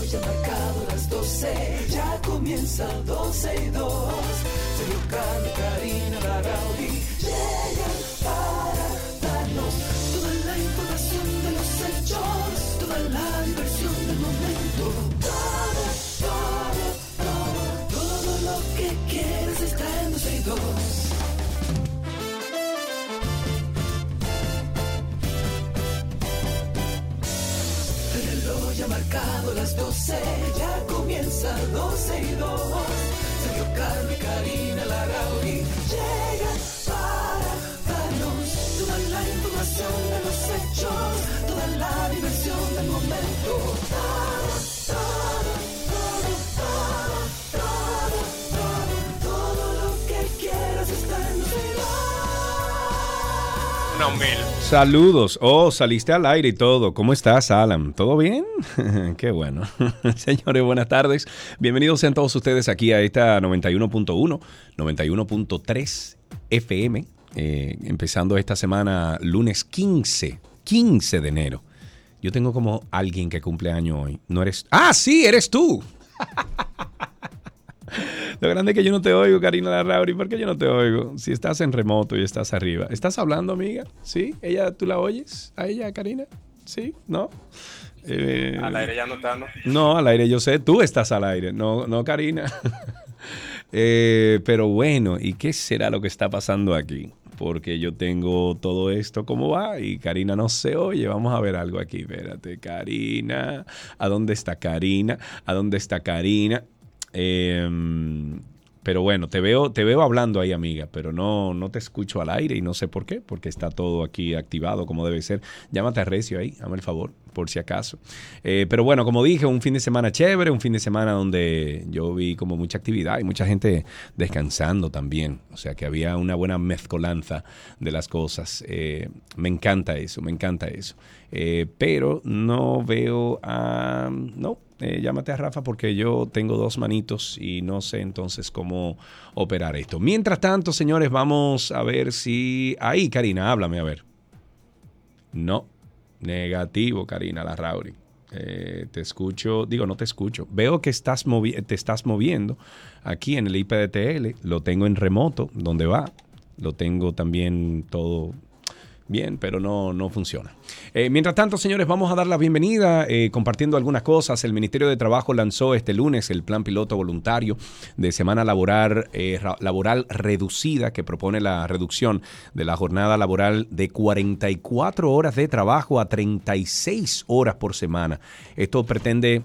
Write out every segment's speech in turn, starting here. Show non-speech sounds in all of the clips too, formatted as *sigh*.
reloj ha marcado las 12, ya comienza 12 y 2. Sergio Carlos, Karina, Larrauri llegan para las 12, ya comienza 12 y 2. Sergio y Karina Larrauri llegan para darnos toda la información de los hechos, Saludos. Oh, saliste al aire y todo. ¿Cómo estás, Alan? ¿Todo bien? *laughs* Qué bueno. *laughs* Señores, buenas tardes. Bienvenidos sean todos ustedes aquí a esta 91.1, 91.3 FM. empezando esta semana, lunes 15, 15 de enero. Yo tengo como alguien que cumple año hoy. No eres. ¡Ah, sí! ¡Eres tú! *laughs* Lo grande es que yo no te oigo, Karina Larrauri. ¿Por qué yo no te oigo? Si estás en remoto y estás arriba. ¿Estás hablando, amiga? ¿Sí? ¿Ella, tú la oyes? ¿A ella, Karina? ¿Sí? ¿No? Eh, Al aire ya no está, ¿no? no, al aire yo sé. Tú estás al aire. No, no Karina. *laughs* Eh, pero bueno, ¿y qué será lo que está pasando aquí? Porque yo tengo todo esto como va y Karina no se oye. Vamos a ver algo aquí. Espérate, Karina. ¿A dónde está Karina? ¿A dónde está Karina? Em, pero bueno, te veo, te veo hablando ahí, amiga, pero no, no te escucho al aire y no sé por qué, porque está todo aquí activado como debe ser. Llámate a Recio ahí, hazme el favor, por si acaso. Eh, pero bueno, como dije, un fin de semana chévere, un fin de semana donde yo vi como mucha actividad y mucha gente descansando también. O sea que había una buena mezcolanza de las cosas. Eh, me encanta eso, me encanta eso. Eh, pero no veo a... No, eh, llámate a Rafa porque yo tengo dos manitos y no sé entonces cómo operar esto. Mientras tanto, señores, vamos a ver si... Ahí, Karina, háblame, a ver. No, negativo, Karina Larrauri. Eh, te escucho, digo, no te escucho. Veo que estás movi- te estás moviendo aquí en el IPDTL. Lo tengo en remoto, donde va. Lo tengo también todo bien, pero no, no funciona. Eh, mientras tanto, señores, vamos a dar la bienvenida eh, compartiendo algunas cosas. El Ministerio de Trabajo lanzó este lunes el plan piloto voluntario de semana laboral, eh, ra- laboral reducida que propone la reducción de la jornada laboral de 44 horas de trabajo a 36 horas por semana. Esto pretende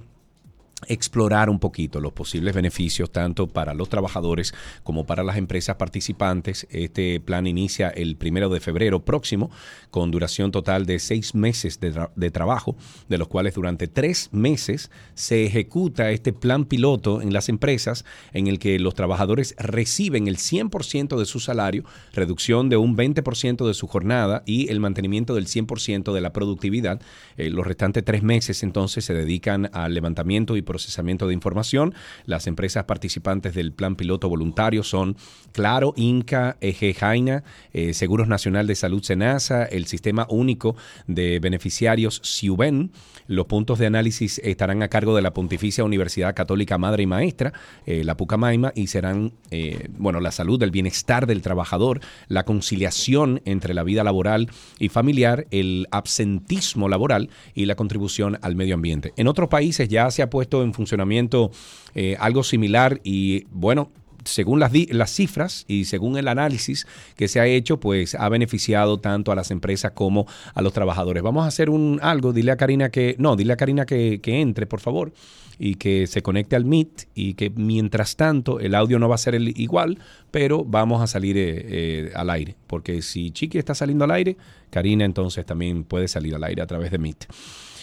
explorar un poquito los posibles beneficios tanto para los trabajadores como para las empresas participantes. Este plan inicia el primero de febrero próximo con duración total de seis meses de, tra- de trabajo, de los cuales durante tres meses se ejecuta este plan piloto en las empresas en el que los trabajadores reciben el 100% de su salario, reducción de un 20% de su jornada y el mantenimiento del 100% de la productividad. Eh, los restantes tres meses entonces se dedican al levantamiento y procesamiento de información. Las empresas participantes del plan piloto voluntario son Claro, Inca, EG Jaina, eh, Seguros Nacional de Salud Senasa, el Sistema Único de Beneficiarios SIUBEN. Los puntos de análisis estarán a cargo de la Pontificia Universidad Católica Madre y Maestra, eh, la Pucamaima, y serán, eh, bueno, la salud, el bienestar del trabajador, la conciliación entre la vida laboral y familiar, el absentismo laboral y la contribución al medio ambiente. En otros países ya se ha puesto funcionamiento eh, algo similar y, bueno, según las, las cifras y según el análisis que se ha hecho, pues ha beneficiado tanto a las empresas como a los trabajadores. Vamos a hacer un algo, dile a Karina que, no, dile a Karina que, entre, por favor, y que se conecte al Meet y que mientras tanto el audio no va a ser el igual, pero vamos a salir eh, eh, al aire, porque si Chiqui está saliendo al aire, Karina entonces también puede salir al aire a través de Meet.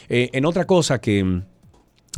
En otra cosa que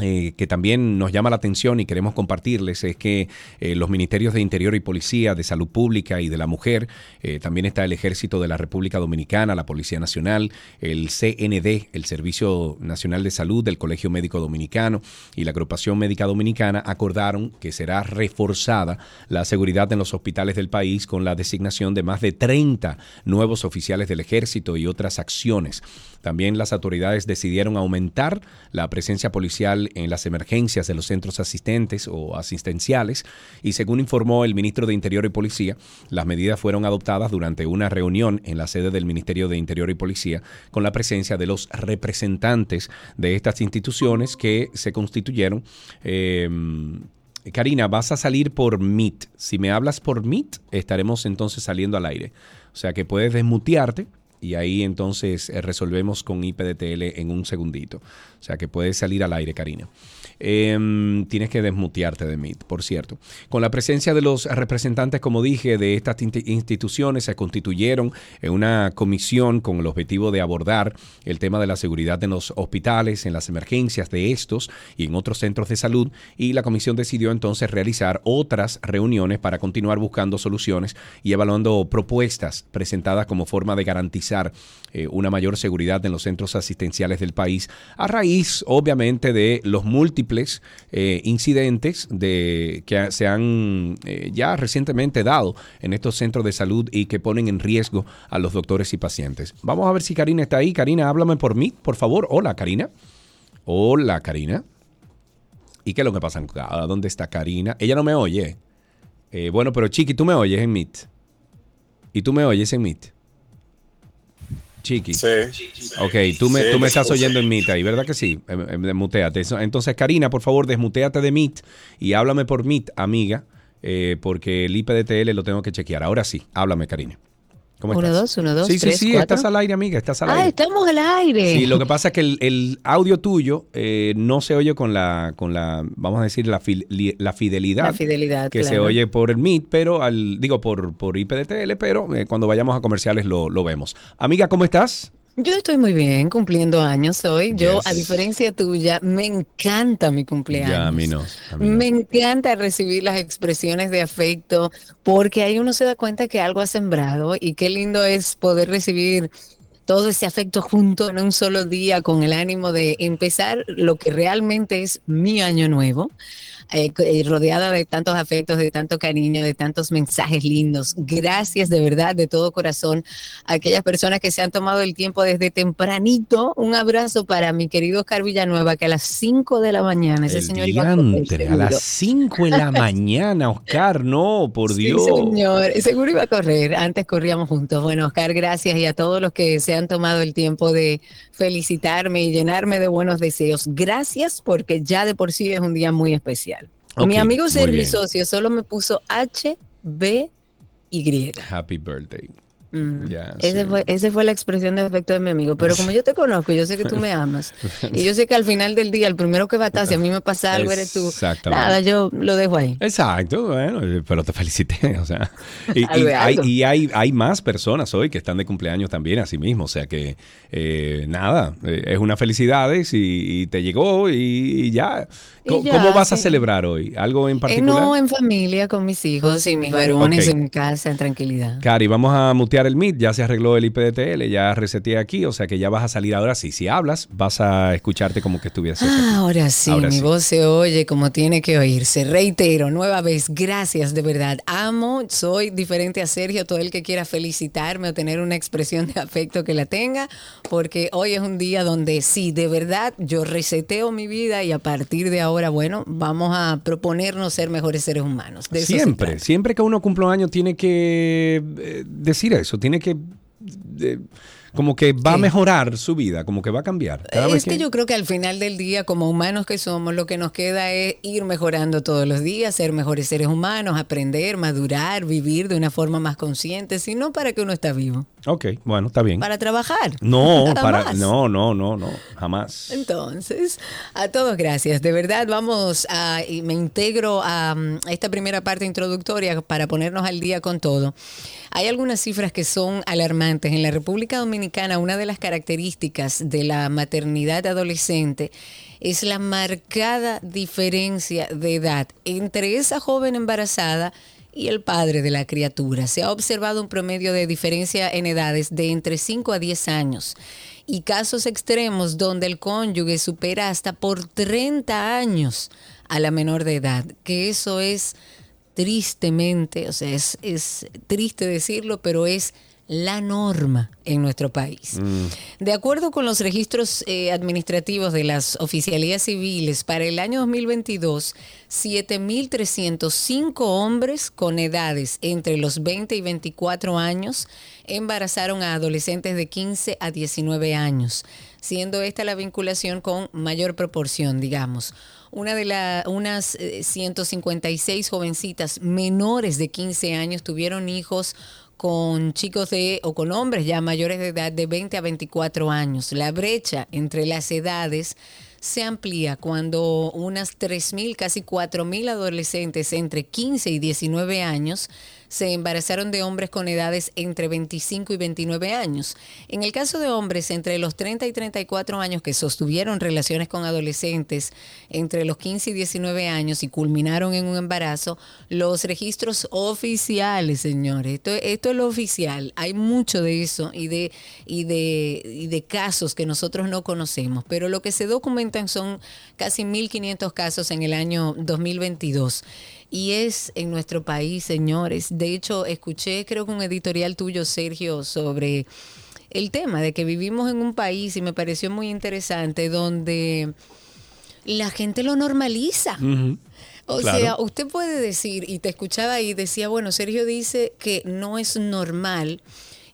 eh, que también nos llama la atención y queremos compartirles es que eh, los ministerios de Interior y Policía, de Salud Pública y de la Mujer, eh, también está el Ejército de la República Dominicana, la Policía Nacional, el CND, el Servicio Nacional de Salud del Colegio Médico Dominicano y la Agrupación Médica Dominicana acordaron que será reforzada la seguridad en los hospitales del país con la designación de más de 30 nuevos oficiales del Ejército y otras acciones. También las autoridades decidieron aumentar la presencia policial en las emergencias de los centros asistentes o asistenciales y según informó el ministro de Interior y Policía, las medidas fueron adoptadas durante una reunión en la sede del Ministerio de Interior y Policía con la presencia de los representantes de estas instituciones que se constituyeron. Eh, Karina, vas a salir por Meet. Si me hablas por Meet, estaremos entonces saliendo al aire. O sea que puedes desmutearte y ahí entonces eh, resolvemos con IPDTL en un segundito. O sea que puedes salir al aire, Karina. Em, tienes que desmutearte de Meet, por cierto. Con la presencia de los representantes, como dije, de estas instituciones, se constituyeron en una comisión con el objetivo de abordar el tema de la seguridad en los hospitales, en las emergencias de estos y en otros centros de salud. Y la comisión decidió entonces realizar otras reuniones para continuar buscando soluciones y evaluando propuestas presentadas como forma de garantizar eh, una mayor seguridad en los centros asistenciales del país a raíz obviamente, de los múltiples eh, incidentes de, que se han eh, ya recientemente dado en estos centros de salud y que ponen en riesgo a los doctores y pacientes. Vamos a ver si Karina está ahí. Karina, háblame por mí, por favor. Hola, Karina. Hola, Karina. ¿Y qué es lo que pasa? ¿Dónde está Karina? Ella no me oye. Bueno, pero Chiqui, tú me oyes en Meet. ¿Y tú me oyes en Meet? Chiqui. Sí. Ok, tú me, tú me estás oyendo en Meet ahí, ¿verdad que sí? Em, em, desmuteate. Entonces, Karina, por favor, desmuteate de Meet y háblame por Meet, amiga, eh, porque el IPDTL lo tengo que chequear. Ahora sí, háblame, Karina. ¿Cómo uno, dos, uno, dos, Sí, sí, sí, estás al aire, amiga, estás al ah, aire. Ah, estamos al aire. Sí, lo que pasa es que el, audio tuyo eh, no se oye con la, con la, vamos a decir, la, la fidelidad. La fidelidad, Que se oye por el Meet, pero al, digo, por, por IPDTL, pero eh, cuando vayamos a comerciales lo, lo vemos. Amiga, ¿cómo estás? Yo estoy muy bien, cumpliendo años hoy. Yo, a diferencia tuya, me encanta mi cumpleaños. Ya, a mí no. Me encanta recibir las expresiones de afecto, porque ahí uno se da cuenta que algo ha sembrado y qué lindo es poder recibir todo ese afecto junto en un solo día con el ánimo de empezar lo que realmente es mi año nuevo. Eh, eh, rodeada de tantos afectos, de tanto cariño, de tantos mensajes lindos. Gracias de verdad, de todo corazón, a aquellas personas que se han tomado el tiempo desde tempranito. Un abrazo para mi querido Oscar Villanueva, que a las 5 de la mañana, ese señor iba a, a las 5 de la mañana, Oscar, no, por Dios. señor, seguro iba a correr, antes corríamos juntos. Bueno, Oscar, gracias y a todos los que se han tomado el tiempo de felicitarme y llenarme de buenos deseos. Gracias porque ya de por sí es un día muy especial. Mi amigo Servisocio solo me puso H, B, Y. Happy birthday. Mm. ese, fue, ese fue la expresión de afecto de mi amigo. Pero como yo te conozco, yo sé que tú me amas. y yo sé que al final del día, el primero que a estar, si a mí me pasa algo, eres tú. Nada, yo lo dejo ahí. Exacto, bueno, pero te felicité. *laughs* O sea, y, hay, hay, más personas hoy que están de cumpleaños también, así mismo. O sea que, eh, nada, eh, es una felicidad y, te llegó y, ya. ¿Cómo, vas a celebrar hoy? ¿Algo en eh, particular? no, en familia, con mis hijos y mis varones, en casa, en tranquilidad. Cari, vamos a mutear el Meet, ya se arregló el IPDTL, ya reseteé aquí, o sea que ya vas a salir ahora sí. Si hablas, vas a escucharte como que estuvieras. Ah, ahora sí, mi voz se oye como tiene que oírse. Reitero, nueva vez, gracias de verdad. Amo, soy diferente a Sergio, todo el que quiera felicitarme o tener una expresión de afecto que la tenga, porque hoy es un día donde sí, de verdad, yo reseteo mi vida y a partir de ahora, bueno, vamos a proponernos ser mejores seres humanos. siempre, siempre que uno cumple un año tiene que eh, decir eso tiene que... como que va a mejorar su vida, como que va a cambiar. es que... yo creo que al final del día, como humanos que somos, lo que nos queda es ir mejorando todos los días, ser mejores seres humanos, aprender, madurar, vivir de una forma más consciente, sino para que uno está vivo. Ok, bueno, está bien. Para trabajar. No, *laughs* para, no, no, no, no, jamás. Entonces, a todos gracias. De verdad, vamos a, y me integro a esta primera parte introductoria para ponernos al día con todo. Hay algunas cifras que son alarmantes. En la República Dominicana, una de las características de la maternidad adolescente es la marcada diferencia de edad entre esa joven embarazada y el padre de la criatura. Se ha observado un promedio de diferencia en edades de entre 5 a 10 años y casos extremos donde el cónyuge supera hasta por 30 años a la menor de edad, que eso es tristemente, o sea, es, triste decirlo, pero es la norma en nuestro país. De acuerdo con los registros eh, administrativos de las oficialías civiles, para el año 2022, 7.305 hombres con edades entre los 20 y 24 años embarazaron a adolescentes de 15 a 19 años, siendo esta la vinculación con mayor proporción, digamos. Una de las unas 156 eh, jovencitas menores de 15 años tuvieron hijos con chicos de o con hombres ya mayores de edad de 20 a 24 años. La brecha entre las edades se amplía cuando unas 3.000, casi 4.000 adolescentes entre 15 y 19 años se embarazaron de hombres con edades entre 25 y 29 años. En el caso de hombres entre los 30 y 34 años que sostuvieron relaciones con adolescentes entre los 15 y 19 años y culminaron en un embarazo, los registros oficiales, señores, esto, esto es lo oficial, hay mucho de eso y de, y, de, y de casos que nosotros no conocemos, pero lo que se documentan son casi 1.500 casos en el año 2022 y es en nuestro país, señores. De hecho, escuché creo que un editorial tuyo, Sergio, sobre el tema de que vivimos en un país y me pareció muy interesante donde la gente lo normaliza. O sea, usted puede decir, y te escuchaba y decía, bueno, Sergio dice que no es normal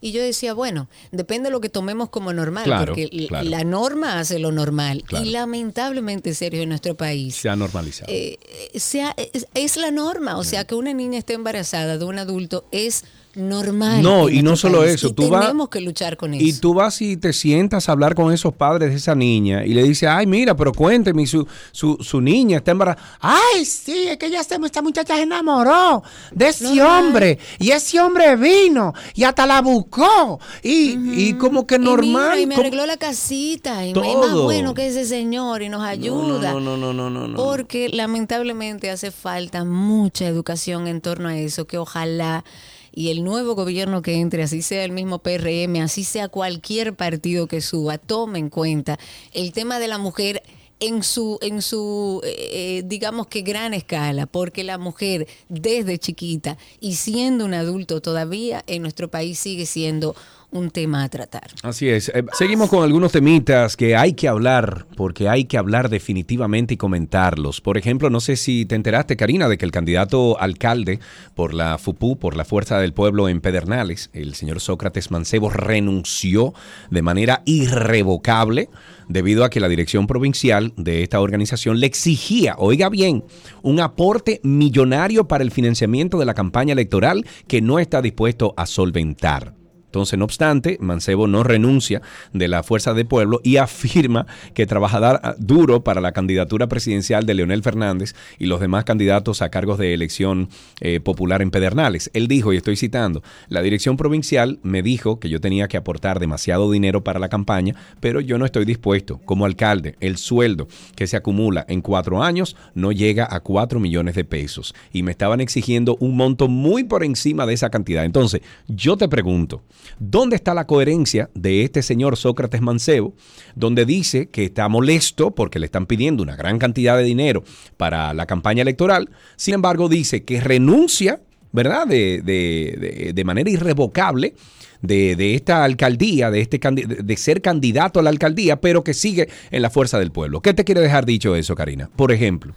y yo decía, bueno, depende de lo que tomemos como normal, porque la norma hace lo normal. Y lamentablemente, Sergio, en nuestro país. Se ha normalizado. Eh, sea, es, es, la norma. O sea, que una niña esté embarazada de un adulto es normal. No, y no solo eso, tú vas tenemos que luchar con eso. Y tú vas y te sientas a hablar con esos padres de esa niña y le dices, "Ay, mira, pero cuénteme, su, su, su niña está embarazada." "Ay, sí, es que ya esta muchacha se enamoró de ese hombre y ese hombre vino y hasta la buscó." Y, y como que normal. Y, me arregló la casita y me, más bueno que ese señor y nos ayuda. No, no, no, no, no, no. Porque lamentablemente hace falta mucha educación en torno a eso que ojalá y el nuevo gobierno que entre, así sea el mismo PRM, así sea cualquier partido que suba, tome en cuenta el tema de la mujer en su, en su eh, eh, digamos que gran escala, porque la mujer desde chiquita y siendo un adulto todavía en nuestro país sigue siendo un tema a tratar. Así es. Eh, seguimos con algunos temitas que hay que hablar, porque hay que hablar definitivamente y comentarlos. Por ejemplo, no sé si te enteraste, Karina, de que el candidato alcalde por la FUPU, por la Fuerza del Pueblo en Pedernales, el señor Sócrates Mancebo, renunció de manera irrevocable debido a que la dirección provincial de esta organización le exigía, oiga bien, un aporte millonario para el financiamiento de la campaña electoral que no está dispuesto a solventar. Entonces, no obstante, Mancebo no renuncia de la fuerza de pueblo y afirma que trabajará duro para la candidatura presidencial de Leonel Fernández y los demás candidatos a cargos de elección eh, popular en Pedernales. Él dijo, y estoy citando, la dirección provincial me dijo que yo tenía que aportar demasiado dinero para la campaña, pero yo no estoy dispuesto. Como alcalde, el sueldo que se acumula en cuatro años no llega a cuatro millones de pesos y me estaban exigiendo un monto muy por encima de esa cantidad. Entonces, yo te pregunto, ¿Dónde está la coherencia de este señor Sócrates Mancebo, donde dice que está molesto porque le están pidiendo una gran cantidad de dinero para la campaña electoral? Sin embargo, dice que renuncia, ¿verdad?, de, manera irrevocable. De, esta alcaldía, de, este, de ser candidato a la alcaldía, pero que sigue en la fuerza del pueblo. ¿Qué te quiere dejar dicho eso, Karina? Por ejemplo.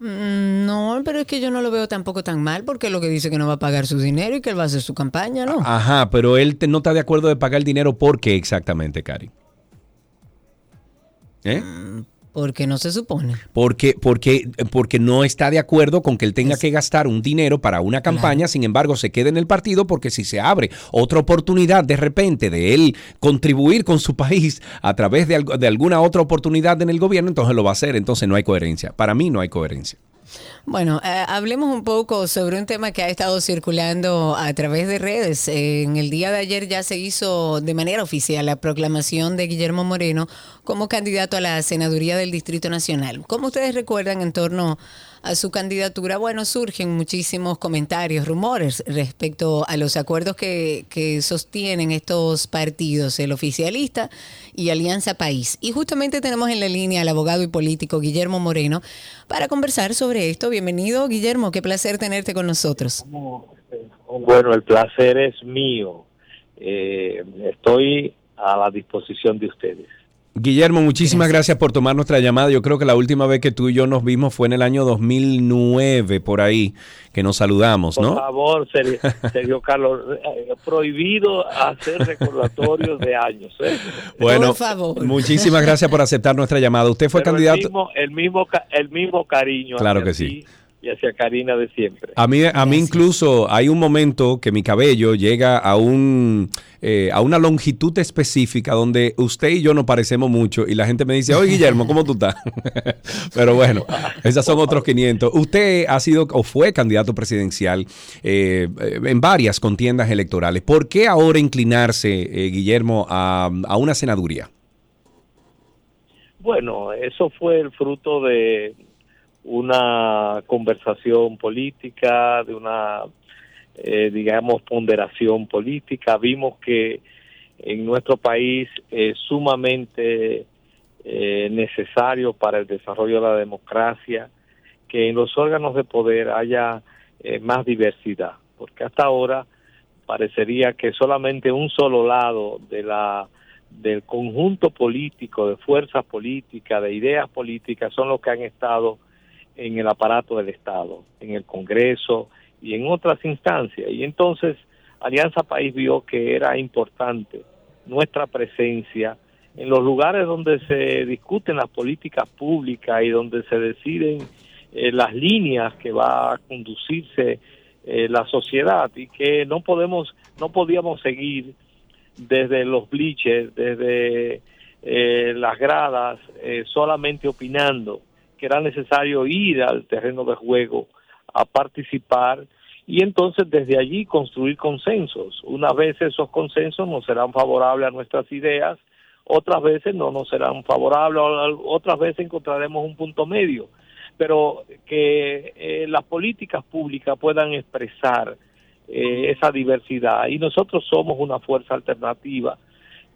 Mm, no, pero es que yo no lo veo tampoco tan mal porque lo que dice que no va a pagar su dinero y que él va a hacer su campaña, ¿no? Ajá, pero él no está de acuerdo de pagar el dinero. ¿Por qué exactamente, Cari? ¿Eh? Porque no se supone. Porque, porque, porque no está de acuerdo con que él tenga que gastar un dinero para una campaña, sin embargo se queda en el partido porque si se abre otra oportunidad de repente de él contribuir con su país a través de, de alguna otra oportunidad en el gobierno, entonces lo va a hacer, entonces no hay coherencia. Para mí no hay coherencia. Bueno, eh, hablemos un poco sobre un tema que ha estado circulando a través de redes. en el día de ayer ya se hizo de manera oficial la proclamación de Guillermo Moreno como candidato a la senaduría del Distrito Nacional. Como ustedes recuerdan en torno a su candidatura, bueno, surgen muchísimos comentarios, rumores respecto a los acuerdos que, que sostienen estos partidos, el oficialista y Alianza País. Y justamente tenemos en la línea al abogado y político Guillermo Moreno para conversar sobre esto. Bienvenido, Guillermo, qué placer tenerte con nosotros. Bueno, el placer es mío. eh, estoy a la disposición de ustedes. Guillermo, muchísimas gracias. por tomar nuestra llamada. Yo creo que la última vez que tú y yo nos vimos fue en el año 2009, por ahí, que nos saludamos, ¿no? Por favor, Sergio, *laughs* Carlos, eh, prohibido hacer recordatorios de años. ¿eh? Bueno, muchísimas gracias por aceptar nuestra llamada. Usted fue candidato. El mismo, el mismo, el mismo cariño. Claro que sí y hacia Karina de siempre. A mí, a mí incluso hay un momento que mi cabello llega a un eh, a una longitud específica donde usted y yo nos parecemos mucho y la gente me dice, oye *laughs* Guillermo, ¿cómo tú estás? *laughs* Pero bueno, esas son otros 500. Usted ha sido o fue candidato presidencial eh, en varias contiendas electorales. ¿Por qué ahora inclinarse, eh, Guillermo, a, a una senaduría? Bueno, eso fue el fruto de una conversación política, de una, eh, digamos, ponderación política. Vimos que en nuestro país es sumamente eh, necesario para el desarrollo de la democracia que en los órganos de poder haya eh, más diversidad, porque hasta ahora parecería que solamente un solo lado de la del conjunto político, de fuerzas políticas, de ideas políticas, son los que han estado en el aparato del Estado, en el Congreso y en otras instancias. Y entonces Alianza País vio que era importante nuestra presencia en los lugares donde se discuten las políticas públicas y donde se deciden eh, las líneas que va a conducirse eh, la sociedad y que no podemos no podíamos seguir desde los bleachers, desde eh, las gradas, solamente opinando que era necesario ir al terreno de juego a participar y entonces desde allí construir consensos. Unas veces esos consensos no serán favorables a nuestras ideas, otras veces no nos serán favorables, otras veces encontraremos un punto medio, pero que eh, las políticas públicas puedan expresar eh, esa diversidad y nosotros somos una fuerza alternativa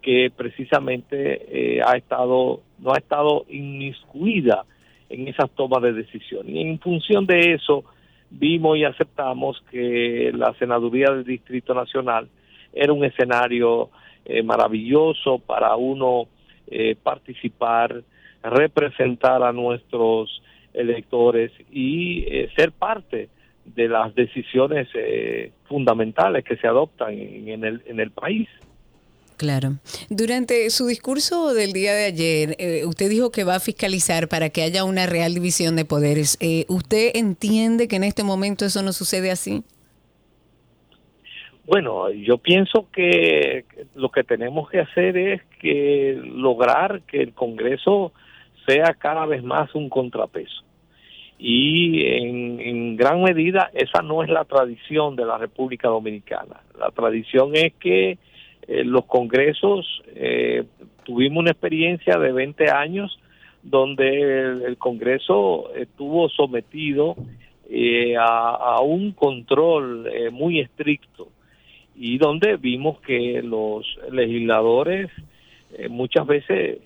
que precisamente eh, ha estado no ha estado inmiscuida en esas tomas de decisión. Y en función de eso, vimos y aceptamos que la senaduría del Distrito Nacional era un escenario eh, maravilloso para uno eh, participar, representar a nuestros electores y eh, ser parte de las decisiones fundamentales que se adoptan en, el, en el país. Claro. Durante su discurso del día de ayer, eh, usted dijo que va a fiscalizar para que haya una real división de poderes. Eh, ¿Usted entiende que en este momento eso no sucede así? Bueno, yo pienso que lo que tenemos que hacer es que lograr que el Congreso sea cada vez más un contrapeso. Y en, en gran medida esa no es la tradición de la República Dominicana. La tradición es que eh, los congresos, eh, tuvimos una experiencia de 20 años donde el, Congreso estuvo sometido eh, a, un control muy estricto y donde vimos que los legisladores muchas veces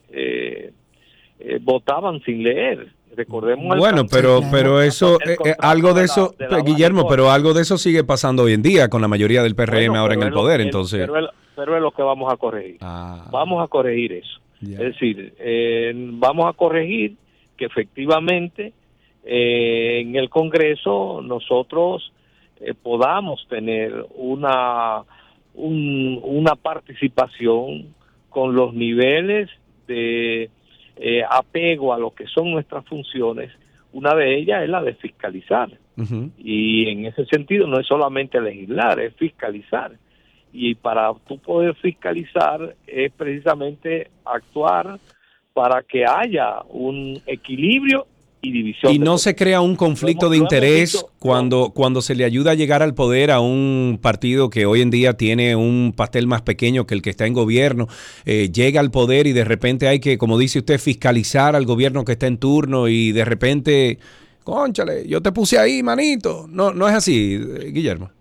votaban sin leer. Recordemos bueno pero pero eso algo de eso Guillermo pero algo de eso sigue pasando hoy en día con la mayoría del PRM ahora en el poder entonces. pero es lo que vamos a corregir. Ah. Vamos a corregir eso. Es decir, eh, vamos a corregir que efectivamente eh, en el Congreso nosotros eh, podamos tener una, una participación con los niveles de apego a lo que son nuestras funciones. Una de ellas es la de fiscalizar. Y en ese sentido no es solamente legislar, es fiscalizar y para tú poder fiscalizar es precisamente actuar para que haya un equilibrio y división. Y no se crea un conflicto de interés cuando, cuando se le ayuda a llegar al poder a un partido que hoy en día tiene un pastel más pequeño que el que está en gobierno, eh, llega al poder y de repente hay que, como dice usted, fiscalizar al gobierno que está en turno y de repente, conchale, yo te puse ahí, manito. No, no es así, Guillermo.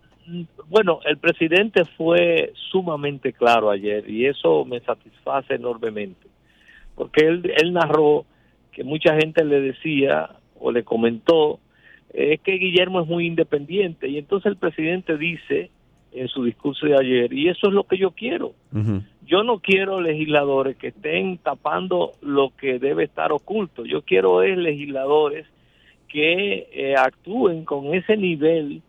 Bueno, el presidente fue sumamente claro ayer y eso me satisface enormemente, porque él, él narró que mucha gente le decía o le comentó es que Guillermo es muy independiente y entonces el presidente dice en su discurso de ayer y eso es lo que yo quiero. Yo no quiero legisladores que estén tapando lo que debe estar oculto. Yo quiero es legisladores que eh, actúen con ese nivel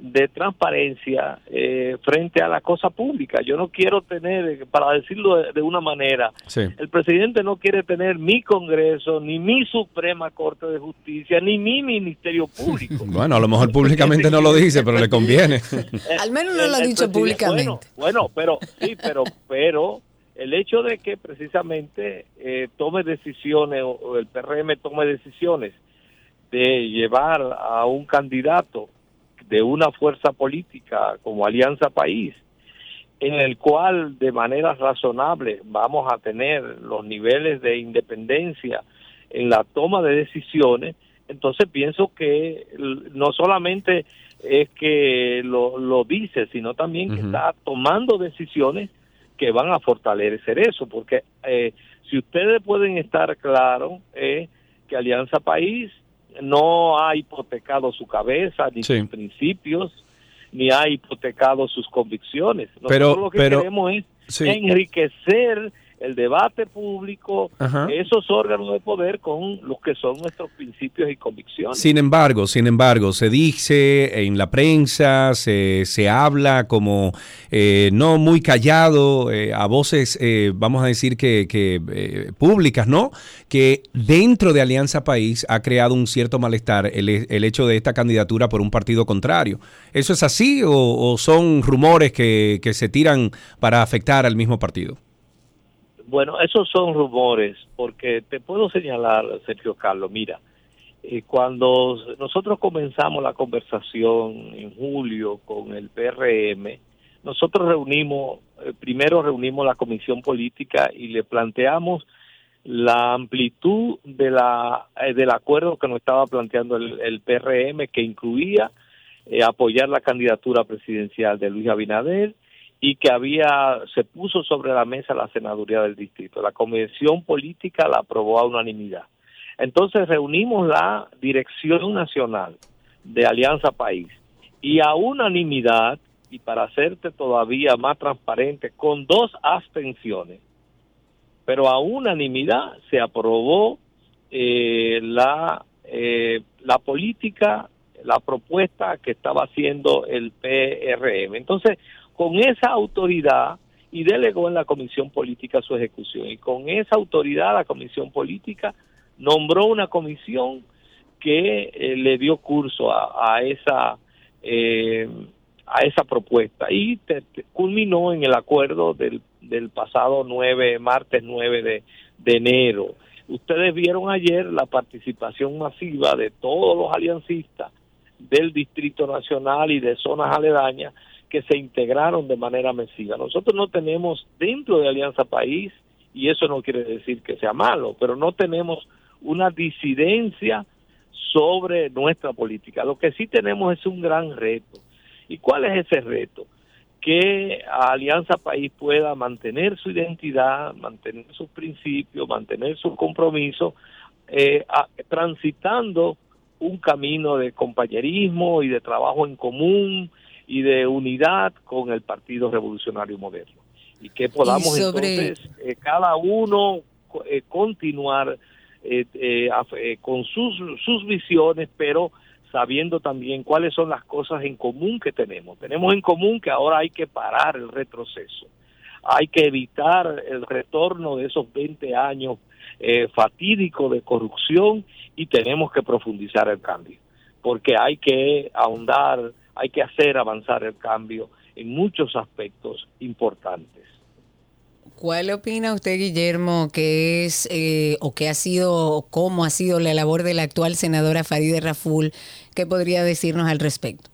de transparencia eh, frente a la cosa pública. Yo no quiero tener, para decirlo de, una manera, el presidente no quiere tener mi Congreso, ni mi Suprema Corte de Justicia, ni mi Ministerio Público. *laughs* bueno, a lo mejor públicamente no lo dice, pero le conviene. *laughs* Al menos no lo ha dicho públicamente. Bueno, pero sí, pero, pero el hecho de que precisamente eh, tome decisiones, o el PRM tome decisiones de llevar a un candidato de una fuerza política como Alianza País, en el cual de manera razonable vamos a tener los niveles de independencia en la toma de decisiones, entonces pienso que no solamente es que lo, lo dice, sino también que está tomando decisiones que van a fortalecer eso, porque eh, si ustedes pueden estar claros, eh, que Alianza País no ha hipotecado su cabeza ni sus principios, ni ha hipotecado sus convicciones. Nosotros pero, lo que queremos es enriquecer el debate público, esos órganos de poder con los que son nuestros principios y convicciones. Sin embargo, sin embargo, se dice en la prensa, se, se habla como eh, no muy callado, eh, a voces, eh, vamos a decir que, que públicas, ¿no? Que dentro de Alianza País ha creado un cierto malestar el, el, hecho de esta candidatura por un partido contrario. ¿Eso es así o, o son rumores que, que se tiran para afectar al mismo partido? Bueno, esos son rumores, porque te puedo señalar, Sergio Carlos, mira, eh, cuando nosotros comenzamos la conversación en julio con el PRM, nosotros reunimos, eh, primero reunimos la comisión política y le planteamos la amplitud de la eh, del acuerdo que nos estaba planteando el, PRM, que incluía apoyar la candidatura presidencial de Luis Abinader, y que había se puso sobre la mesa la senaduría del distrito. La convención política la aprobó a unanimidad. Entonces reunimos la dirección nacional de Alianza País y a unanimidad y para hacerte todavía más transparente con dos abstenciones, pero a unanimidad se aprobó eh, la eh, la política, la propuesta que estaba haciendo el PRM. Entonces con esa autoridad y delegó en la comisión política su ejecución. Y con esa autoridad la comisión política nombró una comisión que eh, le dio curso a, esa eh, a esa propuesta y culminó en el acuerdo del, del pasado 9 martes 9 de, de enero ustedes vieron ayer la participación masiva de todos los aliancistas del Distrito Nacional y de zonas aledañas que se integraron de manera masiva. Nosotros no tenemos dentro de Alianza País, y eso no quiere decir que sea malo, pero no tenemos una disidencia sobre nuestra política. Lo que sí tenemos es un gran reto. ¿Y cuál es ese reto? Que Alianza País pueda mantener su identidad, mantener sus principios, mantener su compromiso, eh, transitando un camino de compañerismo y de trabajo en común y de unidad con el Partido Revolucionario Moderno. Y que podamos entonces eh, cada uno eh, continuar eh, con sus, sus visiones, pero sabiendo también cuáles son las cosas en común que tenemos. Tenemos en común que ahora hay que parar el retroceso, hay que evitar el retorno de esos 20 años fatídicos de corrupción y tenemos que profundizar el cambio, porque hay que ahondar hay que hacer avanzar el cambio en muchos aspectos importantes. ¿Cuál opina usted, Guillermo, que es eh, o qué ha sido, cómo ha sido la labor de la actual senadora Faride Raful? ¿Qué podría decirnos al respecto?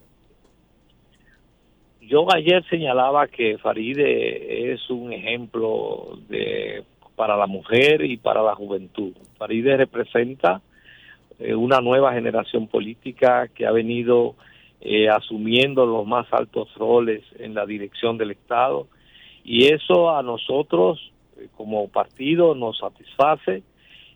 Yo ayer señalaba que Faride es un ejemplo de para la mujer y para la juventud. Faride representa eh, una nueva generación política que ha venido eh, asumiendo los más altos roles en la dirección del Estado y eso a nosotros eh, como partido nos satisface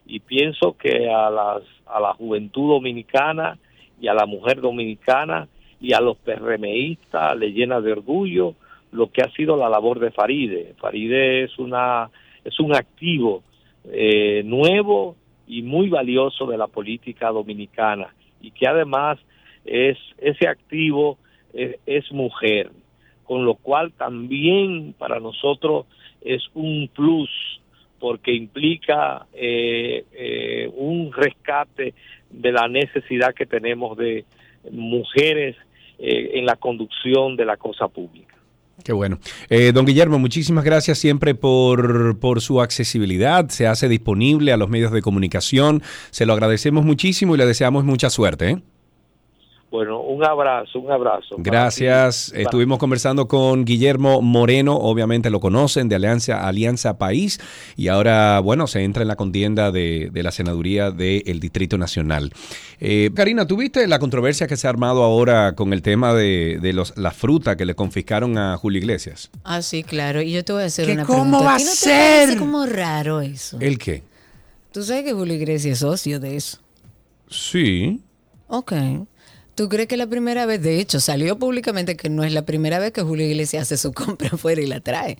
y pienso que a las a la juventud dominicana y a la mujer dominicana y a los PRMistas le llena de orgullo lo que ha sido la labor de Faride. Faride es una es un activo eh, nuevo y muy valioso de la política dominicana y que además es ese activo es, mujer, con lo cual también para nosotros es un plus porque implica eh, eh, un rescate de la necesidad que tenemos de mujeres en la conducción de la cosa pública. Qué bueno. Eh, don Guillermo, muchísimas gracias siempre por, por, su accesibilidad. Se hace disponible a los medios de comunicación. Se lo agradecemos muchísimo y le deseamos mucha suerte. ¿eh? Bueno, un abrazo, un abrazo. Gracias. Estuvimos conversando con Guillermo Moreno, obviamente lo conocen, de Alianza, Alianza País, y ahora, bueno, se entra en la contienda de, la senaduría del Distrito Nacional. Eh, Karina, ¿tuviste la controversia que se ha armado ahora con el tema de, los, la fruta que le confiscaron a Julio Iglesias? Ah, sí, claro. Y yo te voy a hacer una ¿Cómo va a ser? Te como raro eso. ¿El qué? Tú sabes que Julio Iglesias es socio de eso. Sí. Ok. ¿Tú crees que la primera vez, de hecho, salió públicamente que no es la primera vez que Julio Iglesias hace su *laughs* compra afuera y la trae?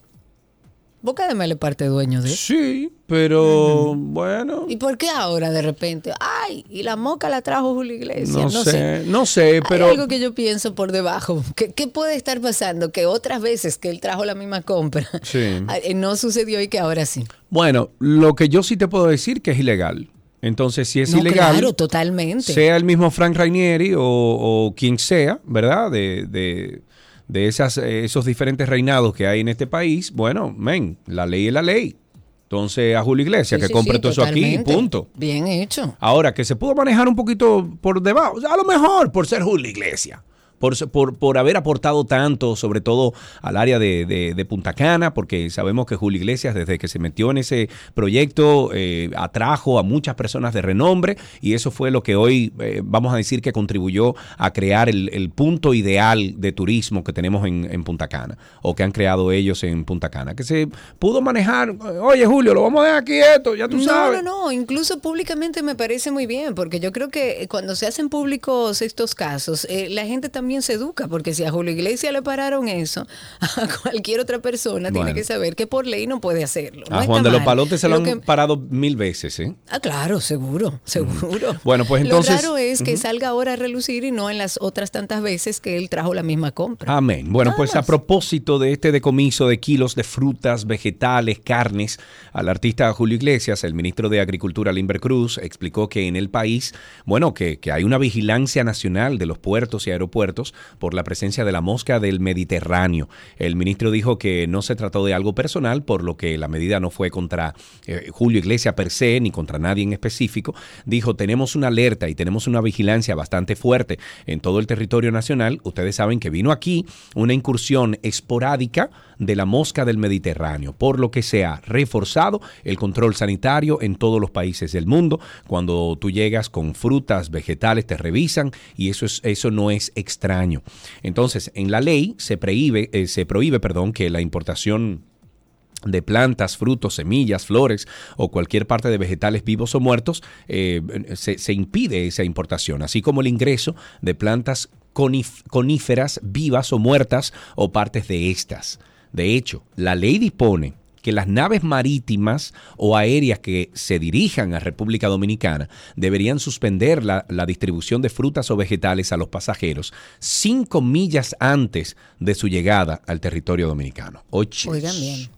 Boca además le parte dueño de eso. Sí, pero bueno. ¿Y por qué ahora de repente? Ay, y la moca la trajo Julio Iglesias. No, sé, no sé, pero. Hay algo que yo pienso por debajo. ¿Qué, ¿Qué, puede estar pasando? Que otras veces que él trajo la misma compra *laughs* eh, no sucedió y que ahora sí. Bueno, lo que yo sí te puedo decir que es ilegal. Entonces, si es ilegal, claro, totalmente. sea el mismo Frank Rainieri o, quien sea, ¿verdad? De, de, de esas, esos diferentes reinados que hay en este país, bueno, men, la ley es la ley. Entonces, a Julio Iglesias, que compre todo eso aquí, punto. Bien hecho. Ahora, que se pudo manejar un poquito por debajo, a lo mejor por ser Julio Iglesias por, por, haber aportado tanto, sobre todo al área de, Punta Cana, porque sabemos que Julio Iglesias, desde que se metió en ese proyecto, eh, atrajo a muchas personas de renombre y eso fue lo que hoy eh, vamos a decir que contribuyó a crear el, punto ideal de turismo que tenemos en, en, Punta Cana, o que han creado ellos en Punta Cana, que se pudo manejar, oye Julio, lo vamos a dejar quieto, ya tú sabes. No, no, no, incluso públicamente me parece muy bien, porque yo creo que cuando se hacen públicos estos casos, eh, la gente también también se educa, porque si a Julio Iglesias le pararon eso, *laughs* a cualquier otra persona tiene que saber que por ley no puede hacerlo. a Juan de los Palotes se lo, han parado mil veces, ¿eh? Ah, claro, seguro, seguro. Bueno, pues entonces... Lo raro es que salga ahora a relucir y no en las otras tantas veces que él trajo la misma compra. Amén. Bueno, pues a propósito de este decomiso de kilos de frutas, vegetales, carnes, al artista Julio Iglesias, el ministro de Agricultura, Limber Cruz, explicó que en el país, bueno, que, que hay una vigilancia nacional de los puertos y aeropuertos por la presencia de la mosca del Mediterráneo. El ministro dijo que no se trató de algo personal, por lo que la medida no fue contra eh, Julio Iglesias per se ni contra nadie en específico. Dijo, tenemos una alerta y tenemos una vigilancia bastante fuerte en todo el territorio nacional. Ustedes saben que vino aquí una incursión esporádica de la mosca del Mediterráneo, por lo que se ha reforzado el control sanitario en todos los países del mundo. Cuando tú llegas con frutas, vegetales, te revisan y eso, es, eso no es extraño. Entonces, en la ley se prohíbe, eh, perdón, que la importación de plantas, frutos, semillas, flores o cualquier parte de vegetales vivos o muertos, eh, se, se, impide esa importación, así como el ingreso de plantas coníferas vivas o muertas o partes de estas. De hecho, la ley dispone que las naves marítimas o aéreas que se dirijan a República Dominicana deberían suspender la, distribución de frutas o vegetales a los pasajeros cinco millas antes de su llegada al territorio dominicano. Oigan bien.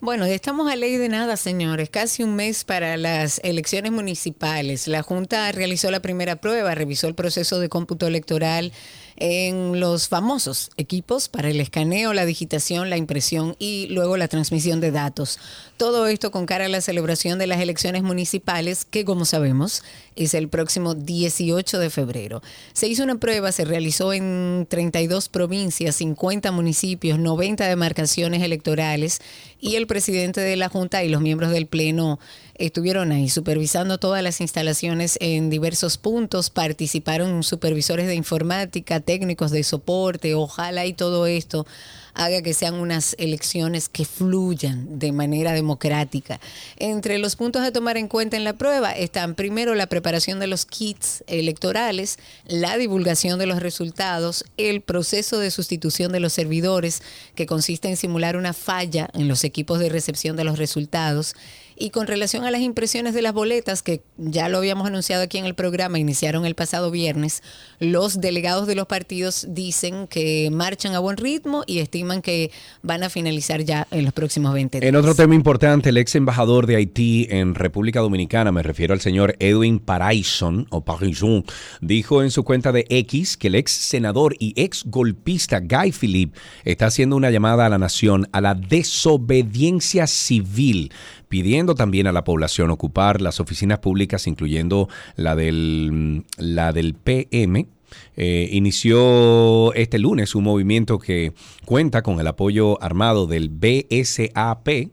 Bueno, estamos a ley de nada, señores. Casi un mes para las elecciones municipales. La Junta realizó la primera prueba, revisó el proceso de cómputo electoral en los famosos equipos para el escaneo, la digitación, la impresión y luego la transmisión de datos. Todo esto con cara a la celebración de las elecciones municipales, que como sabemos es el próximo 18 de febrero. Se hizo una prueba, se realizó en 32 provincias, 50 municipios, 90 demarcaciones electorales y el presidente de la Junta y los miembros del Pleno estuvieron ahí supervisando todas las instalaciones en diversos puntos, participaron supervisores de informática, técnicos de soporte, ojalá y todo esto haga que sean unas elecciones que fluyan de manera democrática. Entre los puntos a tomar en cuenta en la prueba están primero la preparación de los kits electorales, la divulgación de los resultados, el proceso de sustitución de los servidores, que consiste en simular una falla en los equipos de recepción de los resultados, y con relación a las impresiones de las boletas, que ya lo habíamos anunciado aquí en el programa, iniciaron el pasado viernes, los delegados de los partidos dicen que marchan a buen ritmo y estiman que van a finalizar ya en los próximos 20 días. En otro tema importante, el ex embajador de Haití en República Dominicana, me refiero al señor Edwin Paraison, o Parison, dijo en su cuenta de X que el ex senador y ex golpista Guy Philippe está haciendo una llamada a la nación a la desobediencia civil pidiendo también a la población ocupar las oficinas públicas, incluyendo la del, la del PM, eh, inició este lunes un movimiento que cuenta con el apoyo armado del BSAP,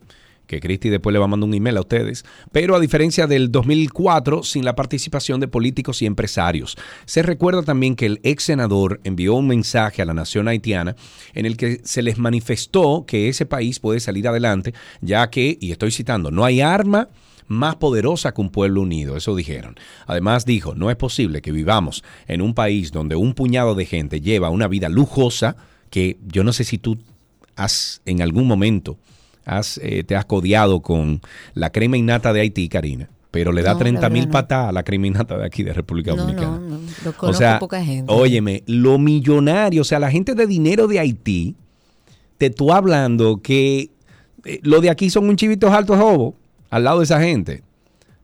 que Cristi después le va a mandar un email a ustedes, pero a diferencia del 2004, sin la participación de políticos y empresarios. Se recuerda también que el ex senador envió un mensaje a la nación haitiana en el que se les manifestó que ese país puede salir adelante, ya que, y estoy citando, no hay arma más poderosa que un pueblo unido, eso dijeron. Además dijo, no es posible que vivamos en un país donde un puñado de gente lleva una vida lujosa, que yo no sé si tú has en algún momento eh, te has codiado con la crema innata de Haití, Karina, pero le da No, 30 la mil no. patadas a la crema innata de aquí, de República Dominicana. no, lo O sea, poca gente. óyeme, lo millonario, o sea, la gente de dinero de Haití, te tú hablando que eh, lo de aquí son un chivito alto jobo al lado de esa gente.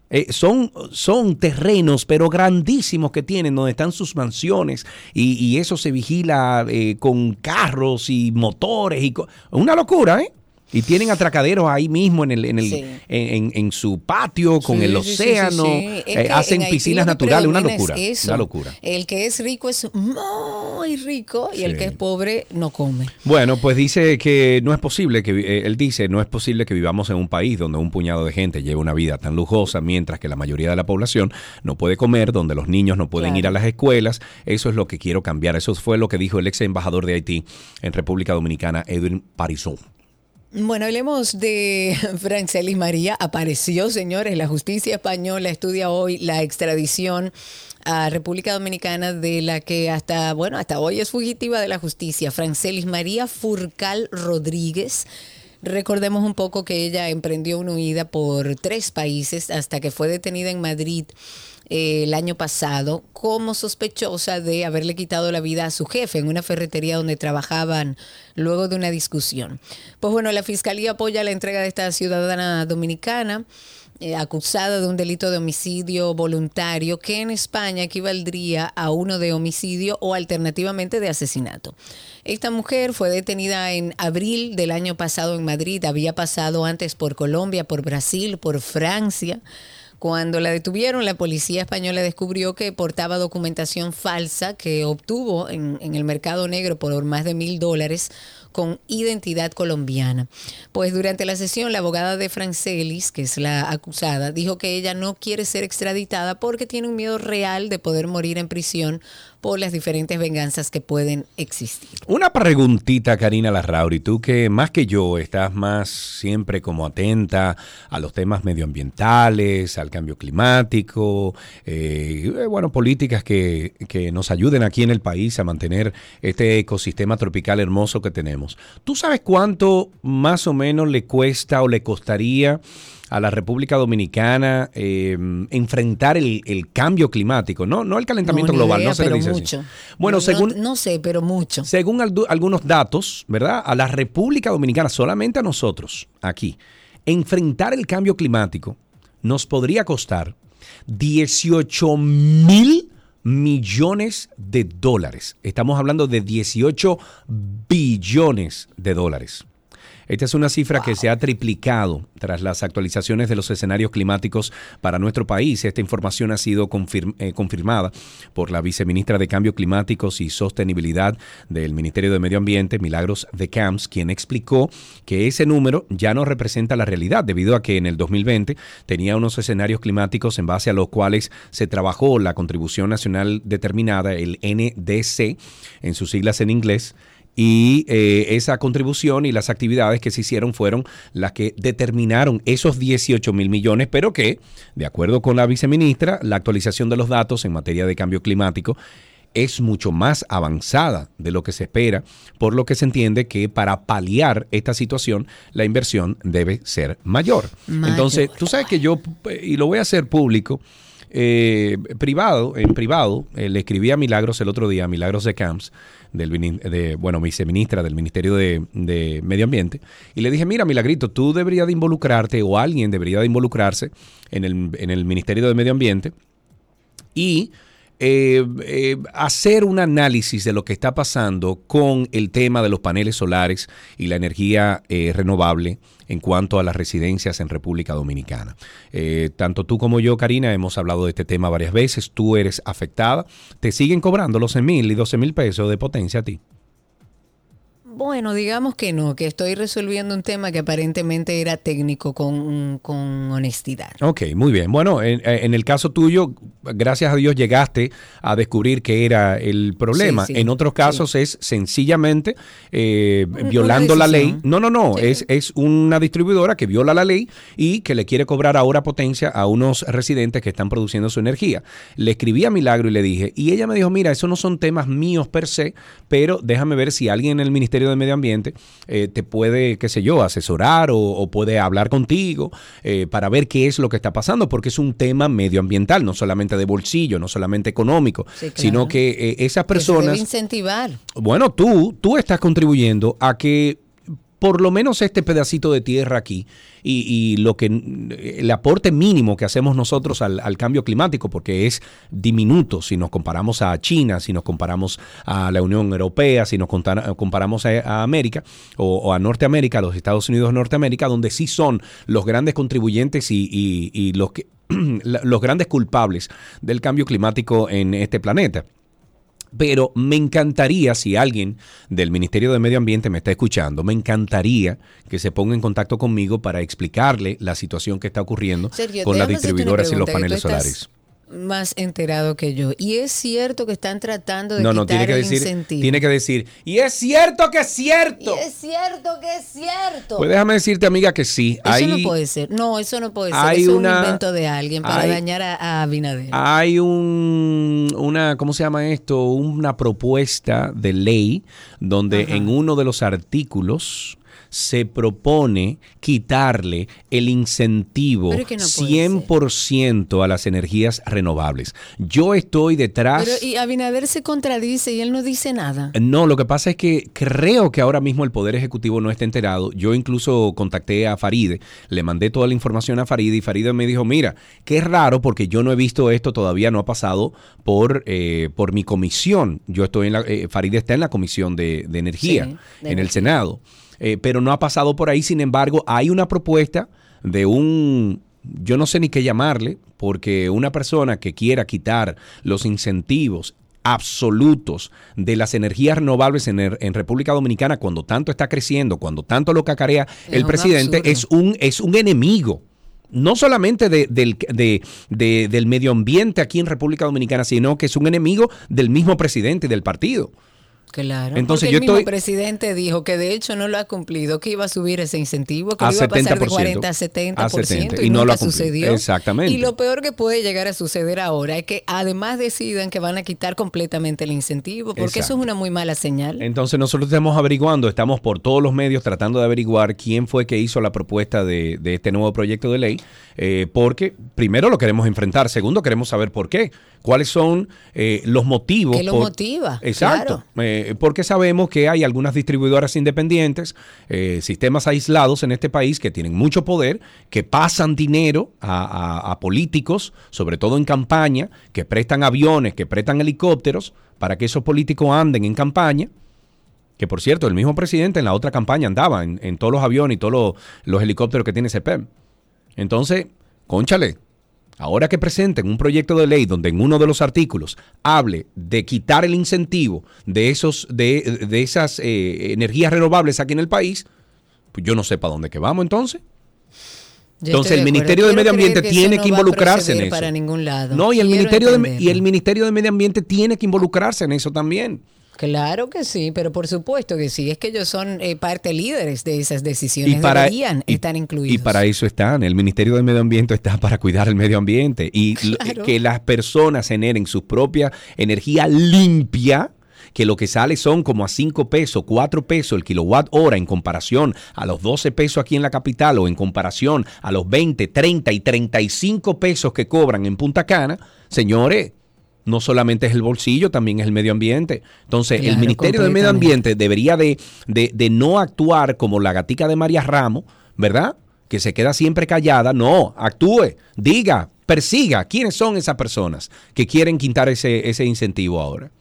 Eh, son, son terrenos, pero grandísimos que tienen, donde están sus mansiones y, y eso se vigila eh, con carros y motores. y Una locura, ¿eh? Y tienen atracaderos ahí mismo en, el, en, el, Sí. en, en- en su patio, con Sí, el océano, sí. eh, hacen piscinas naturales, una es locura. Una locura. El que es rico es muy rico y el que es pobre no come. Bueno, pues dice que no es posible que eh, él dice no es posible que vivamos en un país donde un puñado de gente lleva una vida tan lujosa mientras que la mayoría de la población no puede comer, donde los niños no pueden Claro. ir a las escuelas. Eso es lo que quiero cambiar. Eso fue lo que dijo el ex embajador de Haití en República Dominicana, Edwin Parisot. Bueno, hablemos de *laughs* Francelis María. Apareció, señores, la justicia española estudia hoy la extradición a República Dominicana de la que hasta, bueno, hasta hoy es fugitiva de la justicia. Francelis María Furcal Rodríguez. Recordemos un poco que ella emprendió una huida por tres países hasta que fue detenida en Madrid eh, el año pasado como sospechosa de haberle quitado la vida a su jefe en una ferretería donde trabajaban luego de una discusión. Pues bueno, la fiscalía apoya la entrega de esta ciudadana dominicana eh, acusada de un delito de homicidio voluntario que en España equivaldría a uno de homicidio o alternativamente de asesinato. Esta mujer fue detenida en abril del año pasado en Madrid, había pasado antes por Colombia, por Brasil, por Francia. Cuando la detuvieron, la policía española descubrió que portaba documentación falsa que obtuvo en, en el mercado negro por más de mil dólares con identidad colombiana. Pues durante la sesión, la abogada de Francelis, que es la acusada, dijo que ella no quiere ser extraditada porque tiene un miedo real de poder morir en prisión por las diferentes venganzas que pueden existir. Una preguntita, Karina Larrauri, tú que más que yo estás más siempre como atenta a los temas medioambientales, al cambio climático, eh, eh, bueno, políticas que, que nos ayuden aquí en el país a mantener este ecosistema tropical hermoso que tenemos. ¿Tú sabes cuánto más o menos le cuesta o le costaría a la República Dominicana eh, enfrentar el, el cambio climático? No, no el calentamiento ni global, idea, no se le dice así. mucho. Bueno, No- según... No, no sé, pero mucho. Según algunos datos, ¿verdad? A la República Dominicana, solamente a nosotros, aquí, enfrentar el cambio climático nos podría costar 18 mil millones de dólares. Estamos hablando de 18 billones de dólares. Esta es una cifra que se ha triplicado tras las actualizaciones de los escenarios climáticos para nuestro país. Esta información ha sido eh, confirmada por la viceministra de Cambio Climáticos y Sostenibilidad del Ministerio de Medio Ambiente, Milagros de Camps, quien explicó que ese número ya no representa la realidad debido a que en el 2020 tenía unos escenarios climáticos en base a los cuales se trabajó la contribución nacional determinada, el NDC, en sus siglas en inglés, Y eh, esa contribución y las actividades que se hicieron fueron las que determinaron esos 18 mil millones, pero que, de acuerdo con la viceministra, la actualización de los datos en materia de cambio climático es mucho más avanzada de lo que se espera, por lo que se entiende que para paliar esta situación la inversión debe ser mayor. Mayor. Entonces, tú sabes que yo, y lo voy a hacer público, eh, privado, en privado, eh, le escribí a Milagros el otro día, a Milagros de Camps, del, de, bueno, viceministra del Ministerio de, de Medio Ambiente, y le dije, mira, Milagrito, tú deberías de involucrarte o alguien debería de involucrarse en el, en el Ministerio de Medio Ambiente y eh, eh, hacer un análisis de lo que está pasando con el tema de los paneles solares y la energía eh, renovable en cuanto a las residencias en República Dominicana. Eh, tanto tú como yo, Karina, hemos hablado de este tema varias veces. Tú eres afectada. Te siguen cobrando los 11 mil y 12 mil pesos de potencia a ti. Bueno, digamos que no, que estoy resolviendo un tema que aparentemente era técnico con, con honestidad. Ok, muy bien. Bueno, en, en el caso tuyo, gracias a Dios llegaste a descubrir que era el problema. Sí, sí, en otros casos es sencillamente eh, violando la ley. No, no, no. Es, es una distribuidora que viola la ley y que le quiere cobrar ahora potencia a unos residentes que están produciendo su energía. Le escribí a Milagro y le dije, y ella me dijo, mira, esos no son temas míos per se, pero déjame ver si alguien en el Ministerio de Medio Ambiente eh, te puede, qué sé yo, asesorar o, o puede hablar contigo eh, para ver qué es lo que está pasando, porque es un tema medioambiental, no solamente de bolsillo, no solamente económico, Sí, claro. sino que eh, esas Que se debe personas... incentivar. Bueno, tú, tú estás contribuyendo a que por lo menos este pedacito de tierra aquí y, lo que el aporte mínimo que hacemos nosotros al, cambio climático, porque es diminuto si nos comparamos a China, si nos comparamos a la Unión Europea, si nos comparamos a, América o, a Norteamérica, a los Estados Unidos de Norteamérica, donde sí son los grandes contribuyentes y, *clears throat* los grandes culpables del cambio climático en este planeta. Pero me encantaría, si alguien del Ministerio de Medio Ambiente me está escuchando, me encantaría que se ponga en contacto conmigo para explicarle la situación que está ocurriendo Sergio, con las distribuidoras y los paneles solares. Más enterado que yo. Y es cierto que están tratando de No, quitar no, tiene que el decir, incentivo. tiene que decir, y es cierto que es cierto. Y es cierto que es cierto. Pues déjame decirte, amiga, que sí. eso hay, no puede ser. No, eso no puede ser. Eso es un invento de alguien para hay- dañar a, a Abinader. Hay un, una, ¿cómo se llama esto? Una propuesta de ley donde Ajá. en uno de los artículos se propone quitarle el incentivo no puede 100% a las energías renovables. Yo estoy detrás... Pero y Abinader se contradice y él no dice nada. No, lo que pasa es que creo que ahora mismo el Poder Ejecutivo no está enterado. Yo incluso contacté a Faride, le mandé toda la información a Faride y Faride me dijo, mira, qué raro porque yo no he visto esto, todavía no ha pasado por, eh, por mi comisión. Yo estoy en la, eh, Faride está en la comisión de, de energía, Sí, de en el. Senado, Eh, pero no ha pasado por ahí. Sin embargo, hay una propuesta de un, yo no sé ni qué llamarle, porque una persona que quiera quitar los incentivos absolutos de las energías renovables en, er- en República Dominicana cuando tanto está creciendo, cuando tanto lo cacarea Es el presidente, absurdo. es un, es un enemigo. No solamente de- del, de- de- del medio ambiente aquí en República Dominicana, sino que es un enemigo del mismo presidente y del partido. Claro. Entonces, porque yo el mismo estoy- presidente dijo que de hecho no lo ha cumplido, que iba a subir ese incentivo, que A lo iba a pasar de 70%. 40 a 70%, A 70%, y, y no lo nunca ha cumplido. sucedió. Exactamente. Y lo peor que puede llegar a suceder ahora es que además decidan que van a quitar completamente el incentivo, porque eso es una muy mala señal. Entonces nosotros estamos averiguando, estamos por todos los medios tratando de averiguar quién fue que hizo la propuesta de, de este nuevo proyecto de ley, eh, porque primero lo queremos enfrentar, segundo queremos saber por qué, cuáles son eh, los motivos. ¿Qué lo por- motiva? Exacto, eh, porque sabemos que hay algunas distribuidoras independientes, eh, sistemas aislados en este país que tienen mucho poder, que pasan dinero a, políticos, sobre todo en campaña, que prestan aviones, que prestan helicópteros para que esos políticos anden en campaña. Que por cierto, el mismo presidente en la otra campaña andaba en, todos los aviones y todos los, los helicópteros que tiene CEPEM. Entonces, conchale, ahora que presenten un proyecto de ley donde en uno de los artículos hable de quitar el incentivo de, esos, de, de esas eh, energías renovables aquí en el país, pues yo no sé para dónde que vamos entonces. Yo Entonces el Ministerio de Medio Ambiente que tiene que involucrarse en eso. Para ningún lado. No, y el, Quiero Ministerio de, y el Ministerio de Medio Ambiente tiene que involucrarse en eso también. Claro que sí, pero por supuesto que sí. Es que ellos son eh, parte líderes de esas decisiones. Y para- Deberían y- estar incluidos. Y para eso están. El Ministerio del Medio Ambiente está para cuidar el medio ambiente y Claro. que las personas generen su propia energía limpia. Que lo que sale son como a 5 pesos, 4 pesos el kilowatt hora en comparación a los 12 pesos aquí en la capital o en comparación a los 20, 30 y 35 pesos que cobran en Punta Cana. Señores, no solamente es el bolsillo, también es el medio ambiente. Entonces, el Ministerio del Medio. Ambiente debería de, de- de no actuar como la gatica de María Ramos, ¿verdad? Que se queda siempre callada. No, actúe, diga, persiga quiénes son esas personas que quieren quitar ese, ese incentivo ahora.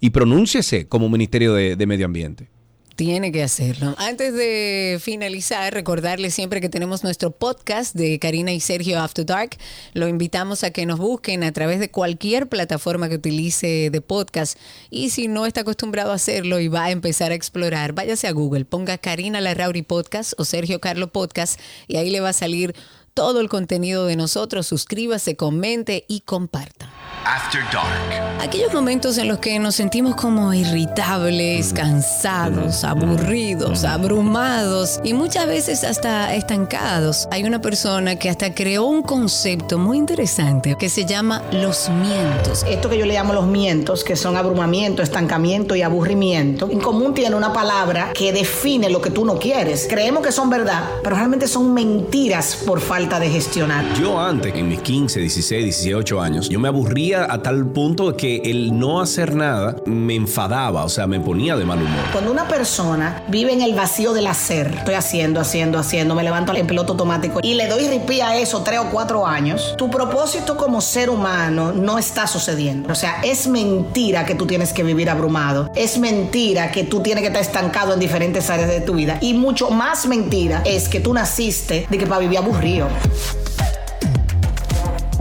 Y pronúnciese como Ministerio de, de Medio Ambiente. Tiene que hacerlo. Antes de finalizar, recordarles siempre que tenemos nuestro podcast de Karina y Sergio After Dark. Lo invitamos a que nos busquen a través de cualquier plataforma que utilice de podcast. Y si no está acostumbrado a hacerlo y va a empezar a explorar, váyase a Google, ponga Karina Larrauri Podcast o Sergio Carlo Podcast y ahí le va a salir todo el contenido de nosotros. Suscríbase, comente y comparta. After Dark. Aquellos momentos en los que nos sentimos como irritables, cansados, aburridos, abrumados y muchas veces hasta estancados. Hay una persona que hasta creó un concepto muy interesante que se llama los mientos. Esto que yo le llamo los mientos, que son abrumamiento, estancamiento y aburrimiento, en común tiene una palabra que define lo que tú no quieres. Creemos que son verdad, pero realmente son mentiras por falta de gestionar. Yo antes, en mis 15, 16, 18 años, yo me aburría a tal punto que el no hacer nada me enfadaba, o sea, me ponía de mal humor. Cuando una persona vive en el vacío del hacer, estoy haciendo, haciendo, haciendo, me levanto en piloto automático y le doy ripí a eso tres o cuatro años, tu propósito como ser humano no está sucediendo. O sea, es mentira que tú tienes que vivir abrumado. Es mentira que tú tienes que estar estancado en diferentes áreas de tu vida. Y mucho más mentira es que tú naciste de que para vivir aburrido.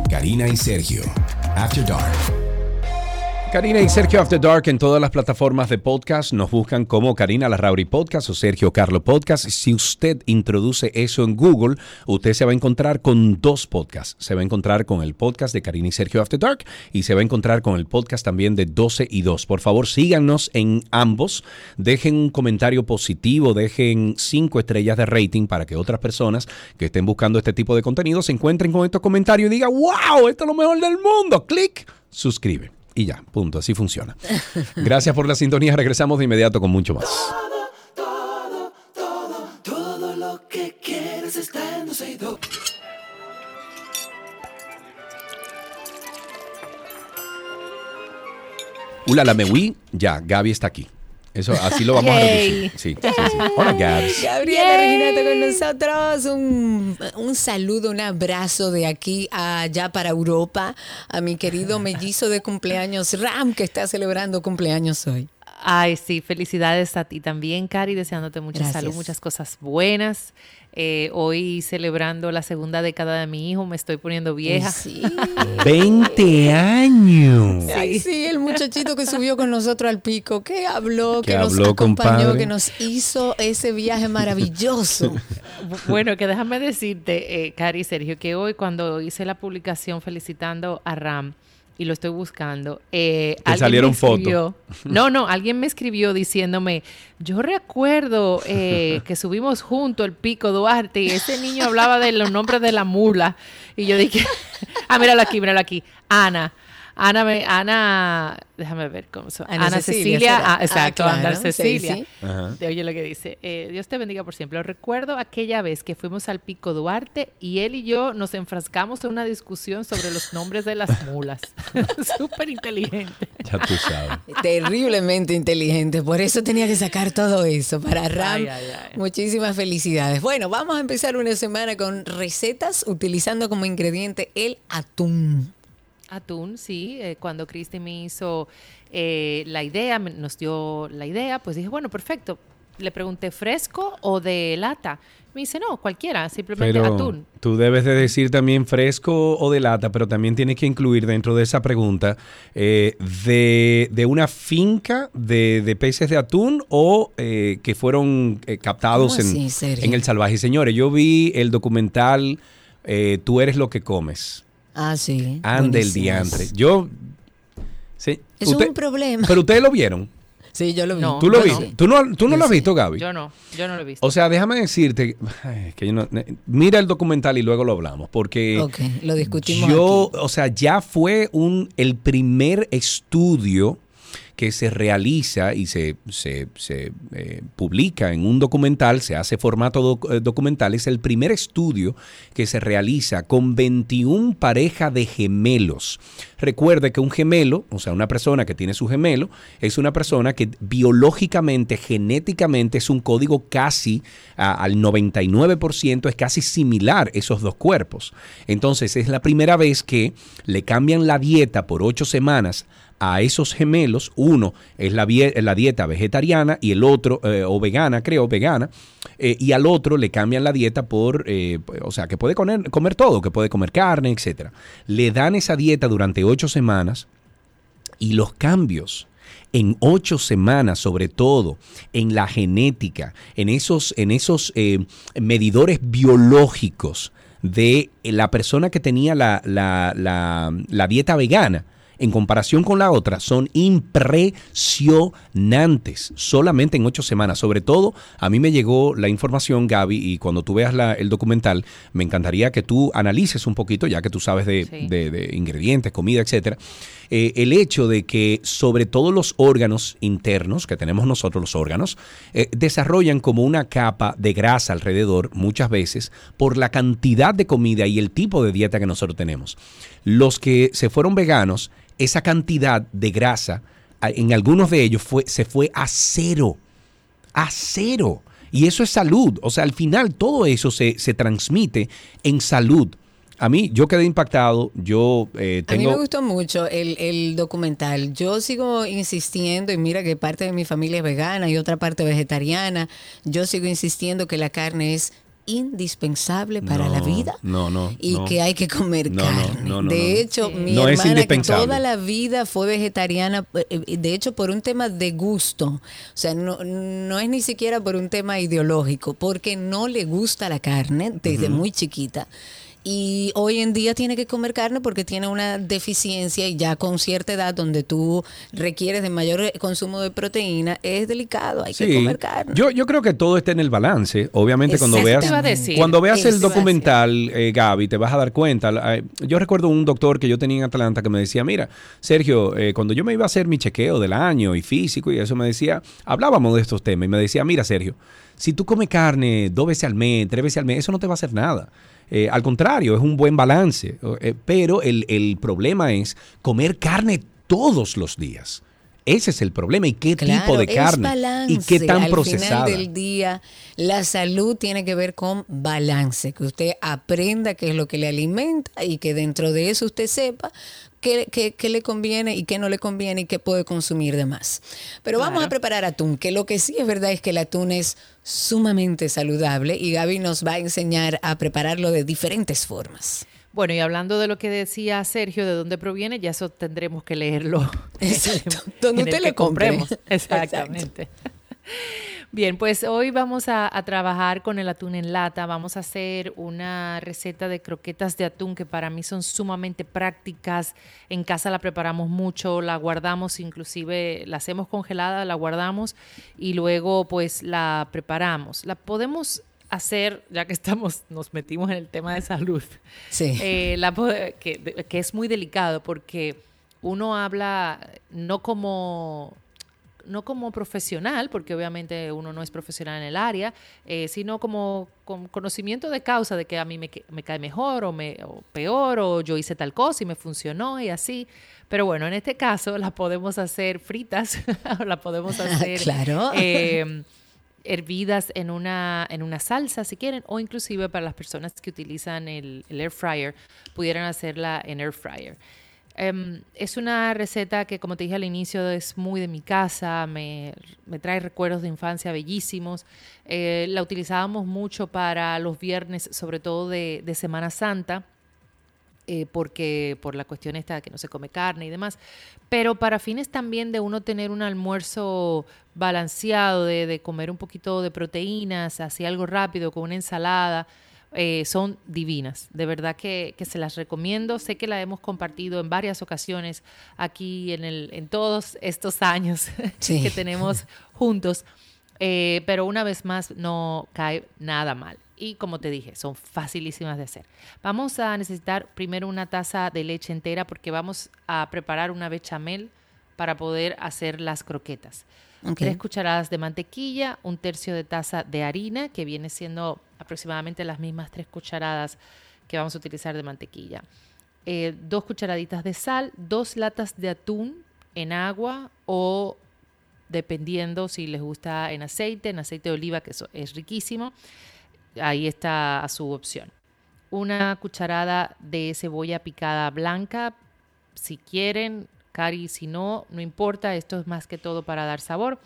Karina y Sergio. After Dark. Karina y Sergio After Dark en todas las plataformas de podcast nos buscan como Karina Larrauri Podcast o Sergio Carlo Podcast. Si usted introduce eso en Google, usted se va a encontrar con dos podcasts. Se va a encontrar con el podcast de Karina y Sergio After Dark y se va a encontrar con el podcast también de 12 y 2. Por favor, síganos en ambos. Dejen un comentario positivo, dejen cinco estrellas de rating para que otras personas que estén buscando este tipo de contenido se encuentren con estos comentarios y digan, wow, esto es lo mejor del mundo. Clic, suscribe. Y ya, punto, así funciona. Gracias por la sintonía, regresamos de inmediato con mucho más. Todo lo que quieres está en 12 y 2. Ula la mewi, ya, Gaby está aquí. Eso, así lo vamos a reducir. Sí, sí, sí. Hola, Gabs. *laughs* Gabriela Reginato con nosotros. Un, un saludo, un abrazo de aquí a allá para Europa. A mi querido mellizo de cumpleaños, Ram, que está celebrando cumpleaños hoy. Ay, sí, felicidades a ti también, Cari, deseándote mucha Gracias. salud, muchas cosas buenas. Eh, hoy celebrando la segunda década de mi hijo, me estoy poniendo vieja. Sí. *laughs* 20 años. Ay, sí, el muchachito que subió con nosotros al pico, que habló, Que que, nos acompañó, compadre. que nos hizo ese viaje maravilloso. Bu- Bueno, que déjame decirte, eh, Cari y Sergio, que hoy cuando hice la publicación felicitando a Ram y lo estoy buscando, eh, alguien me salieron fotos. *laughs* No, no, alguien me escribió diciéndome, yo recuerdo eh, que subimos junto el Pico Duarte y ese niño hablaba de los nombres de la mula y yo dije, *laughs* ah, míralo aquí, míralo aquí, Ana. Ana, me- Ana, déjame ver cómo son. Ana Ana, Cecilia, Cecilia, será. ah, exacto, Ah, Ana claro, Cecilia. sí. Oye lo que dice. eh, Dios te bendiga por siempre. Recuerdo aquella vez que fuimos al Pico Duarte y él y yo nos enfrascamos en una discusión sobre los nombres de las mulas. *laughs* Súper inteligente. Ya tú sabes. *laughs* Terriblemente inteligente, por eso tenía que sacar todo eso. Para Ram, Ay, ay, ay. muchísimas felicidades. Bueno, vamos a empezar una semana con recetas utilizando como ingrediente el atún. Atún, sí. eh, cuando Cristi me hizo eh, la idea, me- nos dio la idea, pues dije, bueno, perfecto. Le pregunté, ¿fresco o de lata? Me dice, no, cualquiera, simplemente Pero atún. tú debes de decir también fresco o de lata, pero también tienes que incluir dentro de esa pregunta eh, de, de una finca de, de peces de atún o eh, que fueron eh, captados ¿Cómo en, así, en el salvaje. Señores, yo vi el documental eh, Tú eres lo que comes. Ah, sí. Ande el diantre. Yo... Sí, Es usted- un problema. Pero ustedes lo vieron. Sí, yo lo vi. No, ¿Tú lo yo viste? no. ¿Tú no, tú no Yo lo has sí. visto, Gaby? Yo no, yo no lo he visto. O sea, déjame decirte ay, que yo no- mira el documental y luego lo hablamos, porque Ok, lo discutimos yo, aquí. o sea, ya fue un el primer estudio que se realiza y se, se- se, eh, publica en un documental, se hace formato eh, documental, es el primer estudio que se realiza con 21 parejas de gemelos. Recuerde que un gemelo, o sea, una persona que tiene su gemelo, es una persona que biológicamente, genéticamente, es un código casi al 99%, es casi similar esos dos cuerpos. Entonces, es la primera vez que le cambian la dieta por ocho semanas a esos gemelos. Uno es la, dieta vegetariana y el otro, eh, o vegana, creo, vegana, eh, y al otro le cambian la dieta por, eh, o sea, que puede comer, todo, que puede comer carne, etc. Le dan esa dieta durante ocho semanas y los cambios en ocho semanas, sobre todo en la genética, en esos, en esos medidores biológicos de la persona que tenía la- la- la dieta vegana, en comparación con la otra, son impresionantes, solamente en ocho semanas. Sobre todo, a mí me llegó la información, Gaby, y cuando tú veas la- el documental, me encantaría que tú analices un poquito, ya que tú sabes de, Sí. de- de ingredientes, comida, etcétera, eh, el hecho de que sobre todo los órganos internos que tenemos nosotros, los órganos, eh, desarrollan como una capa de grasa alrededor muchas veces por la cantidad de comida y el tipo de dieta que nosotros tenemos. Los que se fueron veganos, esa cantidad de grasa en algunos de ellos fue, se fue a cero a cero. Y eso es salud. O sea, al final todo eso se, se transmite en salud. A mí, yo quedé impactado. Yo eh, A mí tengo. me gustó mucho el, el documental. Yo sigo insistiendo, y mira que parte de mi familia es vegana y otra parte vegetariana. Yo sigo insistiendo que la carne es indispensable para la No, vida. no, no, Y no. que hay que comer carne. no, no, de hecho, Sí. mi No es hermana que toda la vida fue vegetariana, eh, de hecho por un tema de gusto. O sea, no, no es ni siquiera por un tema ideológico, porque no le gusta la carne desde muy chiquita. Y hoy en día tiene que comer carne porque tiene una deficiencia y ya con cierta edad donde tú requieres de mayor consumo de proteína, es delicado, hay que comer carne. yo, yo creo que todo está en el balance. Obviamente, cuando veas, cuando veas Eso el documental, eh, Gaby, te vas a dar cuenta. Eh, Yo recuerdo un doctor que yo tenía en Atlanta que me decía, mira, Sergio, eh, cuando yo me iba a hacer mi chequeo del año y físico y eso me decía, hablábamos de estos temas y me decía, mira, Sergio, si tú comes carne dos veces al mes, tres veces al mes, eso no te va a hacer nada. Eh, al contrario, es un buen balance. Eh, pero el, el problema es comer carne todos los días. Ese es el problema. ¿Y qué tipo de es carne? balance. ¿Y qué tan Al procesada? final del día, la salud tiene que ver con balance, que usted aprenda qué es lo que le alimenta y que dentro de eso usted sepa qué, qué- qué le conviene y qué no le conviene y qué puede consumir de más. Pero vamos Claro. a preparar atún, que lo que sí es verdad es que el atún es sumamente saludable y Gaby nos va a enseñar a prepararlo de diferentes formas. Bueno, y hablando de lo que decía Sergio, de dónde proviene, ya eso tendremos que leerlo. *laughs* Exacto. *laughs* Donde usted compre. compremos. *laughs* Exactamente. Bien, pues hoy vamos a, a trabajar con el atún en lata. Vamos a hacer una receta de croquetas de atún que para mí son sumamente prácticas. En casa la preparamos mucho, la guardamos, inclusive la hacemos congelada, la guardamos y luego pues la preparamos. La podemos hacer, ya que estamos, nos metimos en el tema de salud, Sí. eh, la que, que es muy delicado porque uno habla no como no como profesional, porque obviamente uno no es profesional en el área, eh, sino como con conocimiento de causa de que a mí me, cae mejor o, me, o peor, o yo hice tal cosa y me funcionó y así. Pero bueno, en este caso la podemos hacer fritas, o *laughs* la podemos *laughs* hacer Claro. eh, hervidas en una, en una salsa, si quieren, o inclusive para las personas que utilizan el, air fryer, pudieran hacerla en air fryer. Em, es una receta que, como te dije al inicio, es muy de mi casa, me, me trae recuerdos de infancia bellísimos. Eh, la utilizábamos mucho para los viernes, sobre todo de, de Semana Santa eh, porque por la cuestión esta de que no se come carne y demás, pero para fines también de uno tener un almuerzo balanceado, de, de comer un poquito de proteínas, así algo rápido, con una ensalada, eh, son divinas. De verdad que, que se las recomiendo. Sé que la hemos compartido en varias ocasiones aquí en, el, en todos estos años *laughs* Sí. que tenemos juntos. Eh, pero una vez más no cae nada mal. Y como te dije, son facilísimas de hacer. Vamos a necesitar primero una taza de leche entera porque vamos a preparar una bechamel para poder hacer las croquetas. Ok. Tres cucharadas de mantequilla, un tercio de taza de harina, que viene siendo aproximadamente las mismas tres cucharadas que vamos a utilizar de mantequilla. Eh, dos cucharaditas de sal, dos latas de atún en agua o dependiendo si les gusta en aceite, en aceite de oliva, que eso es riquísimo. Ahí está su opción. Una cucharada de cebolla picada blanca, si quieren, Cari, si no, no importa, esto es más que todo para dar sabor.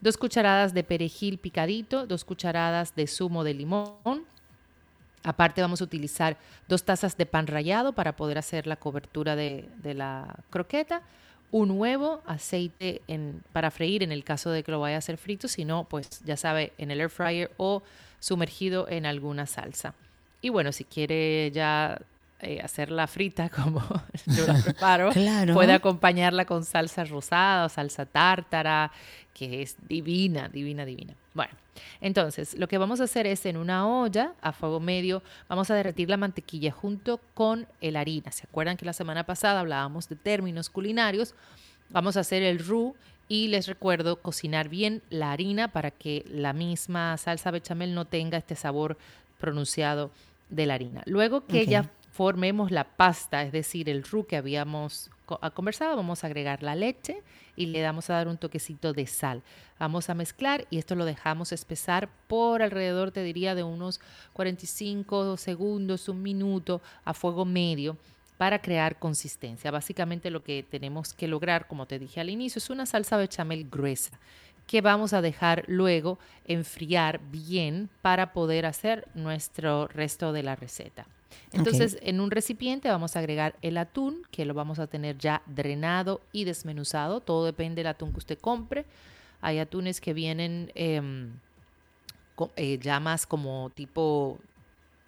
Dos cucharadas de perejil picadito, dos cucharadas de zumo de limón. Aparte vamos a utilizar dos tazas de pan rallado para poder hacer la cobertura de la croqueta. Un huevo, aceite para freír en el caso de que lo vaya a hacer frito, si no, pues ya sabe, en el air fryer o sumergido en alguna salsa. Y bueno, si quiere ya eh, hacerla frita *laughs* como yo la preparo, Claro. puede acompañarla con salsa rosada o salsa tártara, que es divina, divina, divina. Bueno, entonces lo que vamos a hacer es en una olla a fuego medio, vamos a derretir la mantequilla junto con la harina. ¿Se acuerdan que la semana pasada hablábamos de términos culinarios? Vamos a hacer el roux y les recuerdo cocinar bien la harina para que la misma salsa bechamel no tenga este sabor pronunciado de la harina. Luego que Ok. ya formemos la pasta, es decir, el roux que habíamos ah, conversado, vamos a agregar la leche y le damos a dar un toquecito de sal. Vamos a mezclar y esto lo dejamos espesar por alrededor, te diría, de unos 45 segundos, un minuto a fuego medio para crear consistencia. Básicamente lo que tenemos que lograr, como te dije al inicio, es una salsa bechamel gruesa que vamos a dejar luego enfriar bien para poder hacer nuestro resto de la receta. Entonces, en un recipiente vamos a agregar el atún, que lo vamos a tener ya drenado y desmenuzado. Todo depende del atún que usted compre. Hay atunes que vienen em, eh, ya más como tipo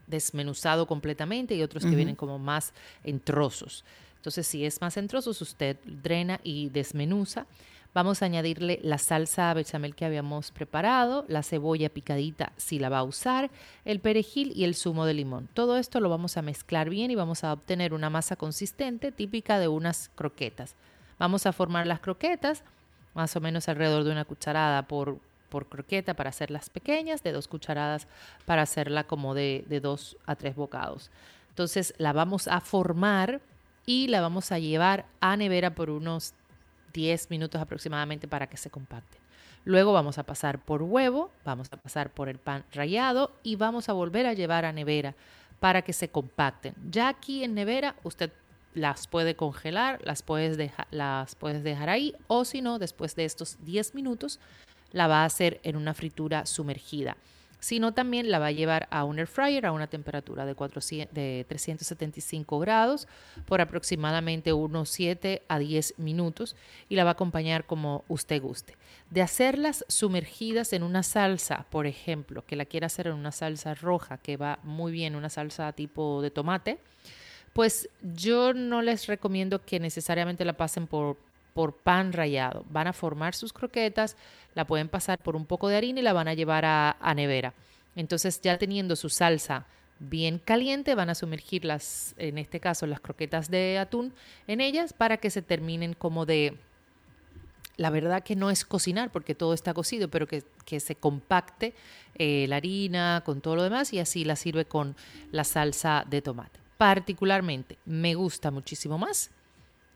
desmenuzado completamente y otros que vienen como más en trozos. Entonces, si es más en trozos, usted drena y desmenuza. Vamos a añadirle la salsa bechamel que habíamos preparado, la cebolla picadita si la va a usar, el perejil y el zumo de limón. Todo esto lo vamos a mezclar bien y vamos a obtener una masa consistente típica de unas croquetas. Vamos a formar las croquetas, más o menos alrededor de una cucharada por, por croqueta para hacerlas pequeñas, de dos cucharadas para hacerla como de, dos a tres bocados. Entonces la vamos a formar y la vamos a llevar a nevera por unos 10 minutos aproximadamente para que se compacte. Luego vamos a pasar por huevo, vamos a pasar por el pan rallado y vamos a volver a llevar a nevera para que se compacten. Ya aquí en nevera usted las puede congelar, las puedes, deja- las puedes dejar ahí o si no, después de estos 10 minutos la va a hacer en una fritura sumergida. Si no, también la va a llevar a un air fryer a una temperatura de, 400 de 375 grados por aproximadamente unos 7 a 10 minutos y la va a acompañar como usted guste. De hacerlas sumergidas en una salsa, por ejemplo, que la quiera hacer en una salsa roja que va muy bien, una salsa tipo de tomate, pues yo no les recomiendo que necesariamente la pasen por, por pan rallado. Van a formar sus croquetas, la pueden pasar por un poco de harina y la van a llevar a, a nevera. Entonces ya teniendo su salsa bien caliente, van a sumergir las, en este caso, las croquetas de atún en ellas para que se terminen como de... La verdad que no es cocinar porque todo está cocido, pero que, que se compacte eh, la harina con todo lo demás y así la sirve con la salsa de tomate. Particularmente me gusta muchísimo más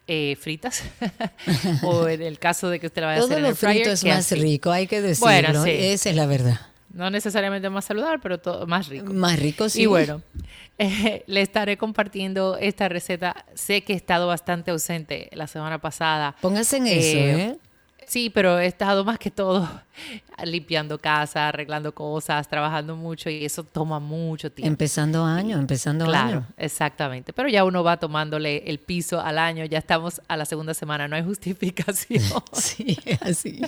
eh, fritas *laughs* o en el caso de que usted la vaya a Todo hacer en lo el fryer, frito es que más así. rico, hay que decirlo. Bueno, sí. Esa es la verdad. No necesariamente más saludable, pero todo más rico. Más rico, sí. Y bueno, *laughs* eh, le estaré compartiendo esta receta. Sé que he estado bastante ausente la semana pasada. Póngase en eso, Eh, ¿eh? Sí, pero he estado más que todo *laughs* limpiando casa, arreglando cosas, trabajando mucho y eso toma mucho tiempo. Empezando año, empezando Claro, año. exactamente. Pero ya uno va tomándole el piso al año, ya estamos a la segunda semana, no hay *laughs* justificación. *laughs* Sí, así.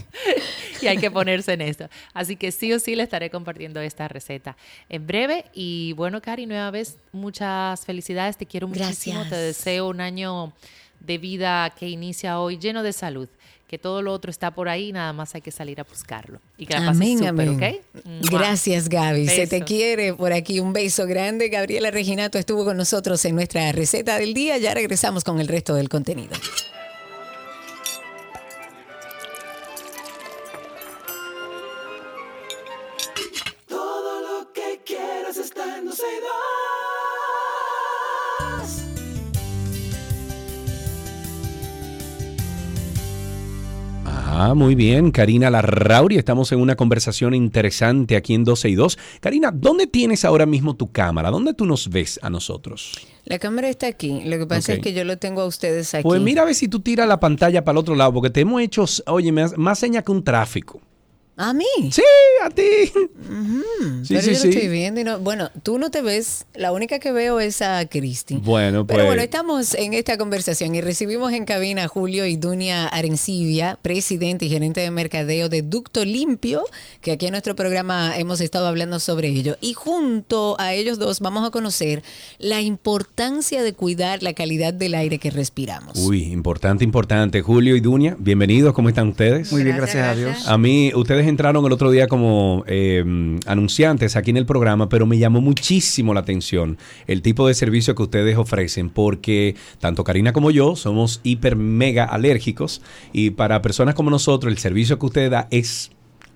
y hay que ponerse en esto. Así que sí o sí le estaré compartiendo esta receta en breve. Y bueno, Cari, nueva vez, muchas felicidades. Te quiero muchísimo. Gracias. Te deseo un año de vida que inicia hoy lleno de salud. Que todo lo otro está por ahí, nada más hay que salir a buscarlo. Y que la Amén, súper, amén. Gracias, Gaby. Se te quiere por aquí. Un beso grande. Gabriela Reginato estuvo con nosotros en nuestra receta del día. Ya regresamos con el resto del contenido. Ah, muy bien. Karina Larrauri, estamos en una conversación interesante aquí en 12 y 2. Karina, ¿dónde tienes ahora mismo tu cámara? ¿Dónde tú nos ves a nosotros? La cámara está aquí. Lo que pasa es que yo lo tengo a ustedes aquí. Pues mira a ver si tú tiras la pantalla para el otro lado, porque te hemos hecho, oye, más, más señas que un tráfico. ¿A mí? Sí, a ti. Sí, pero sí, yo sí. estoy viendo y no, bueno, tú no te ves, la única que veo es a Cristi. Bueno, Pero pues- bueno, estamos en esta conversación y recibimos en cabina a Julio y Dunia Arencibia, presidente y gerente de mercadeo de Ducto Limpio, que aquí en nuestro programa hemos estado hablando sobre ello. Y junto a ellos dos vamos a conocer la importancia de cuidar la calidad del aire que respiramos. Uy, importante, importante. Julio y Dunia, bienvenidos, ¿cómo están ustedes? Muy bien, Gracias, gracias, a. Dios. A mí, ustedes entraron el otro día como eh, anunciantes aquí en el programa, pero me llamó muchísimo la atención el tipo de servicio que ustedes ofrecen, porque tanto Karina como yo somos hiper mega alérgicos y para personas como nosotros el servicio que usted da es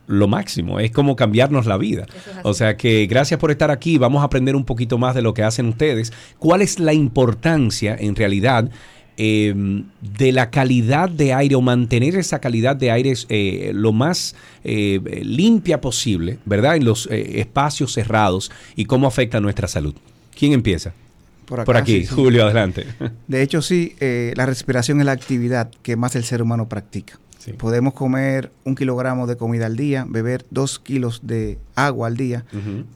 lo máximo, es como cambiarnos la vida. O sea que gracias por estar aquí, vamos a aprender un poquito más de lo que hacen ustedes. ¿Cuál es la importancia en realidad eh, de la calidad de aire o mantener esa calidad de aire eh, lo más eh, limpia posible, ¿verdad? En los eh, espacios cerrados y cómo afecta a nuestra salud. ¿Quién empieza? Por, Por aquí, sí, sí. Julio, adelante. *laughs* De hecho, sí, la respiración es la actividad que más el ser humano practica. Sí. Podemos comer un kilogramo de comida al día, beber dos kilos de agua al día,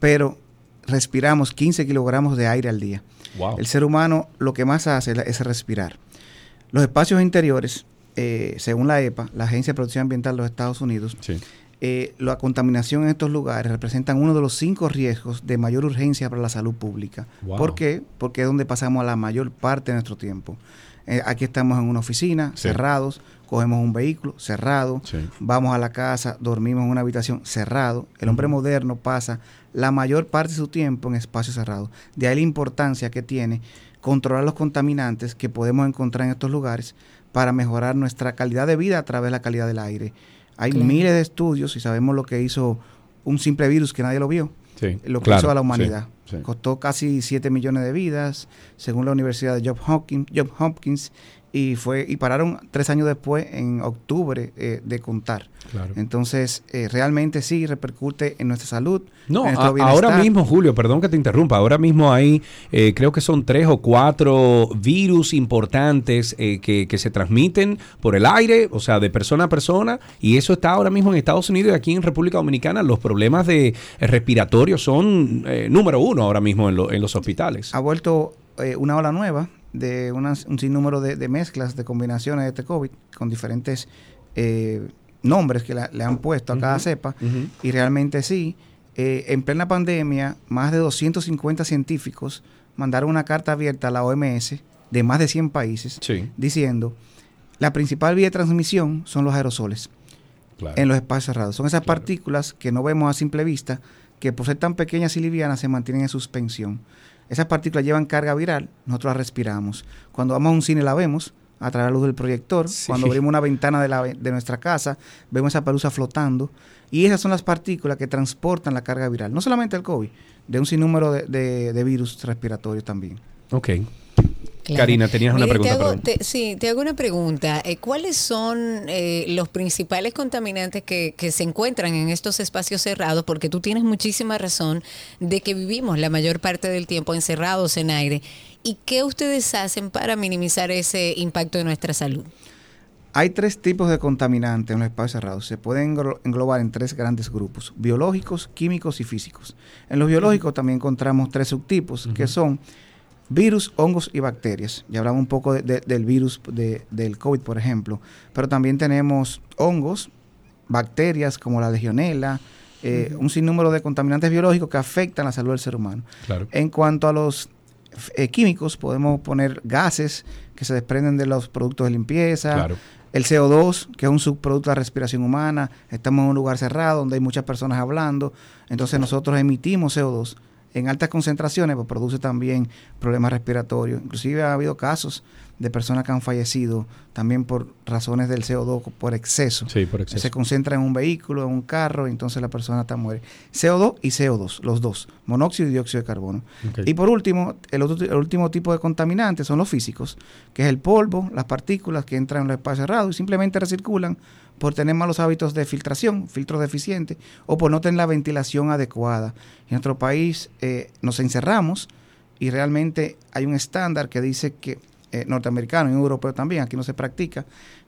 pero respiramos 15 kilogramos de aire al día. Wow. El ser humano lo que más hace es respirar. Los espacios interiores, eh, según la EPA, la Agencia de Protección Ambiental de los Estados Unidos, Sí. eh, la contaminación en estos lugares representan uno de los cinco riesgos de mayor urgencia para la salud pública. Wow. ¿Por qué? Porque es donde pasamos la mayor parte de nuestro tiempo. Eh, aquí estamos en una oficina, Sí. cerrados, cogemos un vehículo, cerrado, Sí. vamos a la casa, dormimos en una habitación, cerrado. El hombre moderno pasa la mayor parte de su tiempo en espacios cerrados. De ahí la importancia que tiene controlar los contaminantes que podemos encontrar en estos lugares para mejorar nuestra calidad de vida a través de la calidad del aire. Hay Claro. miles de estudios y sabemos lo que hizo un simple virus que nadie lo vio, Sí, lo que claro, hizo a la humanidad. sí. Costó casi 7 millones de vidas, según la Universidad de Johns Hopkins, Johns Hopkins y fue y pararon tres años después, en octubre, eh, de contar. Claro. Entonces, eh, realmente sí repercute en nuestra salud. No, en a- ahora mismo, Julio, perdón que te interrumpa, ahora mismo hay, eh, creo que son tres o cuatro virus importantes eh, que, que se transmiten por el aire, o sea, de persona a persona, y eso está ahora mismo en Estados Unidos y aquí en República Dominicana. Los problemas de eh, respiratorios son número uno ahora mismo en, lo- en los hospitales. Ha vuelto una ola nueva de un sinnúmero de, de mezclas, de combinaciones de este COVID con diferentes eh, nombres que la- le han puesto a cada cepa. Y realmente sí, eh, en plena pandemia, más de 250 científicos mandaron una carta abierta a la OMS de más de 100 países Sí, diciendo la principal vía de transmisión son los aerosoles claro. en los espacios cerrados. Son esas Claro. partículas que no vemos a simple vista, que por ser tan pequeñas y livianas se mantienen en suspensión. Esas partículas llevan carga viral, nosotros las respiramos. Cuando vamos a un cine la vemos a través de la luz del proyector. Sí. Cuando abrimos una ventana de, la, ve- de nuestra casa, vemos esa pelusa flotando. Y esas son las partículas que transportan la carga viral. No solamente el COVID, de un sinnúmero de, de- de virus respiratorios también. Ok. Claro. Karina, tenías una Mire, pregunta. te hago- te- sí, te hago una pregunta. Eh, ¿Cuáles son eh, los principales contaminantes que, que se encuentran en estos espacios cerrados? Porque tú tienes muchísima razón de que vivimos la mayor parte del tiempo encerrados en aire. ¿Y qué ustedes hacen para minimizar ese impacto en nuestra salud? Hay tres tipos de contaminantes en los espacios cerrados. Se pueden englo- englobar en tres grandes grupos, biológicos, químicos y físicos. En los biológicos también encontramos tres subtipos, que son virus, hongos y bacterias. Ya hablamos un poco de- de- del virus de- del COVID, por ejemplo, pero también tenemos hongos, bacterias como la legionela, eh, un sinnúmero de contaminantes biológicos que afectan la salud del ser humano. Claro. En cuanto a los eh, químicos, podemos poner gases que se desprenden de los productos de limpieza, Claro. el CO2, que es un subproducto de la respiración humana. Estamos en un lugar cerrado donde hay muchas personas hablando, entonces nosotros emitimos CO2 en altas concentraciones, pues produce también problemas respiratorios. Inclusive ha habido casos de personas que han fallecido también por razones del CO2 por exceso. Sí, por exceso. Se concentra en un vehículo, en un carro, y entonces la persona está muere. CO2 y CO2, los dos, monóxido y dióxido de carbono. Y por último, el, otro- el último tipo de contaminantes son los físicos, que es el polvo, las partículas que entran en los espacios cerrados y simplemente recirculan por tener malos hábitos de filtración, filtros deficientes, o por no tener la ventilación adecuada. En nuestro país eh, nos encerramos y realmente hay un estándar que dice que, eh, norteamericano y europeo también, aquí no se practica,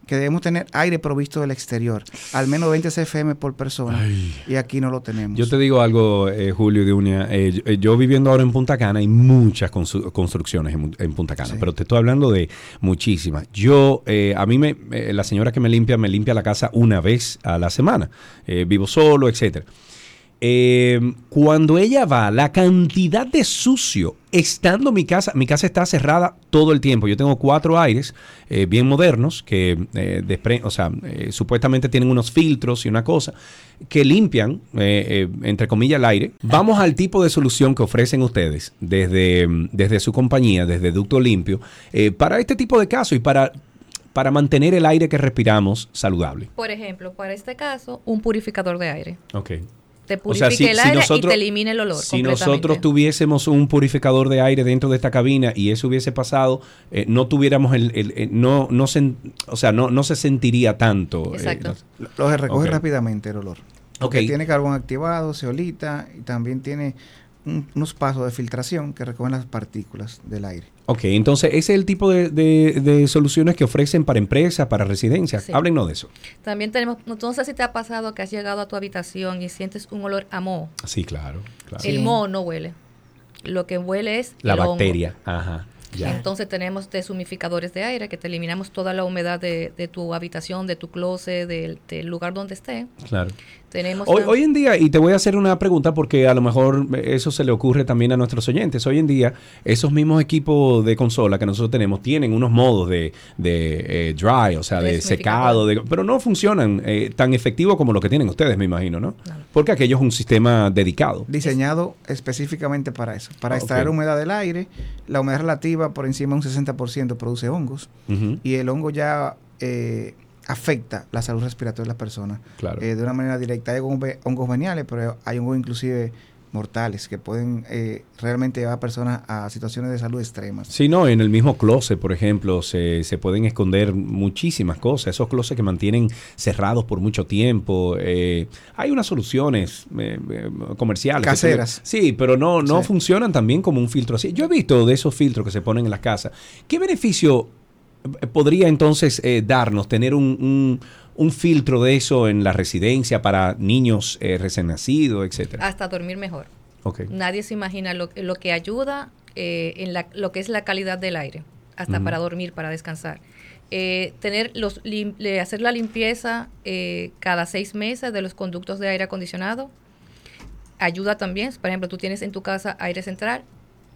que debemos tener aire provisto del exterior, al menos 20 CFM por persona, y aquí no lo tenemos. Yo te digo algo, eh, Julio de Unia. eh, yo, eh, yo viviendo ahora en Punta Cana, hay muchas constru- construcciones en, en Punta Cana, Sí. pero te estoy hablando de muchísimas. Yo, eh, a mí, me, la señora que me limpia, me limpia la casa una vez a la semana. Vivo solo, etcétera. Eh, cuando ella va, la cantidad de sucio estando mi casa, mi casa está cerrada todo el tiempo. Yo tengo cuatro aires eh, bien modernos que eh, despre- o sea, eh, supuestamente tienen unos filtros y una cosa que limpian, entre comillas, el aire. Vamos al tipo de solución que ofrecen ustedes desde, mm, desde su compañía, desde Ducto Limpio, para este tipo de casos y para, para mantener el aire que respiramos saludable. Por ejemplo, para este caso, un purificador de aire. Ok. Te O sea, purifica si- el si aire y nosotros- te elimina el olor. Si completamente. nosotros tuviésemos un purificador de aire dentro de esta cabina y eso hubiese pasado, eh, no tuviéramos el, el- el- no, no se, o sea, no, no se sentiría tanto. eh, Exacto. no- Lo lo recoge rápidamente el olor. Ok. Porque tiene carbón activado, ceolita y también tiene un- unos pasos de filtración que recogen las partículas del aire. Ok, entonces ese es el tipo de, de- de soluciones que ofrecen para empresas, para residencias. Sí. Háblenos de eso. También tenemos, no sé si te ha pasado que has llegado a tu habitación y sientes un olor a moho. Sí, claro. claro. El moho no huele. Lo que huele es La el hongo. bacteria. Ajá. Ya. Entonces tenemos deshumificadores de aire que te eliminamos toda la humedad de, de tu habitación, de tu closet, del, del lugar donde esté. Claro. Tenemos Hoy, en día, y te voy a hacer una pregunta porque a lo mejor eso se le ocurre también a nuestros oyentes. Hoy en día, esos mismos equipos de consola que nosotros tenemos tienen unos modos de, de eh, dry, o sea, de secado, de- pero no funcionan eh, tan efectivo como lo que tienen ustedes, me imagino, ¿no? Porque aquello es un sistema dedicado. Diseñado específicamente para eso, para Ah, extraer humedad del aire. La humedad relativa por encima de un 60% produce hongos y el hongo ya eh, afecta la salud respiratoria de las personas Claro. eh, de una manera directa. Hay hongos, hongos veniales, pero hay hongos inclusive mortales que pueden eh, realmente llevar a personas a situaciones de salud extremas. Sí, no, en el mismo closet, por ejemplo, se, se pueden esconder muchísimas cosas. Esos closets que mantienen cerrados por mucho tiempo. eh, hay unas soluciones eh, eh, comerciales. Caseras. Sí, pero no, no Sí. funcionan también como un filtro así. Yo he visto de esos filtros que se ponen en las casas. ¿Qué beneficio podría entonces eh, darnos tener un, un- un filtro de eso en la residencia para niños eh, recién nacidos, etcétera? hasta dormir mejor. Ok. Nadie se imagina lo, lo que ayuda eh, en la- lo que es la calidad del aire, hasta para dormir, para descansar. Eh, tener los lim- hacer la limpieza cada seis meses de los conductos de aire acondicionado ayuda también. Por ejemplo, tú tienes en tu casa aire central,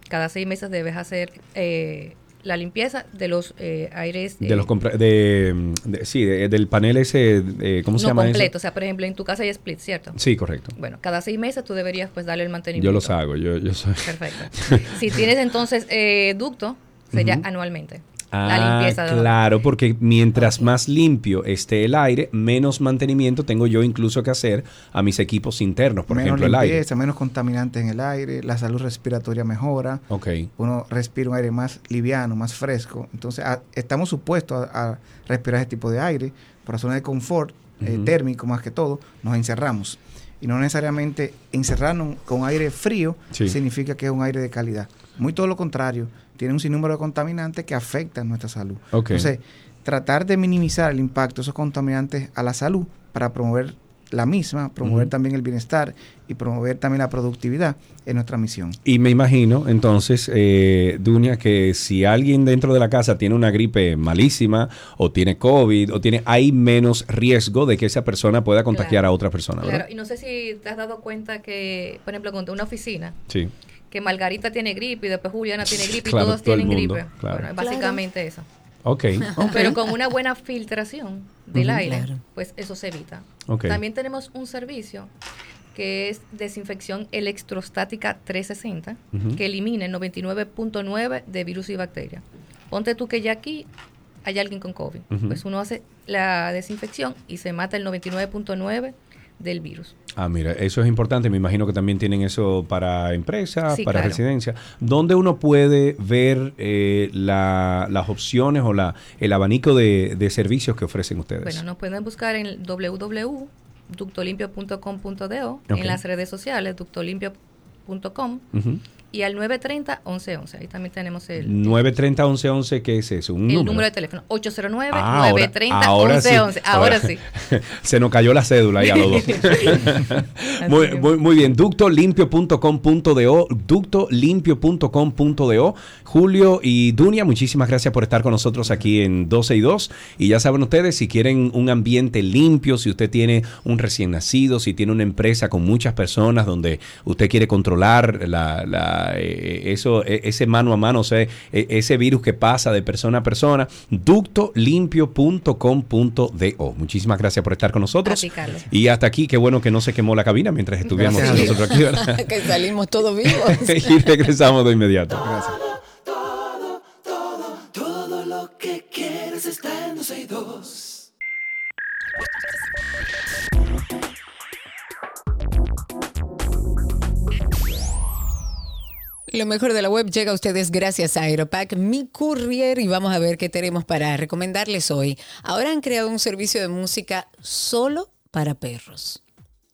cada seis meses debes hacer eh, la limpieza de los eh, aires De eh, los compra- de, de- sí, de- del panel ese, ¿cómo se llama eso? completo. O sea, por ejemplo, en tu casa hay split, ¿cierto? Sí, correcto. Bueno, cada seis meses tú deberías pues darle el mantenimiento. Yo los hago, yo, yo soy. Perfecto. si tienes entonces eh, ducto, sería anualmente. Ah, la limpieza de claro, porque mientras más limpio esté el aire, menos mantenimiento tengo yo incluso que hacer a mis equipos internos, por menos ejemplo, el aire. limpieza, menos contaminantes en el aire, la salud respiratoria mejora, Ok, uno respira un aire más liviano, más fresco. Entonces, a- estamos supuestos a, a respirar ese tipo de aire por razones de confort eh, térmico más que todo, nos encerramos. Y no necesariamente encerrarnos con aire frío Sí. significa que es un aire de calidad. Muy todo lo contrario, tiene un sinnúmero de contaminantes que afectan nuestra salud. Entonces, tratar de minimizar el impacto de esos contaminantes a la salud para promover la misma, promover también el bienestar y promover también la productividad es nuestra misión. Y me imagino, entonces, eh, Dunia, que si alguien dentro de la casa tiene una gripe malísima, o tiene COVID, o tiene, hay menos riesgo de que esa persona pueda contagiar Claro. a otra persona, ¿verdad? Claro, y no sé si te has dado cuenta que, por ejemplo, con una oficina, Sí. Que Margarita tiene gripe y después Juliana tiene gripe Claro, y todos todo tienen mundo, gripe. claro. Bueno, básicamente eso. Ok. *laughs* ok. Pero con una buena filtración del aire, Claro. pues eso se evita. Ok. También tenemos un servicio que es desinfección electrostática 360, Ujú. que elimina el 99.9 de virus y bacterias. Ponte tú que ya aquí hay alguien con COVID. Pues uno hace la desinfección y se mata el 99.9 del virus. Ah, mira, eso es importante. Me imagino que también tienen eso para empresas, Sí, para claro. residencia. ¿Dónde uno puede ver eh, la- las opciones o la, el abanico de, de servicios que ofrecen ustedes? Bueno, nos pueden buscar en www.ductolimpio.com.do, Ok. en las redes sociales, ductolimpio.com Ujú. Y al 930-1111. Ahí también tenemos el, 930-1111, ¿qué es eso? ¿Un el número? número de teléfono. 809-930-1111. Ah, ahora- Ahora, sí. ahora sí. *laughs* Se nos cayó la cédula ahí a los dos. *laughs* *laughs* muy, muy, muy bien. Ductolimpio.com.do, ductolimpio.com.do. Julio y Dunia, muchísimas gracias por estar con nosotros aquí en 12 y 2. Y ya saben ustedes, si quieren un ambiente limpio, si usted tiene un recién nacido, si tiene una empresa con muchas personas donde usted quiere controlar la, la, eh, eso, eh, ese mano a mano, o sea, eh, ese virus que pasa de persona a persona, ductolimpio.com.do. Muchísimas gracias por estar con nosotros. Ti. Y hasta aquí, qué bueno que no se quemó la cabina mientras Gracias Dios. nosotros aquí, ¿verdad? *laughs* que salimos todos vivos. *laughs* y regresamos de inmediato. Todo, todo, todo lo que quieres está en 12 y 2. Lo mejor de la web llega a ustedes gracias a Aeropack, mi courier, y vamos a ver qué tenemos para recomendarles hoy. Ahora han creado un servicio de música solo para perros.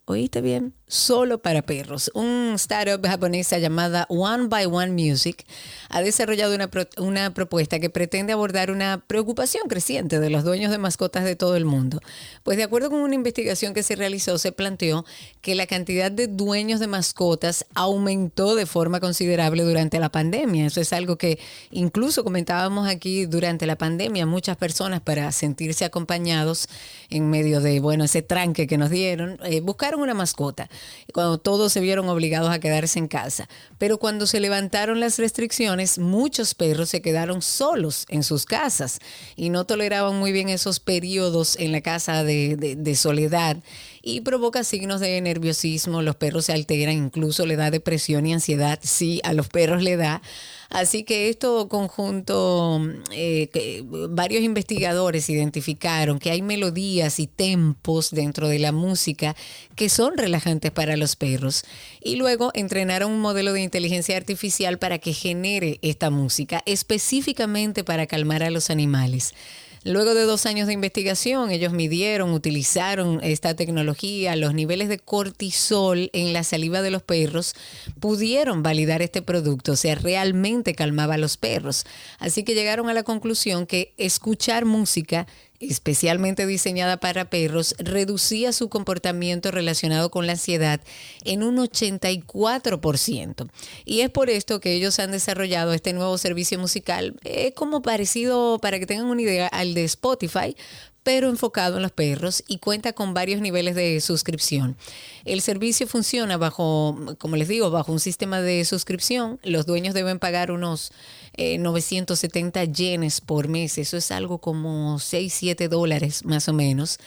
¿Oíste bien? Solo para perros. Un startup japonesa llamada One by One Music ha desarrollado una, pro- una propuesta que pretende abordar una preocupación creciente de los dueños de mascotas de todo el mundo. Pues de acuerdo con una investigación que se realizó, se planteó que la cantidad de dueños de mascotas aumentó de forma considerable durante la pandemia. Eso es algo que incluso comentábamos aquí durante la pandemia. Muchas personas para sentirse acompañados en medio de, bueno, ese tranque que nos dieron, eh, buscaron una mascota. Cuando todos se vieron obligados a quedarse en casa. Pero cuando se levantaron las restricciones, muchos perros se quedaron solos en sus casas y no toleraban muy bien esos periodos en la casa de, de- de soledad y provoca signos de nerviosismo, los perros se alteran, incluso le da depresión y ansiedad, sí, a los perros le da. Así que esto conjunto, eh, que varios investigadores identificaron que hay melodías y tempos dentro de la música que son relajantes para los perros. Y luego entrenaron un modelo de inteligencia artificial para que genere esta música específicamente para calmar a los animales. Luego de dos años de investigación, ellos midieron, utilizaron esta tecnología, los niveles de cortisol en la saliva de los perros, pudieron validar este producto, o sea, realmente calmaba a los perros. Así que llegaron a la conclusión que escuchar música especialmente diseñada para perros, reducía su comportamiento relacionado con la ansiedad en un 84%. Y es por esto que ellos han desarrollado este nuevo servicio musical, es como parecido, para que tengan una idea, al de Spotify, pero enfocado en los perros y cuenta con varios niveles de suscripción. El servicio funciona bajo, como les digo, bajo un sistema de suscripción. Los dueños deben pagar unos eh, 970 yenes por mes. Eso es algo como 6, 7 dólares más o menos.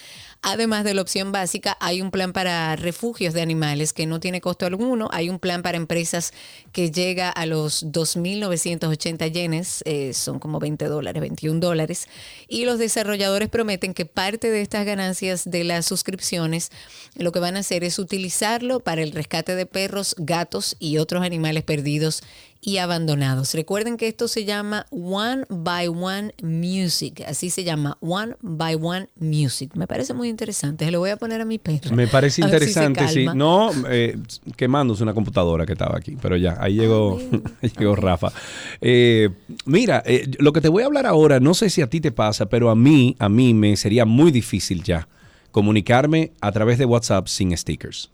Además de la opción básica, hay un plan para refugios de animales que no tiene costo alguno. Hay un plan para empresas que llega a los 2.980 yenes, eh, son como 20 dólares, 21 dólares. Y los desarrolladores prometen que parte de estas ganancias de las suscripciones lo que van a hacer es utilizarlo para el rescate de perros, gatos y otros animales perdidos y abandonados. Recuerden que esto se llama One by One Music, así se llama One by One Music. Me parece muy interesante, se lo voy a poner a mi perro. Me parece *laughs* ver si interesante, sí. No, eh, quemándose una computadora que estaba aquí, pero ya, ahí llegó, *laughs* ahí llegó Rafa. Eh, mira, eh, lo que te voy a hablar ahora, no sé si a ti te pasa, pero a mí, a mí me sería muy difícil ya comunicarme a través de WhatsApp sin stickers.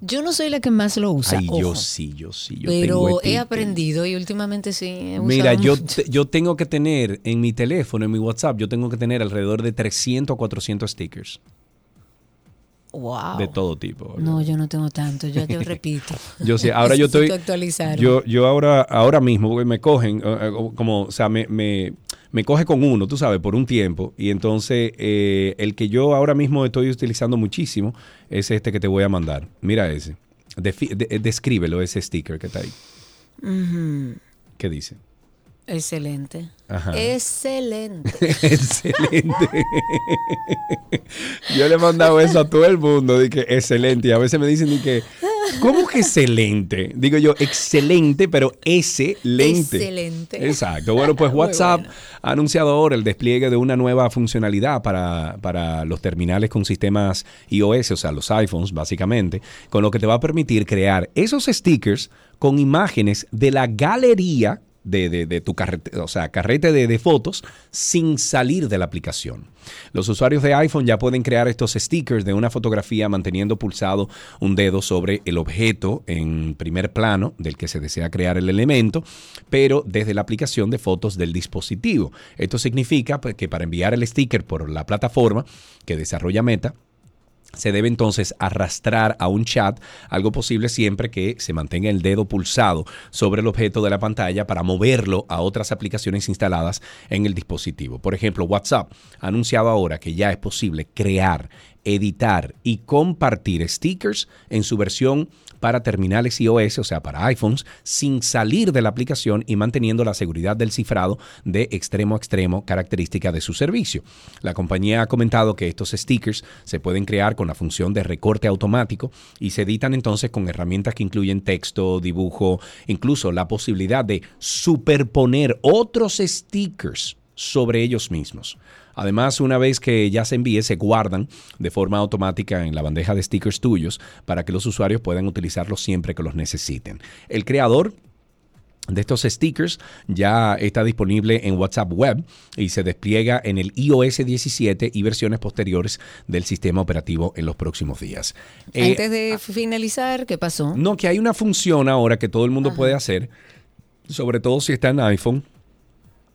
Yo no soy la que más lo usa, Ay, yo sí, yo sí. Yo pero tengo he aprendido y últimamente sí. he Mira, yo, mucho. te- yo tengo que tener en mi teléfono, en mi WhatsApp, yo tengo que tener alrededor de 300 a 400 stickers Wow. de todo tipo. No, yo no tengo tanto, yo, yo *laughs* repito. Yo sé, ahora yo estoy. Yo, yo ahora, ahora mismo, me cogen, eh, eh, como, o sea, me, me, me coge con uno, tú sabes, por un tiempo. Y entonces, eh, el que yo ahora mismo estoy utilizando muchísimo es este que te voy a mandar. Mira ese. Defi- de- eh, descríbelo, ese sticker que está ahí. ¿Qué dice? Excelente. Ajá. Excelente. *laughs* excelente. *laughs* Yo le he mandado eso a todo el mundo, de que excelente. Y a veces me dicen de que, ¿cómo que excelente? Digo yo, excelente, pero excelente. Excelente. Exacto. Bueno, pues *laughs* WhatsApp bueno. ha anunciado ahora el despliegue de una nueva funcionalidad para, para los terminales con sistemas iOS, o sea, los iPhones, básicamente, con lo que te va a permitir crear esos stickers con imágenes de la galería de, de- tu carrete, o sea, carrete de, de fotos sin salir de la aplicación. Los usuarios de iPhone ya pueden crear estos stickers de una fotografía manteniendo pulsado un dedo sobre el objeto en primer plano del que se desea crear el elemento, pero desde la aplicación de fotos del dispositivo. Esto significa pues, que para enviar el sticker por la plataforma que desarrolla Meta, se debe entonces arrastrar a un chat, algo posible siempre que se mantenga el dedo pulsado sobre el objeto de la pantalla para moverlo a otras aplicaciones instaladas en el dispositivo. Por ejemplo, WhatsApp ha anunciado ahora que ya es posible crear, editar y compartir stickers en su versión para terminales iOS, o sea, para iPhones, sin salir de la aplicación y manteniendo la seguridad del cifrado de extremo a extremo, característica de su servicio. La compañía ha comentado que estos stickers se pueden crear con la función de recorte automático y se editan entonces con herramientas que incluyen texto, dibujo, incluso la posibilidad de superponer otros stickers sobre ellos mismos. Además, una vez que ya se envíe, se guardan de forma automática en la bandeja de stickers tuyos para que los usuarios puedan utilizarlos siempre que los necesiten. El creador de estos stickers ya está disponible en WhatsApp Web y se despliega en el iOS 17 y versiones posteriores del sistema operativo en los próximos días. Eh, Antes de finalizar, ¿qué pasó? no, que hay una función ahora que todo el mundo puede hacer, sobre todo si está en iPhone.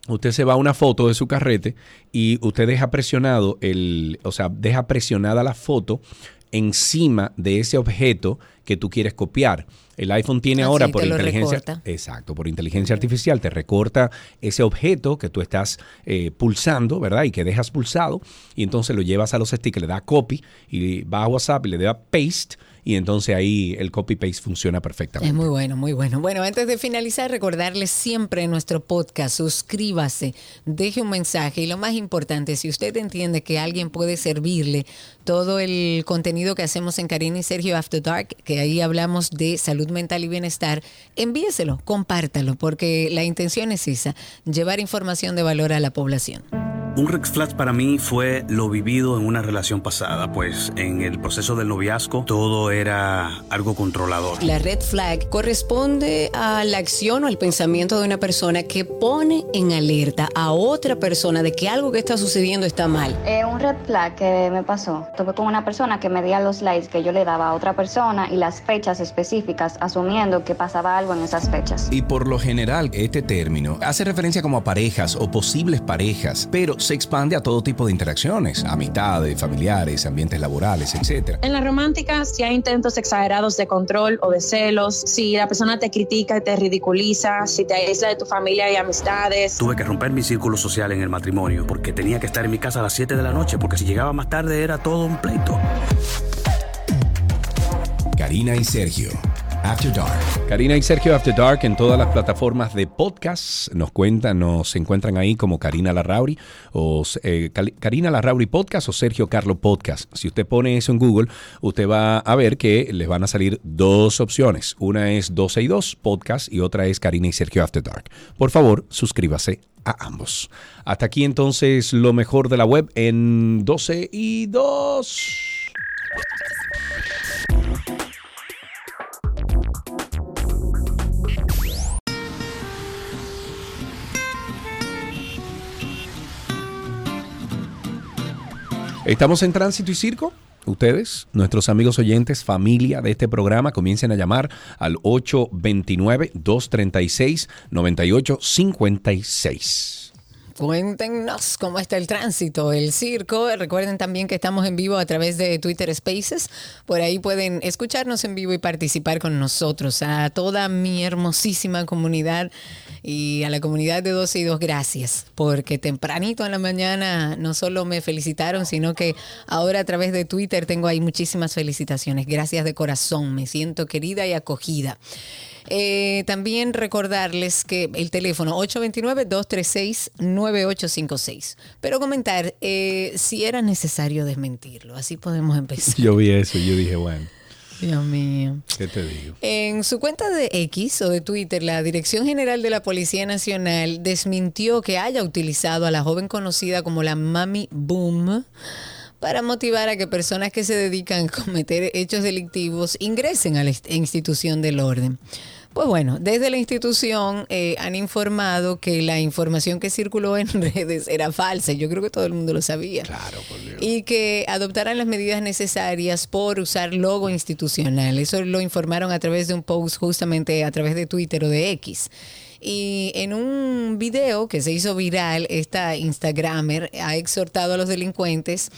Usted se va a una foto de su carrete y usted deja presionado el, o sea, deja presionada la foto encima de ese objeto que tú quieres copiar. El iPhone tiene Ah, ahora por inteligencia, recorta. exacto, por inteligencia artificial te recorta ese objeto que tú estás eh, pulsando, ¿verdad? Y que dejas pulsado y entonces lo llevas a los stickers, le da copy y va a WhatsApp y le da paste y entonces ahí el copy paste funciona perfectamente. Es muy bueno, muy bueno. Bueno, antes de finalizar, recordarles siempre en nuestro podcast, suscríbase, deje un mensaje y lo más importante, si usted entiende que alguien puede servirle todo el contenido que hacemos en Karina y Sergio After Dark, que ahí hablamos de salud mental y bienestar, envíeselo, compártalo, porque la intención es esa, llevar información de valor a la población. Un red flag para mí fue lo vivido en una relación pasada, pues en el proceso del noviazgo todo era algo controlador. La red flag corresponde a la acción o al pensamiento de una persona que pone en alerta a otra persona de que algo que está sucediendo está mal. Eh, un red flag que me pasó. Tuve con una persona que medía los likes que yo le daba a otra persona y las fechas específicas, asumiendo que pasaba algo en esas fechas. Y por lo general, este término hace referencia como a parejas o posibles parejas, pero se expande a todo tipo de interacciones, amistades, familiares, ambientes laborales, etc. En la romántica, si hay intentos exagerados de control o de celos, si la persona te critica y te ridiculiza, si te aísla de tu familia y amistades. Tuve que romper mi círculo social en el matrimonio porque tenía que estar en mi casa a las 7 de la noche porque si llegaba más tarde era todo un pleito. Karina y Sergio, After Dark. Karina y Sergio After Dark en todas las plataformas de podcast. Nos cuentan, nos encuentran ahí como Karina Larrauri o eh, Karina Larrauri Podcast o Sergio Carlo Podcast. Si usted pone eso en Google, usted va a ver que les van a salir dos opciones. Una es 12 y 2 Podcast y otra es Karina y Sergio After Dark. Por favor, suscríbase a ambos. Hasta aquí entonces lo mejor de la web en 12 y 2. Estamos en Tránsito y Circo. Ustedes, nuestros amigos oyentes, familia de este programa, comiencen a llamar al 829-236-9856. Cuéntenos cómo está el tránsito, el circo. Recuerden también que estamos en vivo a través de Twitter Spaces. Por ahí pueden escucharnos en vivo y participar con nosotros. A toda mi hermosísima comunidad y a la comunidad de 12 y 2, gracias. Porque tempranito en la mañana no solo me felicitaron, sino que ahora a través de Twitter tengo ahí muchísimas felicitaciones. Gracias de corazón. Me siento querida y acogida. Eh, también recordarles que el teléfono 829-236-9856. Pero comentar eh, si era necesario desmentirlo. Así podemos empezar. Yo vi eso yo dije, bueno, Dios mío. ¿qué te digo? En su cuenta de X o de Twitter, la Dirección General de la Policía Nacional desmintió que haya utilizado a la joven conocida como la Mami Boom para motivar a que personas que se dedican a cometer hechos delictivos ingresen a la inst- institución del orden. Pues bueno, desde la institución eh, han informado que la información que circuló en *laughs* redes era falsa. Yo creo que todo el mundo lo sabía. Claro, por Dios. Y que adoptaran las medidas necesarias por usar logo institucional. Eso lo informaron a través de un post justamente a través de Twitter o de X. Y en un video que se hizo viral, esta Instagramer ha exhortado a los delincuentes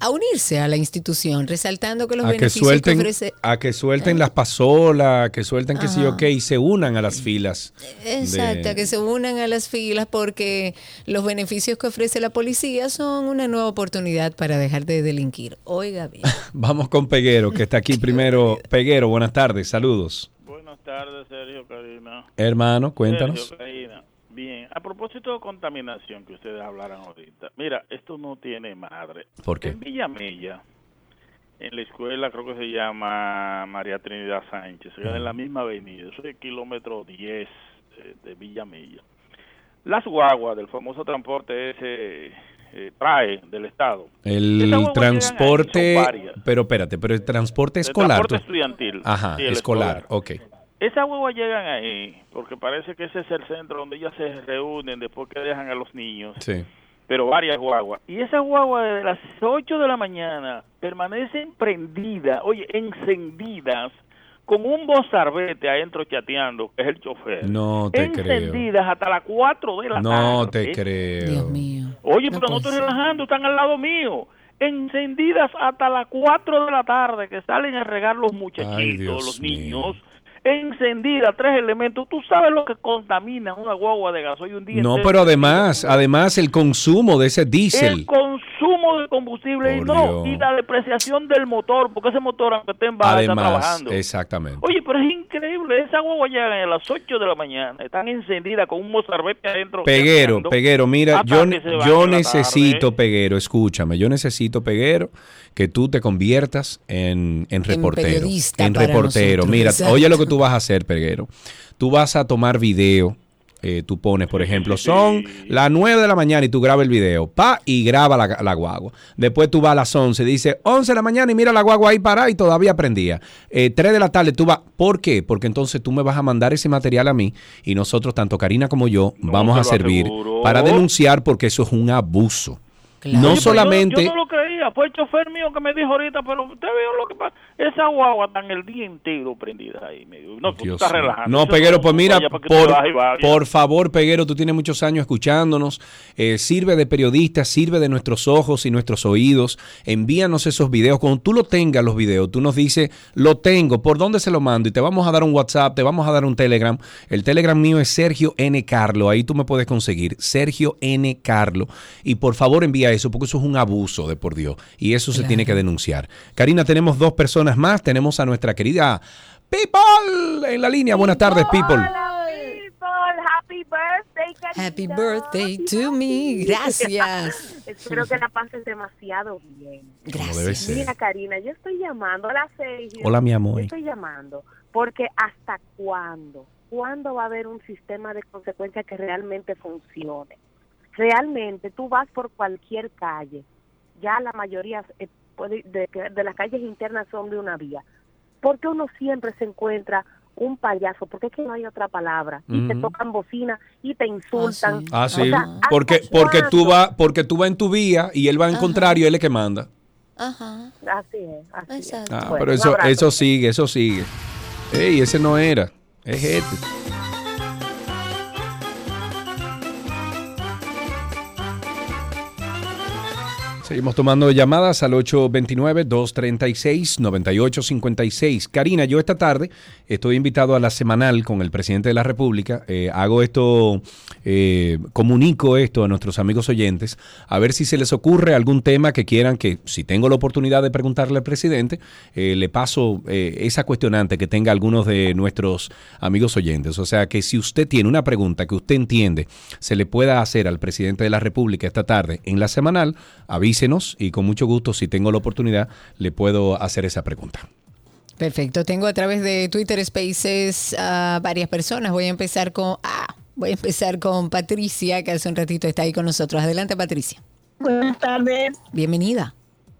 a unirse a la institución, resaltando que los a que beneficios suelten, que ofrece... a que suelten las pasolas, que suelten que sí, Ajá. ok, y se unan a las filas. Exacto, de- que se unan a las filas porque los beneficios que ofrece la policía son una nueva oportunidad para dejar de delinquir. Oiga bien. *laughs* Vamos con Peguero, que está aquí primero. Peguero, buenas tardes, saludos. Buenas tardes, Sergio Karina. Hermano, cuéntanos. Sergio Karina. Bien, a propósito de contaminación que ustedes hablaron ahorita, mira, esto no tiene madre. ¿Por qué? En Villamella, en la escuela creo que se llama María Trinidad Sánchez, se en la misma avenida, eso es el kilómetro 10 eh, de Villamella. Las guaguas del famoso transporte ese eh, trae del Estado. El transporte, ahí, pero espérate, pero el transporte El escolar. transporte estudiantil. Ajá, Sí, el escolar, ok. Esas huevas llegan ahí porque parece que ese es el centro donde ellas se reúnen después que dejan a los niños, Sí. pero varias guaguas. Y esas guaguas desde las 8 de la mañana permanecen prendidas, oye, encendidas, con un bozarbete adentro chateando, que es el chofer. No te creo. encendidas hasta las 4 de la tarde. No te creo. Dios mío. Oye, No pero no estoy ser. relajando, están al lado mío. Encendidas hasta las 4 de la tarde que salen a regar los muchachitos, Ay, los mío. Niños. Encendidas, tres elementos. ¿Tú sabes lo que contamina una guagua de gasoil un día No, entero? pero además, además el consumo de ese El diésel. consumo de combustible y no, Dios. y la depreciación del motor, porque ese motor, aunque esté en baja, está trabajando. exactamente. Oye, pero es increíble, esa guagua llegan a las 8 de la mañana, están encendidas con un mozarbete adentro. Peguero, Peguero, mira, hasta yo, yo la necesito. Peguero, escúchame, yo necesito, Peguero, que tú te conviertas en, en reportero. en para reportero. nosotros, Mira, exacto. oye lo que tú vas a hacer, Peguero. Tú vas a tomar video. eh, tú pones, por ejemplo, son las 9 de la mañana y tú grabas el video, pa, y graba la, la guagua. Después tú vas a las 11, dice 11 de la mañana y mira la guagua ahí parada y todavía prendía. Eh, 3 de la tarde tú vas, ¿por qué? Porque entonces tú me vas a mandar ese material a mí y nosotros, tanto Karina como yo, vamos a servir aseguro. para denunciar porque eso es un abuso. Claro. No Oye, solamente... Yo, yo no lo creía, fue el chofer mío que me dijo ahorita, pero usted vio lo que pasa. Esa guagua están el día entero prendida ahí. Me dijo, no, tú estás relajando. No, Peguero, pues mira, por, por favor, Peguero, tú tienes muchos años escuchándonos. eh, sirve de periodista, sirve de nuestros ojos y nuestros oídos. Envíanos esos videos. Cuando tú lo tengas, los videos, tú nos dices, lo tengo, ¿por dónde se lo mando? Y te vamos a dar un WhatsApp, te vamos a dar un Telegram. El Telegram mío es Sergio N. Carlo. Ahí tú me puedes conseguir, Sergio N. Carlo. Y por favor, envía eso, porque eso es un abuso de por Dios. Y eso se tiene que denunciar. Karina, tenemos dos personas más. Tenemos a nuestra querida People en la línea. Buenas tardes, People. Happy birthday, Karina. Happy birthday to me. Gracias. *laughs* Espero que la pases demasiado bien. Debe ser. Mira, Karina, yo estoy llamando a las seis. Hola, mi amor. Yo estoy llamando porque ¿hasta cuándo? ¿Cuándo va a haber un sistema de consecuencias que realmente funcione? Realmente, tú vas por cualquier calle, ya la mayoría eh, puede- de, de las calles internas son de una vía. ¿Por qué uno siempre se encuentra un payaso? Porque es que no hay otra palabra. Y te tocan bocina y te insultan. Ah, sí. sea, ¿hasta porque, porque tú vas, porque tú vas en tu vía y él va en contrario, él es el que manda. Ajá. Así es, así es. Ah, Bueno, pero eso, eso sigue, eso sigue. Ey, ese no era. Es este. Seguimos tomando llamadas al 829-236-9856. Karina, yo esta tarde estoy invitado a la semanal con el presidente de la República. Eh, hago esto, eh, comunico esto a nuestros amigos oyentes, a ver si se les ocurre algún tema que quieran que, si tengo la oportunidad de preguntarle al presidente, eh, le paso esa cuestionante que tenga algunos de nuestros amigos oyentes. O sea que si usted tiene una pregunta que usted entiende se le pueda hacer al presidente de la República esta tarde en la semanal, avísenos y con mucho gusto, si tengo la oportunidad, le puedo hacer esa pregunta. Perfecto. Tengo a través de Twitter Spaces a varias personas. Voy a empezar con. Ah, voy a empezar con Patricia, que hace un ratito está ahí con nosotros. Adelante, Patricia. Buenas tardes. Bienvenida.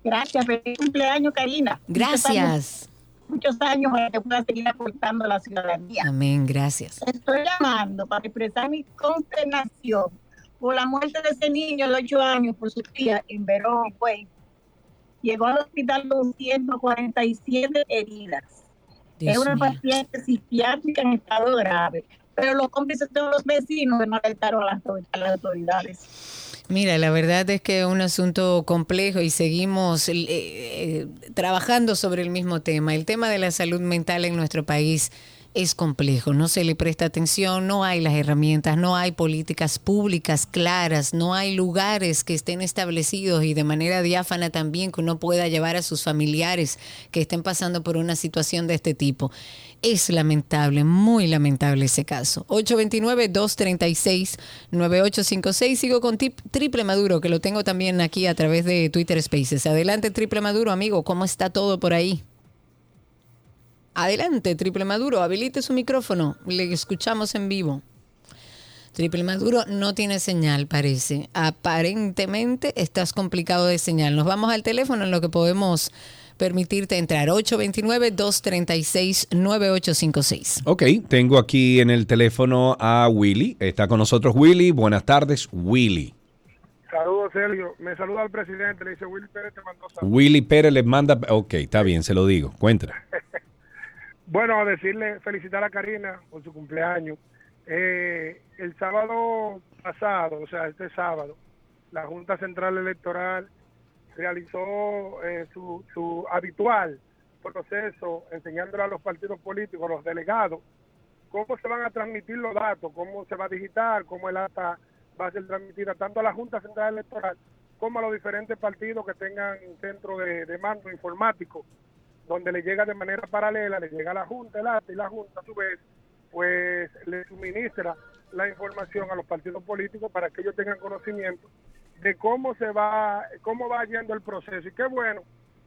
Gracias. Feliz cumpleaños, Karina. Gracias. Muchos años para que pueda seguir aportando a la ciudadanía. Amén, gracias. Estoy llamando para expresar mi consternación por la muerte de ese niño de 8 años por su tía en Verón, güey. Llegó al hospital con 147 heridas. Dios es una mío. paciente psiquiátrica en estado grave. Pero los cómplices de los vecinos no alertaron a las, a las autoridades. Mira, la verdad es que es un asunto complejo y seguimos eh, eh, trabajando sobre el mismo tema. El tema de la salud mental en nuestro país es complejo, no se le presta atención, no hay las herramientas, no hay políticas públicas claras, no hay lugares que estén establecidos y de manera diáfana también que uno pueda llevar a sus familiares que estén pasando por una situación de este tipo. Es lamentable, muy lamentable ese caso. 829-236-9856. Sigo con tip, Triple Maduro, que lo tengo también aquí a través de Twitter Spaces. Adelante, Triple Maduro, amigo. ¿Cómo está todo por ahí? Adelante, Triple Maduro. Habilite su micrófono. Le escuchamos en vivo. Triple Maduro no tiene señal, parece. Aparentemente estás complicado de señal. Nos vamos al teléfono en lo que podemos permitirte entrar. 829-236-9856. Ok, tengo aquí en el teléfono a Willy. Está con nosotros Willy. Buenas tardes, Willy. Saludos, Sergio. Me saluda al presidente. Le dice Willy Pérez, te mandó saludos. Willy Pérez le manda... Ok, está bien, se lo digo. Cuéntame. *laughs* Bueno, decirle, felicitar a Karina por su cumpleaños. Eh, el sábado pasado, o sea, este sábado, la Junta Central Electoral realizó eh, su, su habitual proceso enseñándole a los partidos políticos, a los delegados, cómo se van a transmitir los datos, cómo se va a digitar, cómo el acta va a ser transmitida tanto a la Junta Central Electoral como a los diferentes partidos que tengan centro de, de mando informático, donde le llega de manera paralela, le llega a la Junta el y la Junta a su vez pues le suministra la información a los partidos políticos para que ellos tengan conocimiento de cómo se va, cómo va yendo el proceso. Y qué bueno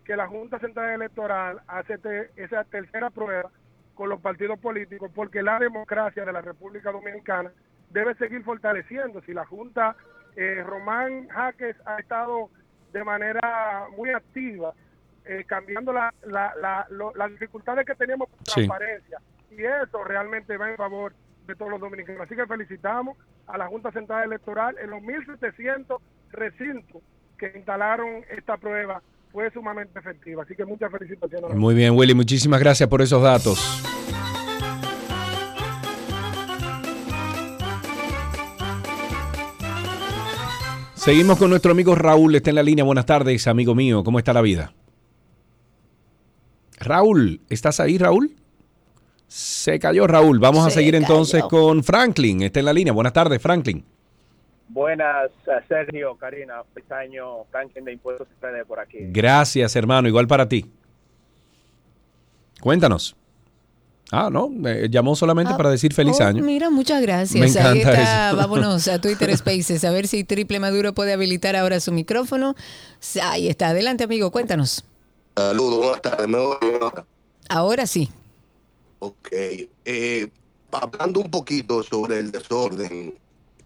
que la Junta Central Electoral hace esa tercera prueba con los partidos políticos, porque la democracia de la República Dominicana debe seguir fortaleciendo. Si la Junta, eh, Román Jaques ha estado de manera muy activa, eh, cambiando la, la, la- lo- las dificultades que teníamos por Sí. transparencia, y eso realmente va en favor de todos los dominicanos. Así que felicitamos a la Junta Central Electoral en los 1.700 recintos que instalaron esta prueba fue sumamente efectiva. Así que muchas felicitaciones. Muy bien, Willy. Muchísimas gracias por esos datos. Seguimos con nuestro amigo Raúl. Está en la línea. Buenas tardes, amigo mío. ¿Cómo está la vida? Raúl, ¿estás ahí, Raúl? Se cayó Raúl. Vamos a Se seguir entonces con Franklin. Está en la línea. Buenas tardes, Franklin. Buenas, eh, Sergio, Karina, feliz año, Franklin de Impuestos ustedes por aquí. Gracias, hermano. Igual para ti. Cuéntanos. Ah, no, eh, llamó solamente Ah, para decir feliz oh, año. Mira, muchas gracias. Me Ahí encanta está, eso. vámonos a *laughs* Twitter Spaces a ver si Triple Maduro puede habilitar ahora su micrófono. Ahí está, adelante amigo, cuéntanos. Saludos, buenas tardes. ¿Me oyen ahora? Ahora sí. Ok. Eh, hablando un poquito sobre el desorden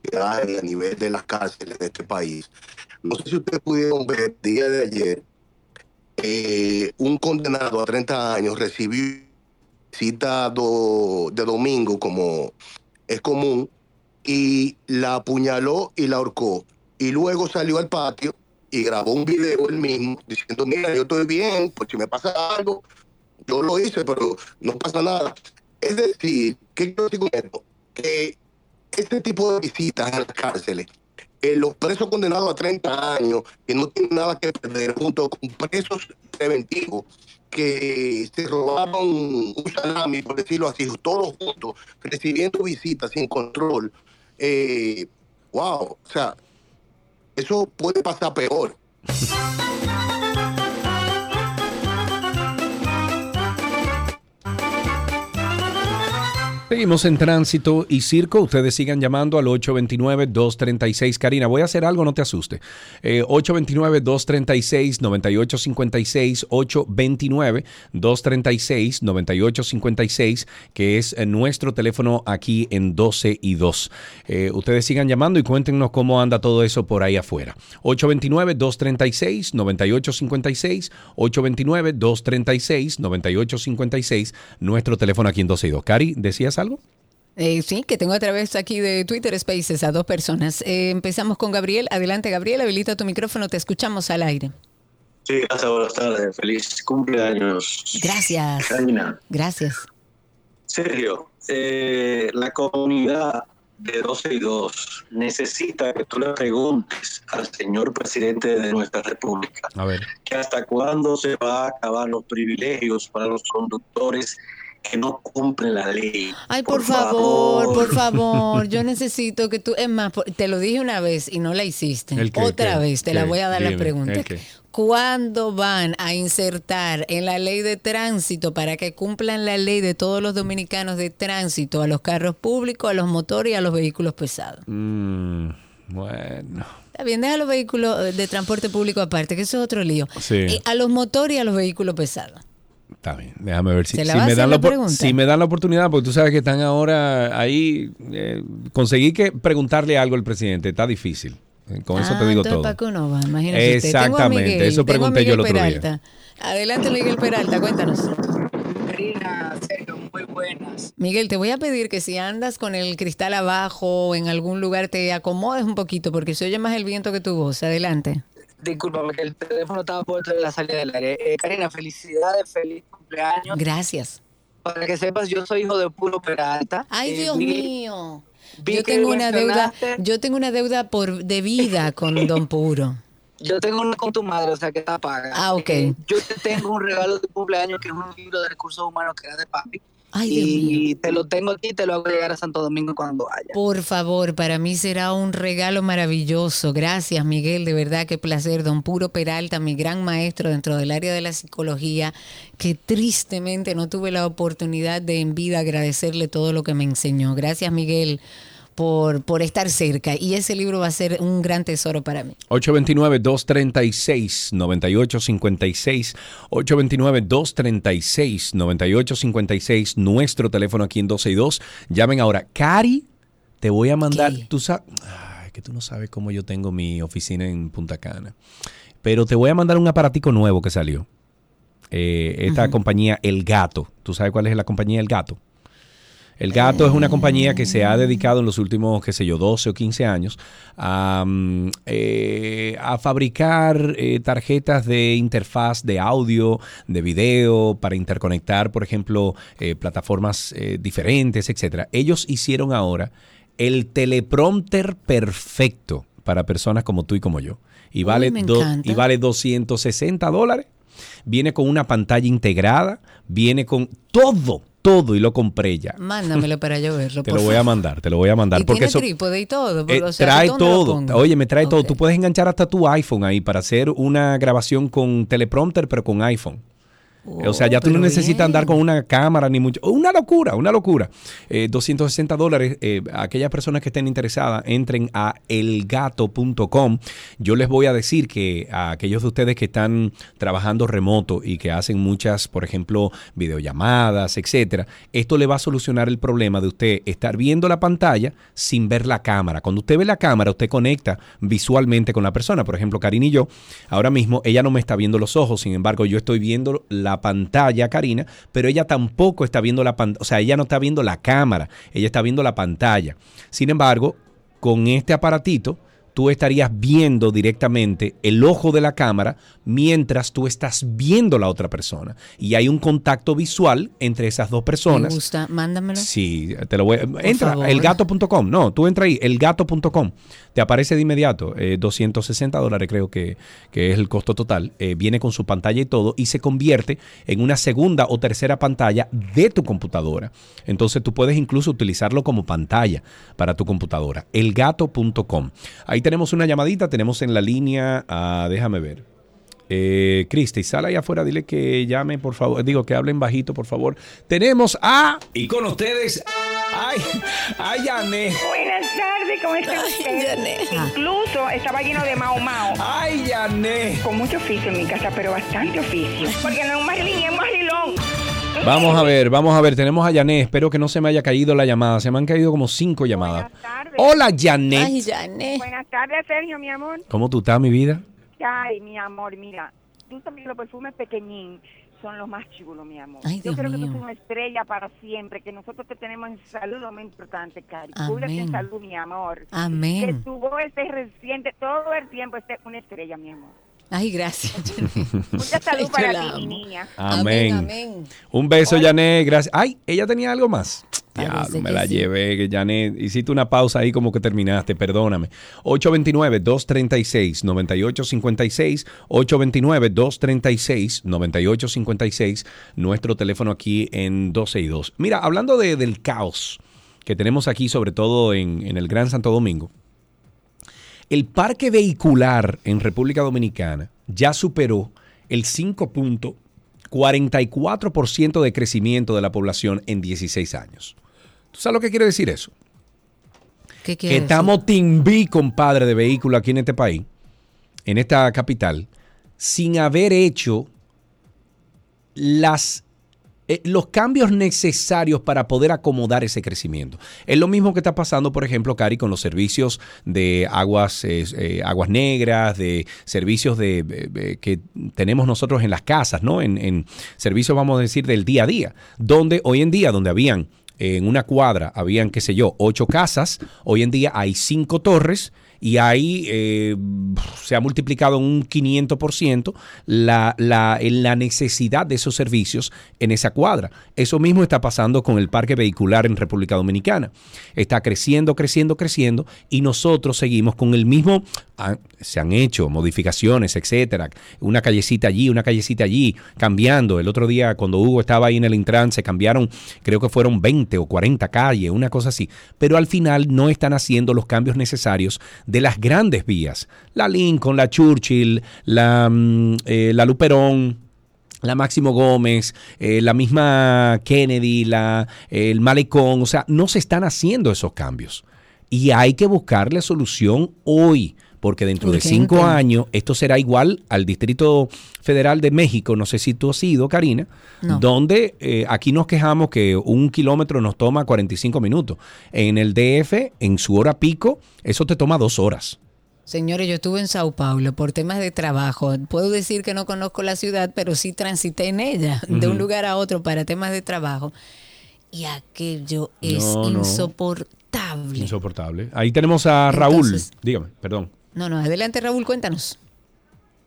que hay a nivel de las cárceles de este país, no sé si ustedes pudieron ver el día de ayer, eh, un condenado a 30 años recibió cita do- de domingo, como es común, y la apuñaló y la ahorcó. Y luego salió al patio y grabó un video él mismo diciendo, mira, yo estoy bien, pues si me pasa algo, yo lo hice, pero no pasa nada. Es decir, ¿qué quiero decir con esto? Que este tipo de visitas a las cárceles, eh, los presos condenados a 30 años, que no tienen nada que perder, junto con presos preventivos, que se robaron un salami, por decirlo así, todos juntos, recibiendo visitas sin control. Eh, wow, o sea, eso puede pasar peor. *laughs* Seguimos en tránsito y circo. Ustedes sigan llamando al 829-236. Karina, voy a hacer algo, no te asuste. Eh, 829-236-9856. 829-236-9856, que es eh, nuestro teléfono aquí en 12 y 2. Eh, ustedes sigan llamando y cuéntenos cómo anda todo eso por ahí afuera. 829-236-9856. 829-236-9856. Nuestro teléfono aquí en 12 y 2. Cari, ¿decías algo? Eh, sí, que tengo a través aquí de Twitter Spaces a dos personas. Eh, empezamos con Gabriel. Adelante, Gabriel, habilita tu micrófono, te escuchamos al aire. Sí, gracias, buenas tardes. Feliz cumpleaños. Gracias. Karina. Gracias. Sergio, eh, la comunidad de 12 y 2 necesita que tú le preguntes al señor presidente de nuestra república A ver. que hasta cuándo se va a acabar los privilegios para los conductores que no cumplen la ley. Ay, por, favor, por favor, yo *laughs* necesito que tú, es más, te lo dije una vez y no la hiciste. Otra ¿Qué? vez, te la voy a dar la pregunta. ¿Cuándo van a insertar en la ley de tránsito para que cumplan la ley de todos los dominicanos de tránsito a los carros públicos, a los motores y a los vehículos pesados? Mm, bueno. Está bien, deja los vehículos eh, de transporte público aparte, que eso es otro lío. Sí. A los motores y a los vehículos pesados. Está bien, déjame ver si, ¿Se la si me dan la la, si me dan la oportunidad, porque tú sabes que están ahora ahí. eh, conseguí que preguntarle algo al presidente, está difícil. Eh, Con eso Ah, te digo entonces, todo. Tengo a Exactamente, Miguel, eso pregunté yo el otro día. Peralta. Adelante, Miguel Peralta, cuéntanos. Karina, Sergio, muy buenas. Miguel, te voy a pedir que si andas con el cristal abajo o en algún lugar te acomodes un poquito porque se oye más el viento que tu voz. Adelante. Discúlpame que el teléfono estaba puesto en la salida del aire. Eh, Karina, felicidades, feliz cumpleaños. Gracias. Para que sepas, yo soy hijo de puro Peralta. Ay, Eh, Dios vi- mío. vi Yo tengo una deuda, yo tengo una deuda por de vida con Don Puro. Yo tengo una con tu madre, o sea que está paga. Ah, ok. Eh, yo te tengo un regalo de cumpleaños que es un libro de recursos humanos que era de papi. Ay, Dios y te lo tengo aquí y te lo hago llegar a Santo Domingo cuando vaya. Por favor, para mí será un regalo maravilloso. Gracias, Miguel. De verdad, qué placer. Don Puro Peralta, mi gran maestro dentro del área de la psicología, que tristemente no tuve la oportunidad de en vida agradecerle todo lo que me enseñó. Gracias, Miguel, por, por estar cerca. Y ese libro va a ser un gran tesoro para mí. 829-236-9856. 829-236-9856. Nuestro teléfono aquí en 12 y 2. Llamen ahora. Cari, te voy a mandar. Tú sabes. Ay, que tú no sabes cómo yo tengo mi oficina en Punta Cana. Pero te voy a mandar un aparatico nuevo que salió. Eh, esta compañía El Gato. ¿Tú sabes cuál es la compañía El Gato? El Gato es una compañía que se ha dedicado en los últimos, qué sé yo, 12 o 15 años a, mm, eh, a fabricar eh, tarjetas de interfaz de audio, de video, para interconectar, por ejemplo, eh, plataformas diferentes, etcétera. Ellos hicieron ahora el teleprompter perfecto para personas como tú y como yo. Y vale, do- y vale 260 dólares. Viene con una pantalla integrada, viene con todo, todo y lo compré ya. Mándamelo para yo verlo. *laughs* Te por lo voy a mandar, te lo voy a mandar. Y porque tiene eso trípode y todo. eh, o sea, trae ¿dónde lo todo. Oye, me trae todo. Tú puedes enganchar hasta tu iPhone ahí para hacer una grabación con teleprompter, pero con iPhone. O sea, ya tú no necesitas andar con una cámara ni mucho. Una locura, una locura. Eh, 260 dólares. eh, aquellas personas que estén interesadas, entren a elgato.com. Yo les voy a decir que a aquellos de ustedes que están trabajando remoto y que hacen muchas, por ejemplo, videollamadas, etcétera, esto le va a solucionar el problema de usted estar viendo la pantalla sin ver la cámara. Cuando usted ve la cámara, usted conecta visualmente con la persona. Por ejemplo, Karina y yo, ahora mismo ella no me está viendo los ojos, sin embargo, yo estoy viendo la pantalla, Karina, pero ella tampoco está viendo la pantalla, o sea, ella no está viendo la cámara, ella está viendo la pantalla. Sin embargo, con este aparatito, tú estarías viendo directamente el ojo de la cámara mientras tú estás viendo la otra persona. Y hay un contacto visual entre esas dos Me personas. gusta, mándamelo. Sí, te lo voy Entra, favor. elgato.com. No, tú entra ahí, elgato.com. Te aparece de inmediato. eh, 260 dólares creo que, que es el costo total. Eh, viene con su pantalla y todo y se convierte en una segunda o tercera pantalla de tu computadora. Entonces tú puedes incluso utilizarlo como pantalla para tu computadora. Elgato.com. Ahí tenemos una llamadita, tenemos en la línea, a, déjame ver. Eh, Cristi, sal ahí afuera, dile que llame, por favor. Digo, que hablen bajito, por favor. Tenemos a. Y con ustedes. ¡Ay! ¡Ay, Yané! Buenas tardes, ¿cómo está usted? Incluso estaba lleno de mao mao. ¡Ay, Yané! Con mucho oficio en mi casa, pero bastante oficio. Porque no es un marilín, es un marilón. Vamos a ver, vamos a ver. Tenemos a Yané. Espero que no se me haya caído la llamada. Se me han caído como cinco llamadas. Hola, Yané. Buenas tardes, Sergio, mi amor. ¿Cómo tú estás, mi vida? Ay, mi amor, mira, tú también los perfumes pequeñín son los más chulos, mi amor. Ay, Yo Dios creo que tú eres una estrella para siempre, que nosotros te tenemos en salud, lo más importante, Cari. Amén. Cuídate en salud, mi amor. Amén. Que tu voz esté reciente todo el tiempo, esté una estrella, mi amor. Ay, gracias. *laughs* Mucha salud Yo para ti, mi niña. Amén. Un beso, Yané. Gracias. Ay, ella tenía algo más. Diablo, me la sí. llevé, que Janet. Hiciste una pausa ahí como que terminaste, perdóname. 829-236-9856. 829-236-9856. Nuestro teléfono aquí en 12 y 2. Mira, hablando de- del caos que tenemos aquí, sobre todo en, en el Gran Santo Domingo. El parque vehicular en República Dominicana ya superó el 5.44% de crecimiento de la población en 16 años. ¿Tú sabes lo que quiere decir eso? ¿Qué que quiere estamos timbí, compadre, de vehículos aquí en este país, en esta capital, sin haber hecho las, eh, los cambios necesarios para poder acomodar ese crecimiento. Es lo mismo que está pasando, por ejemplo, Cari, con los servicios de aguas, eh, eh, aguas negras, de servicios de, eh, que tenemos nosotros en las casas, ¿no? En, en servicios, vamos a decir, del día a día, donde hoy en día, donde habían en una cuadra habían, qué sé yo, ocho casas, hoy en día hay cinco torres y ahí eh, se ha multiplicado en un 500% la, la, la necesidad de esos servicios en esa cuadra. Eso mismo está pasando con el parque vehicular en República Dominicana. Está creciendo, creciendo, creciendo y nosotros seguimos con el mismo... se han hecho modificaciones, etcétera. Una callecita allí, una callecita allí, cambiando. El otro día, cuando Hugo estaba ahí en el Intran, se cambiaron, creo que fueron 20 o 40 calles, una cosa así. Pero al final no están haciendo los cambios necesarios de las grandes vías. La Lincoln, la Churchill, la, mm, eh, la Luperón, la Máximo Gómez, eh, la misma Kennedy, la, el Malecón, o sea, no se están haciendo esos cambios. Y hay que buscarle solución hoy, porque dentro de cinco años esto será igual al Distrito Federal de México, no sé si tú has ido, Karina, No. donde eh, aquí nos quejamos que un kilómetro nos toma 45 minutos. En el DF, en su hora pico, eso te toma dos horas. Señores, yo estuve en Sao Paulo por temas de trabajo. Puedo decir que no conozco la ciudad, pero sí transité en ella, de un lugar a otro para temas de trabajo. Y aquello es No, no. insoportable. Insoportable. Ahí tenemos a Raúl. Entonces- Dígame, perdón. No, no, adelante Raúl, cuéntanos.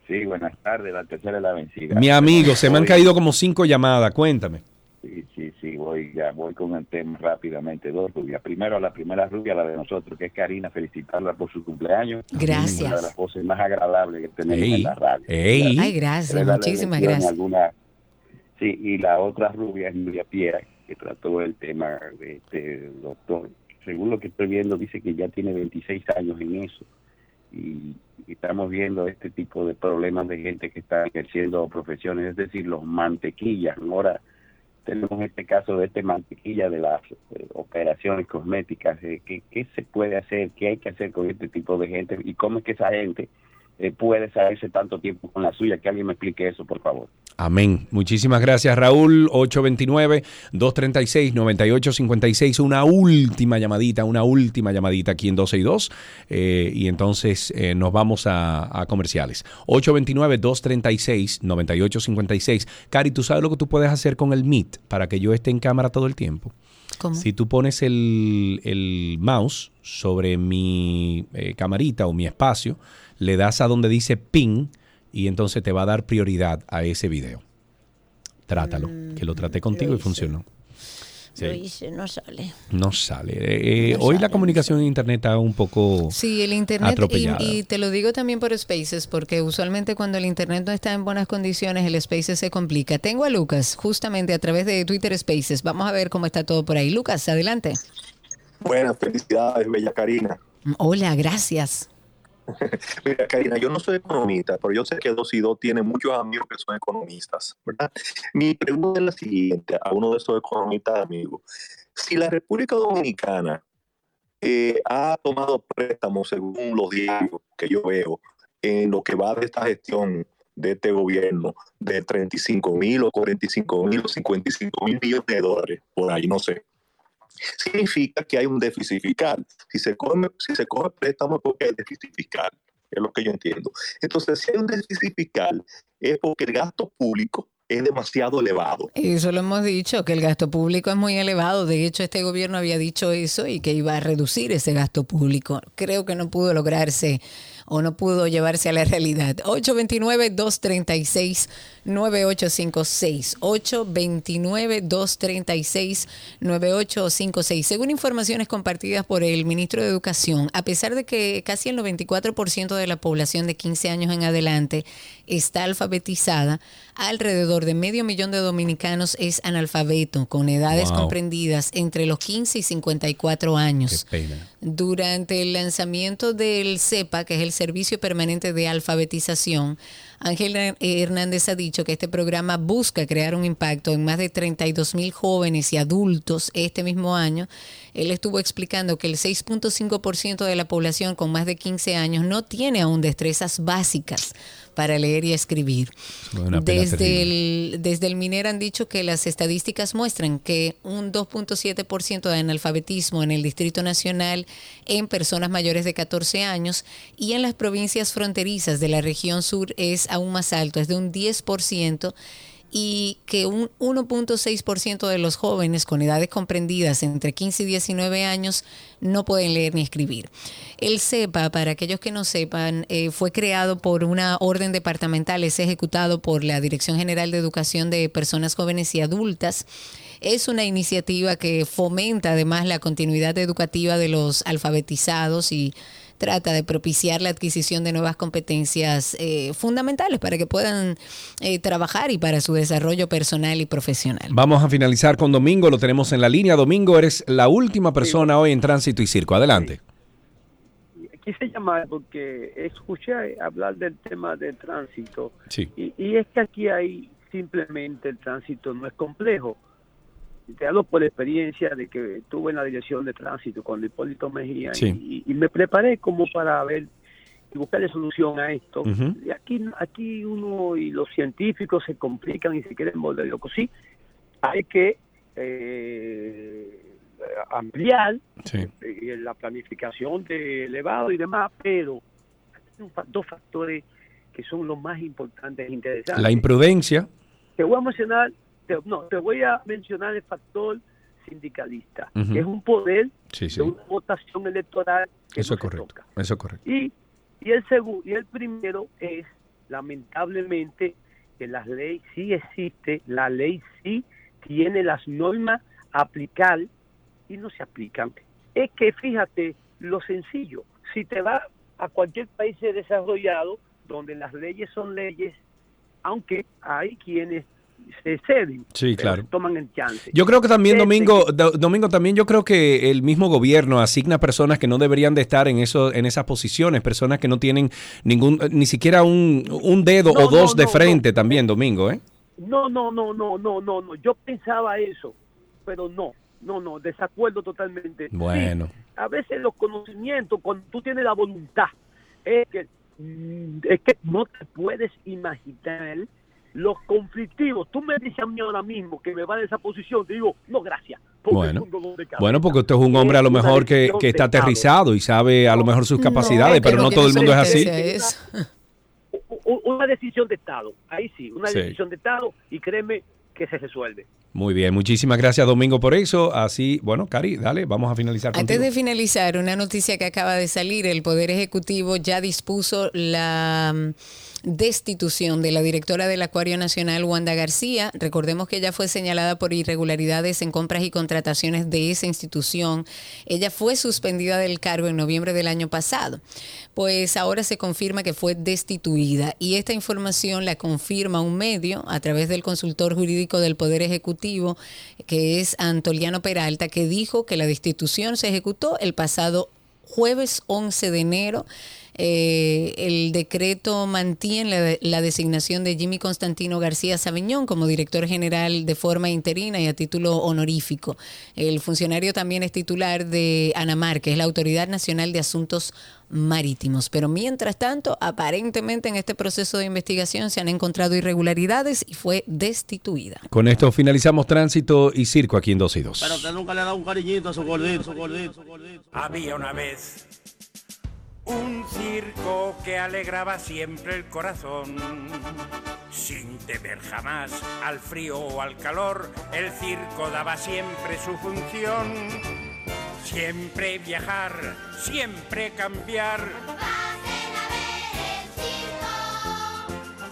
Sí, buenas tardes, la tercera es la vencida. Mi amigo, se me han caído como cinco llamadas, cuéntame. Sí, sí, sí, voy, ya voy con el tema rápidamente. Dos rubias. Primero, la primera rubia, la de nosotros, que es Karina, felicitarla por su cumpleaños. Gracias. Una de las voces más agradables que tenemos Ey, en la radio. ey. Ay, gracias, muchísimas gracias. alguna- Sí, y la otra rubia es Nuria Piera, que trató el tema de este doctor. Según lo que estoy viendo, dice que ya tiene 26 años en eso. Y estamos viendo este tipo de problemas de gente que está ejerciendo profesiones, es decir, los mantequillas. Ahora tenemos este caso de este mantequilla de las eh, operaciones cosméticas. eh, ¿qué, ¿Qué se puede hacer? ¿Qué hay que hacer con este tipo de gente? ¿Y cómo es que esa gente eh, puede salirse tanto tiempo con la suya? Que alguien me explique eso, por favor. Amén. Muchísimas gracias, Raúl. 829-236-9856. Una última llamadita, una última llamadita aquí en 12 y 2. eh, y entonces eh, nos vamos a, a comerciales. 829-236-9856. Cari, ¿tú sabes lo que tú puedes hacer con el Meet para que yo esté en cámara todo el tiempo? ¿Cómo? Si tú pones el, el mouse sobre mi eh, camarita o mi espacio, le das a donde dice ping y entonces te va a dar prioridad a ese video. Trátalo, que lo traté contigo y funcionó. Sí. Lo hice, no sale. No sale. Eh, eh, hoy la comunicación en internet está un poco Sí, el internet, y, y te lo digo también por Spaces, porque usualmente cuando el internet no está en buenas condiciones, el Spaces se complica. Tengo a Lucas, justamente a través de Twitter Spaces. Vamos a ver cómo está todo por ahí. Lucas, adelante. Buenas, felicidades, bella Karina. Hola, gracias. *laughs* Mira, Karina, yo no soy economista, pero yo sé que dos y dos tiene muchos amigos que son economistas, ¿verdad? Mi pregunta es la siguiente a uno de esos economistas amigos. Si la República Dominicana eh, ha tomado préstamos, según los diarios que yo veo, en lo que va de esta gestión de este gobierno, de 35 mil o 45 mil o 55 mil millones de dólares, por ahí, no sé significa que hay un déficit fiscal. Si se come, si se come préstamo porque hay déficit fiscal, es lo que yo entiendo. Entonces, si hay un déficit fiscal, es porque el gasto público es demasiado elevado. Eso lo hemos dicho, que el gasto público es muy elevado. De hecho, este gobierno había dicho eso y que iba a reducir ese gasto público. Creo que no pudo lograrse o no pudo llevarse a la realidad. 829-236-9856. 829-236-9856. Según informaciones compartidas por el ministro de Educación, a pesar de que casi el 94% de la población de 15 años en adelante está alfabetizada, alrededor de medio millón de dominicanos es analfabeto, con edades Wow. comprendidas entre los 15 y 54 años. Qué pena. Durante el lanzamiento del CEPA, que es el Servicio Permanente de Alfabetización, Ángel Hernández ha dicho que este programa busca crear un impacto en más de 32 mil jóvenes y adultos este mismo año. Él estuvo explicando que el 6.5% de la población con más de 15 años no tiene aún destrezas básicas para leer y escribir. Desde el, desde el MINER han dicho que las estadísticas muestran que un 2.7% de analfabetismo en el Distrito Nacional en personas mayores de 14 años y en las provincias fronterizas de la región sur es aún más alto, es de un 10% y que un 1.6% de los jóvenes con edades comprendidas entre 15 y 19 años no pueden leer ni escribir. El CEPA, para aquellos que no sepan, eh, fue creado por una orden departamental, es ejecutado por la Dirección General de Educación de Personas Jóvenes y Adultas. Es una iniciativa que fomenta además la continuidad educativa de los alfabetizados y trata de propiciar la adquisición de nuevas competencias eh, fundamentales para que puedan eh, trabajar y para su desarrollo personal y profesional. Vamos a finalizar con Domingo, lo tenemos en la línea. Domingo, eres la última persona hoy en Tránsito y Circo. Adelante. Quise llamar porque escuché hablar del tema del tránsito Sí. y, y es que aquí hay simplemente el tránsito no es complejo. Te hablo por experiencia de que estuve en la dirección de tránsito con Hipólito Mejía Sí. y, y me preparé como para ver y buscarle solución a esto. Y aquí, aquí uno y los científicos se complican y se quieren volver locos. Sí, hay que eh, ampliar Sí. eh, la planificación de elevado y demás, pero hay dos factores que son los más importantes e interesantes. La imprudencia. Te voy a mencionar, te- no, te voy a mencionar el factor sindicalista, que es un poder Sí, sí. de una votación electoral que Eso no es se correcto. toca. Eso es correcto. Y, y el segundo y el primero es lamentablemente que la ley sí existe, la ley sí tiene las normas a aplicar y no se aplican. Es que fíjate lo sencillo, si te vas a cualquier país desarrollado donde las leyes son leyes, aunque hay quienes se ceden. Sí, claro. Toman el chance. Yo creo que también, Este, Domingo, Do- Domingo, también yo creo que el mismo gobierno asigna personas que no deberían de estar en eso, en esas posiciones, personas que no tienen ningún, ni siquiera un, un dedo No, o dos no, de no, frente también, Domingo, ¿eh? No, no, no, no, no, no, no. Yo pensaba eso, pero no, no, no, desacuerdo totalmente. Bueno. Sí, a veces los conocimientos, cuando tú tienes la voluntad, es que, mm, es que no te puedes imaginar los conflictivos. Tú me dices a mí ahora mismo que me va de esa posición, te digo, no, gracias. porque Bueno. Bueno, porque usted es un hombre a lo mejor que, está aterrizado y sabe a lo mejor sus capacidades, pero no todo el mundo es así. Una decisión de Estado, ahí sí, una Sí. decisión de Estado y créeme que se resuelve. Muy bien, muchísimas gracias Domingo por eso. Así, bueno, Cari, dale, vamos a finalizar Antes contigo. de finalizar, una noticia que acaba de salir, el Poder Ejecutivo ya dispuso la destitución de la directora del Acuario Nacional, Wanda García. Recordemos que ella fue señalada por irregularidades en compras y contrataciones de esa institución. Ella fue suspendida del cargo en noviembre del año pasado. Pues ahora se confirma que fue destituida y esta información la confirma un medio a través del consultor jurídico del Poder Ejecutivo, que es Antoliano Peralta, que dijo que la destitución se ejecutó el pasado jueves 11 de enero. Eh, el decreto mantiene la, la designación de Jimmy Constantino García Sabiñón como director general de forma interina y a título honorífico. El funcionario también es titular de ANAMAR, que es la Autoridad Nacional de Asuntos Marítimos. Pero mientras tanto, aparentemente en este proceso de investigación se han encontrado irregularidades y fue destituida. Con esto finalizamos tránsito y circo aquí en 2 y 2. Pero que nunca le ha dado un cariñito a su gordito, su gordito, su gordito. Había una vez un circo que alegraba siempre el corazón. Sin temer jamás al frío o al calor, el circo daba siempre su función. Siempre viajar, siempre cambiar.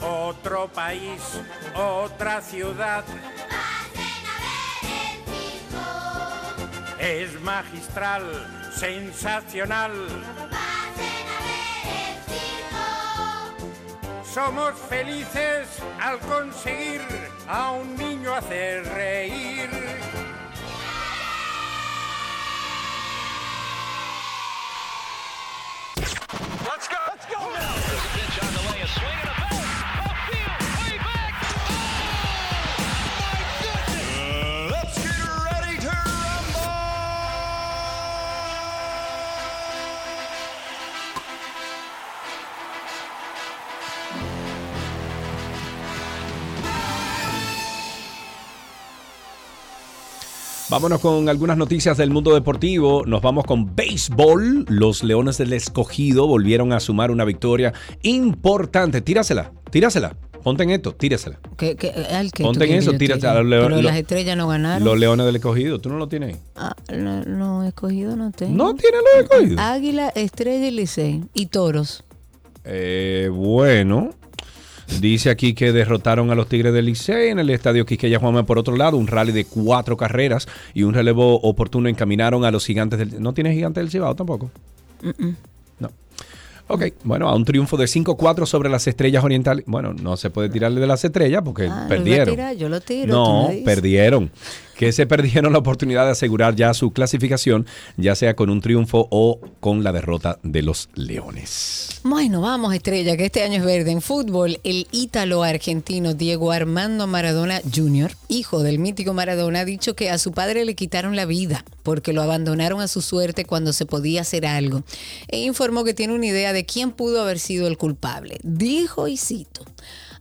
Otro país, otra ciudad. Es magistral, sensacional. Somos felices al conseguir a un niño hacer reír. Vámonos con algunas noticias del mundo deportivo. Nos vamos con béisbol. Los Leones del Escogido volvieron a sumar una victoria importante. Tírasela, tírasela. Ponte en esto, tírasela. ¿Qué, qué, al que Ponte en eso, yo tírate tire? a los Pero las estrellas no ganaron. Los Leones del Escogido, ¿tú no lo tienes ahí? Ah, no, no, escogido no tengo. ¿No tiene los escogidos? Águila, Estrella y Licey. Y Toros. Eh, bueno, dice aquí que derrotaron a los Tigres del Licey en el estadio Quisqueya Juanma. Por otro lado, un rally de cuatro carreras y un relevo oportuno encaminaron a los gigantes del... ¿No tiene gigantes del Cibao tampoco? Mm. Ok, bueno, a un triunfo de 5-4 sobre las estrellas orientales. Bueno, no se puede tirarle de las estrellas porque Ah, perdieron. tirar, yo lo tiro. tú No, perdieron. Que se perdieron la oportunidad de asegurar ya su clasificación, ya sea con un triunfo o con la derrota de los Leones. Bueno, vamos, Estrella, que este año es verde. En fútbol, el ítalo argentino Diego Armando Maradona Jr., hijo del mítico Maradona, ha dicho que a su padre le quitaron la vida porque lo abandonaron a su suerte cuando se podía hacer algo. E informó que tiene una idea de quién pudo haber sido el culpable. Dijo, y cito,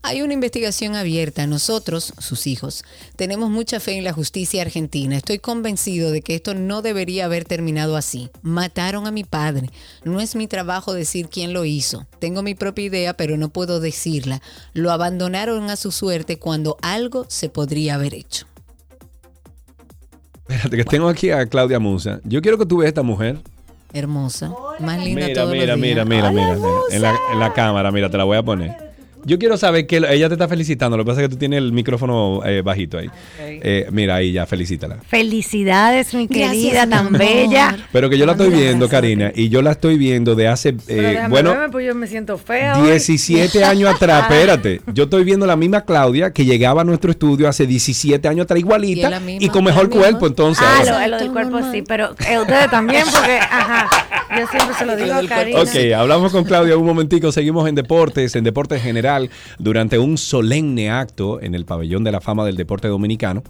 hay una investigación abierta. Nosotros, sus hijos, tenemos mucha fe en la justicia argentina. Estoy convencido de que esto no debería haber terminado así. Mataron a mi padre. No es mi trabajo decir quién lo hizo. Tengo mi propia idea, pero no puedo decirla. Lo abandonaron a su suerte cuando algo se podría haber hecho. Espérate, que tengo aquí a Claudia Musa. Yo quiero que tú veas a esta mujer. Hermosa. Más linda Mira, todos mira, los días. mira, mira, Hola, mira, mira. En la, en la cámara, mira, te la voy a poner. Yo quiero saber que ella te está felicitando. Lo que pasa es que tú tienes el micrófono eh, bajito ahí. Eh, mira, ahí ya, felicítala. Felicidades, mi querida, tan amor. bella. Pero que yo la estoy viendo, Karina, y yo la estoy viendo de hace, eh, bueno, verme, pues yo me siento fea. hoy. 17 años atrás, *laughs* espérate. Yo estoy viendo la misma Claudia que llegaba a nuestro estudio hace 17 años atrás, igualita, y, misma, con mejor cuerpo, entonces. Ah, lo, lo del cuerpo sí, pero eh, ustedes también, porque, ajá, yo siempre se lo digo a Karina. Ok, hablamos con Claudia un momentico, seguimos en deportes, en deportes general, durante un solemne acto en el pabellón de la fama del deporte dominicano.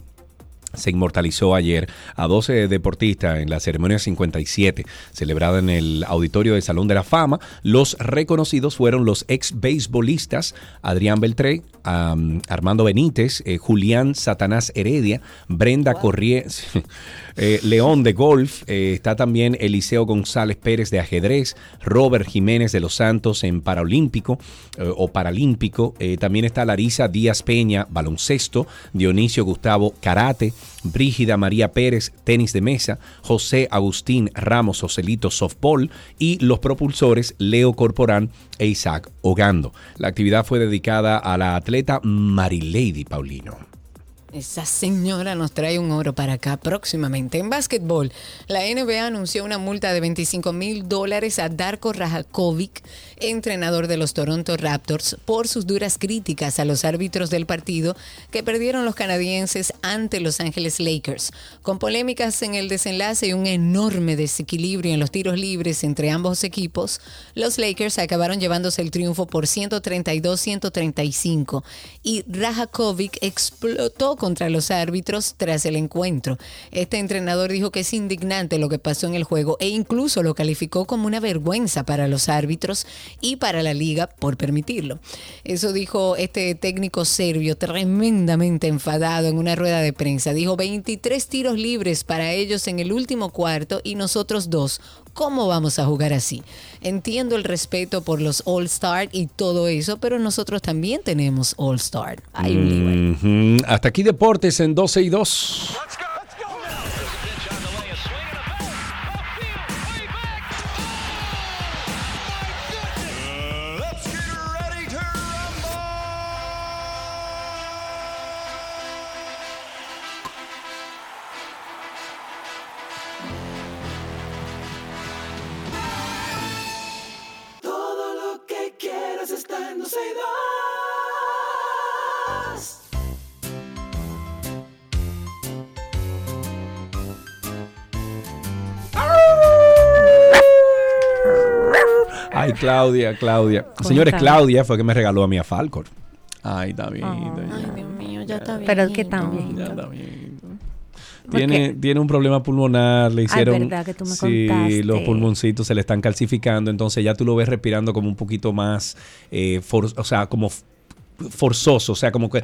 Se inmortalizó ayer a 12 deportistas en la ceremonia 57, celebrada en el auditorio del Salón de la Fama. Los reconocidos fueron los ex beisbolistas Adrián Beltré, Armando Benítez, eh, Julián Satanás Heredia, Brenda Corrie, *laughs* eh, León de golf, eh, está también Eliseo González Pérez de ajedrez, Robert Jiménez de los Santos en Paralímpico eh, o Paralímpico, también está Larisa Díaz Peña, baloncesto, Dionisio Gustavo, karate, Brígida María Pérez, tenis de mesa, José Agustín Ramos Ocelito, softball y los propulsores Leo Corporán e Isaac Ogando. La actividad fue dedicada a la atleta Marilady Paulino. Esa señora nos trae un oro para acá próximamente. En básquetbol, la NBA anunció una multa de 25 mil dólares a Darko Rajakovic, entrenador de los Toronto Raptors, por sus duras críticas a los árbitros del partido que perdieron los canadienses ante Los Ángeles Lakers. Con polémicas en el desenlace y un enorme desequilibrio en los tiros libres entre ambos equipos, los Lakers acabaron llevándose el triunfo por 132-135 y Rajakovic explotó contra los árbitros tras el encuentro. Este entrenador dijo que es indignante lo que pasó en el juego e incluso lo calificó como una vergüenza para los árbitros y para la liga por permitirlo. Eso dijo este técnico serbio tremendamente enfadado en una rueda de prensa. Dijo 23 tiros libres para ellos en el último cuarto y nosotros dos. ¿Cómo vamos a jugar así? Entiendo el respeto por los All Star y todo eso, pero nosotros también tenemos All Star. Hay un lío. Ujú. Hasta aquí deportes en 12 y 2. Claudia, Claudia. Señores, Claudia fue que me regaló a mí a Falcor. Ay, está bien. Ay, Dios mío, ya está bien. Pero es que también. Tiene, tiene un problema pulmonar, le hicieron... verdad que tú me sí, contaste. los pulmoncitos se le están calcificando, entonces ya tú lo ves respirando como un poquito más, eh, for- o sea, como forzoso, o sea, como que...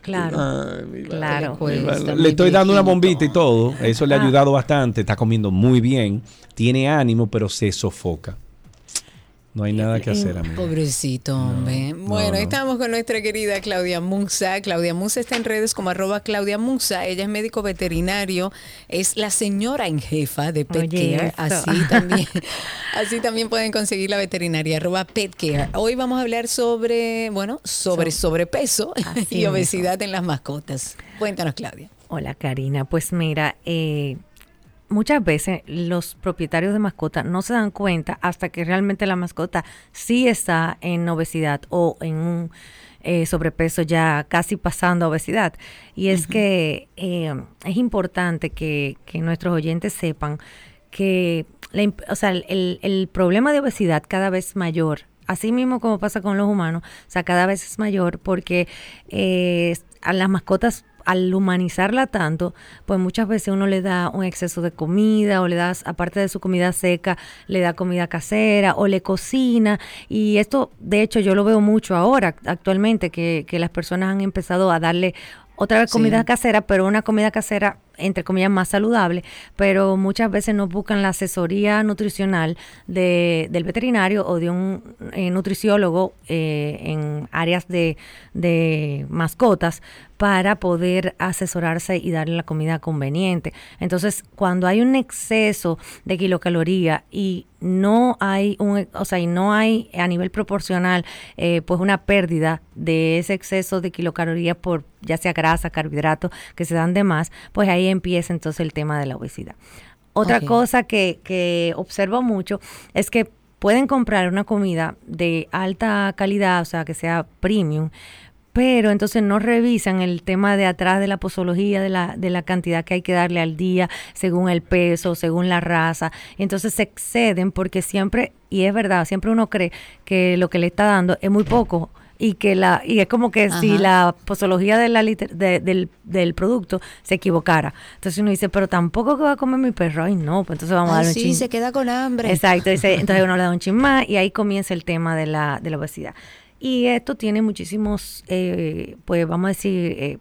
Claro. Ay, mi claro. le estoy dando una bombita y todo, eso le ha Ah. ayudado bastante, está comiendo muy bien, tiene ánimo, pero se sofoca. No hay nada que hacer, amigo. Pobrecito, hombre. bueno, no. estamos con nuestra querida Claudia Musa. Claudia Musa está en redes como arroba Claudia Musa. Ella es médico veterinario, es la señora en jefa de Pet Oye, Care. Así *laughs* también, así también pueden conseguir la veterinaria, arroba Pet Care. Hoy vamos a hablar sobre, bueno, sobre sobrepeso *laughs* y mismo. obesidad en las mascotas. Cuéntanos, Claudia. Hola Karina, pues mira, eh, muchas veces los propietarios de mascotas no se dan cuenta hasta que realmente la mascota sí está en obesidad o en un eh, sobrepeso ya casi pasando a obesidad. Y es que eh, es importante que, que nuestros oyentes sepan que la o sea, el, el problema de obesidad cada vez mayor. Así mismo como pasa con los humanos, o sea, cada vez es mayor porque eh, a las mascotas al humanizarla tanto, pues muchas veces uno le da un exceso de comida o le das, aparte de su comida seca, le da comida casera o le cocina. Y esto, de hecho, yo lo veo mucho ahora, actualmente, que, que las personas han empezado a darle otra vez Sí. comida casera, pero una comida casera entre comillas, más saludable, pero muchas veces no buscan la asesoría nutricional de, del veterinario o de un eh, nutriciólogo eh, en áreas de, de mascotas para poder asesorarse y darle la comida conveniente. Entonces, cuando hay un exceso de kilocaloría y no hay un, o sea, y no hay a nivel proporcional, eh, pues una pérdida de ese exceso de kilocalorías por ya sea grasa, carbohidratos que se dan de más, pues ahí empieza entonces el tema de la obesidad. Otra cosa que, que observo mucho es que pueden comprar una comida de alta calidad, o sea, que sea premium, pero entonces no revisan el tema de atrás de la posología, de la, de la cantidad que hay que darle al día, según el peso, según la raza. Entonces se exceden porque siempre, y es verdad, siempre uno cree que lo que le está dando es muy poco. Y que la y es como que si la posología de la liter- de- del, del producto se equivocara. Entonces uno dice, pero tampoco que va a comer mi perro. Ay, no, pues entonces vamos a darle un sí, chin. se queda con hambre. Exacto, dice, *laughs* entonces uno le da un chin más y ahí comienza el tema de la, de la obesidad. Y esto tiene muchísimos, eh, pues vamos a decir, eh,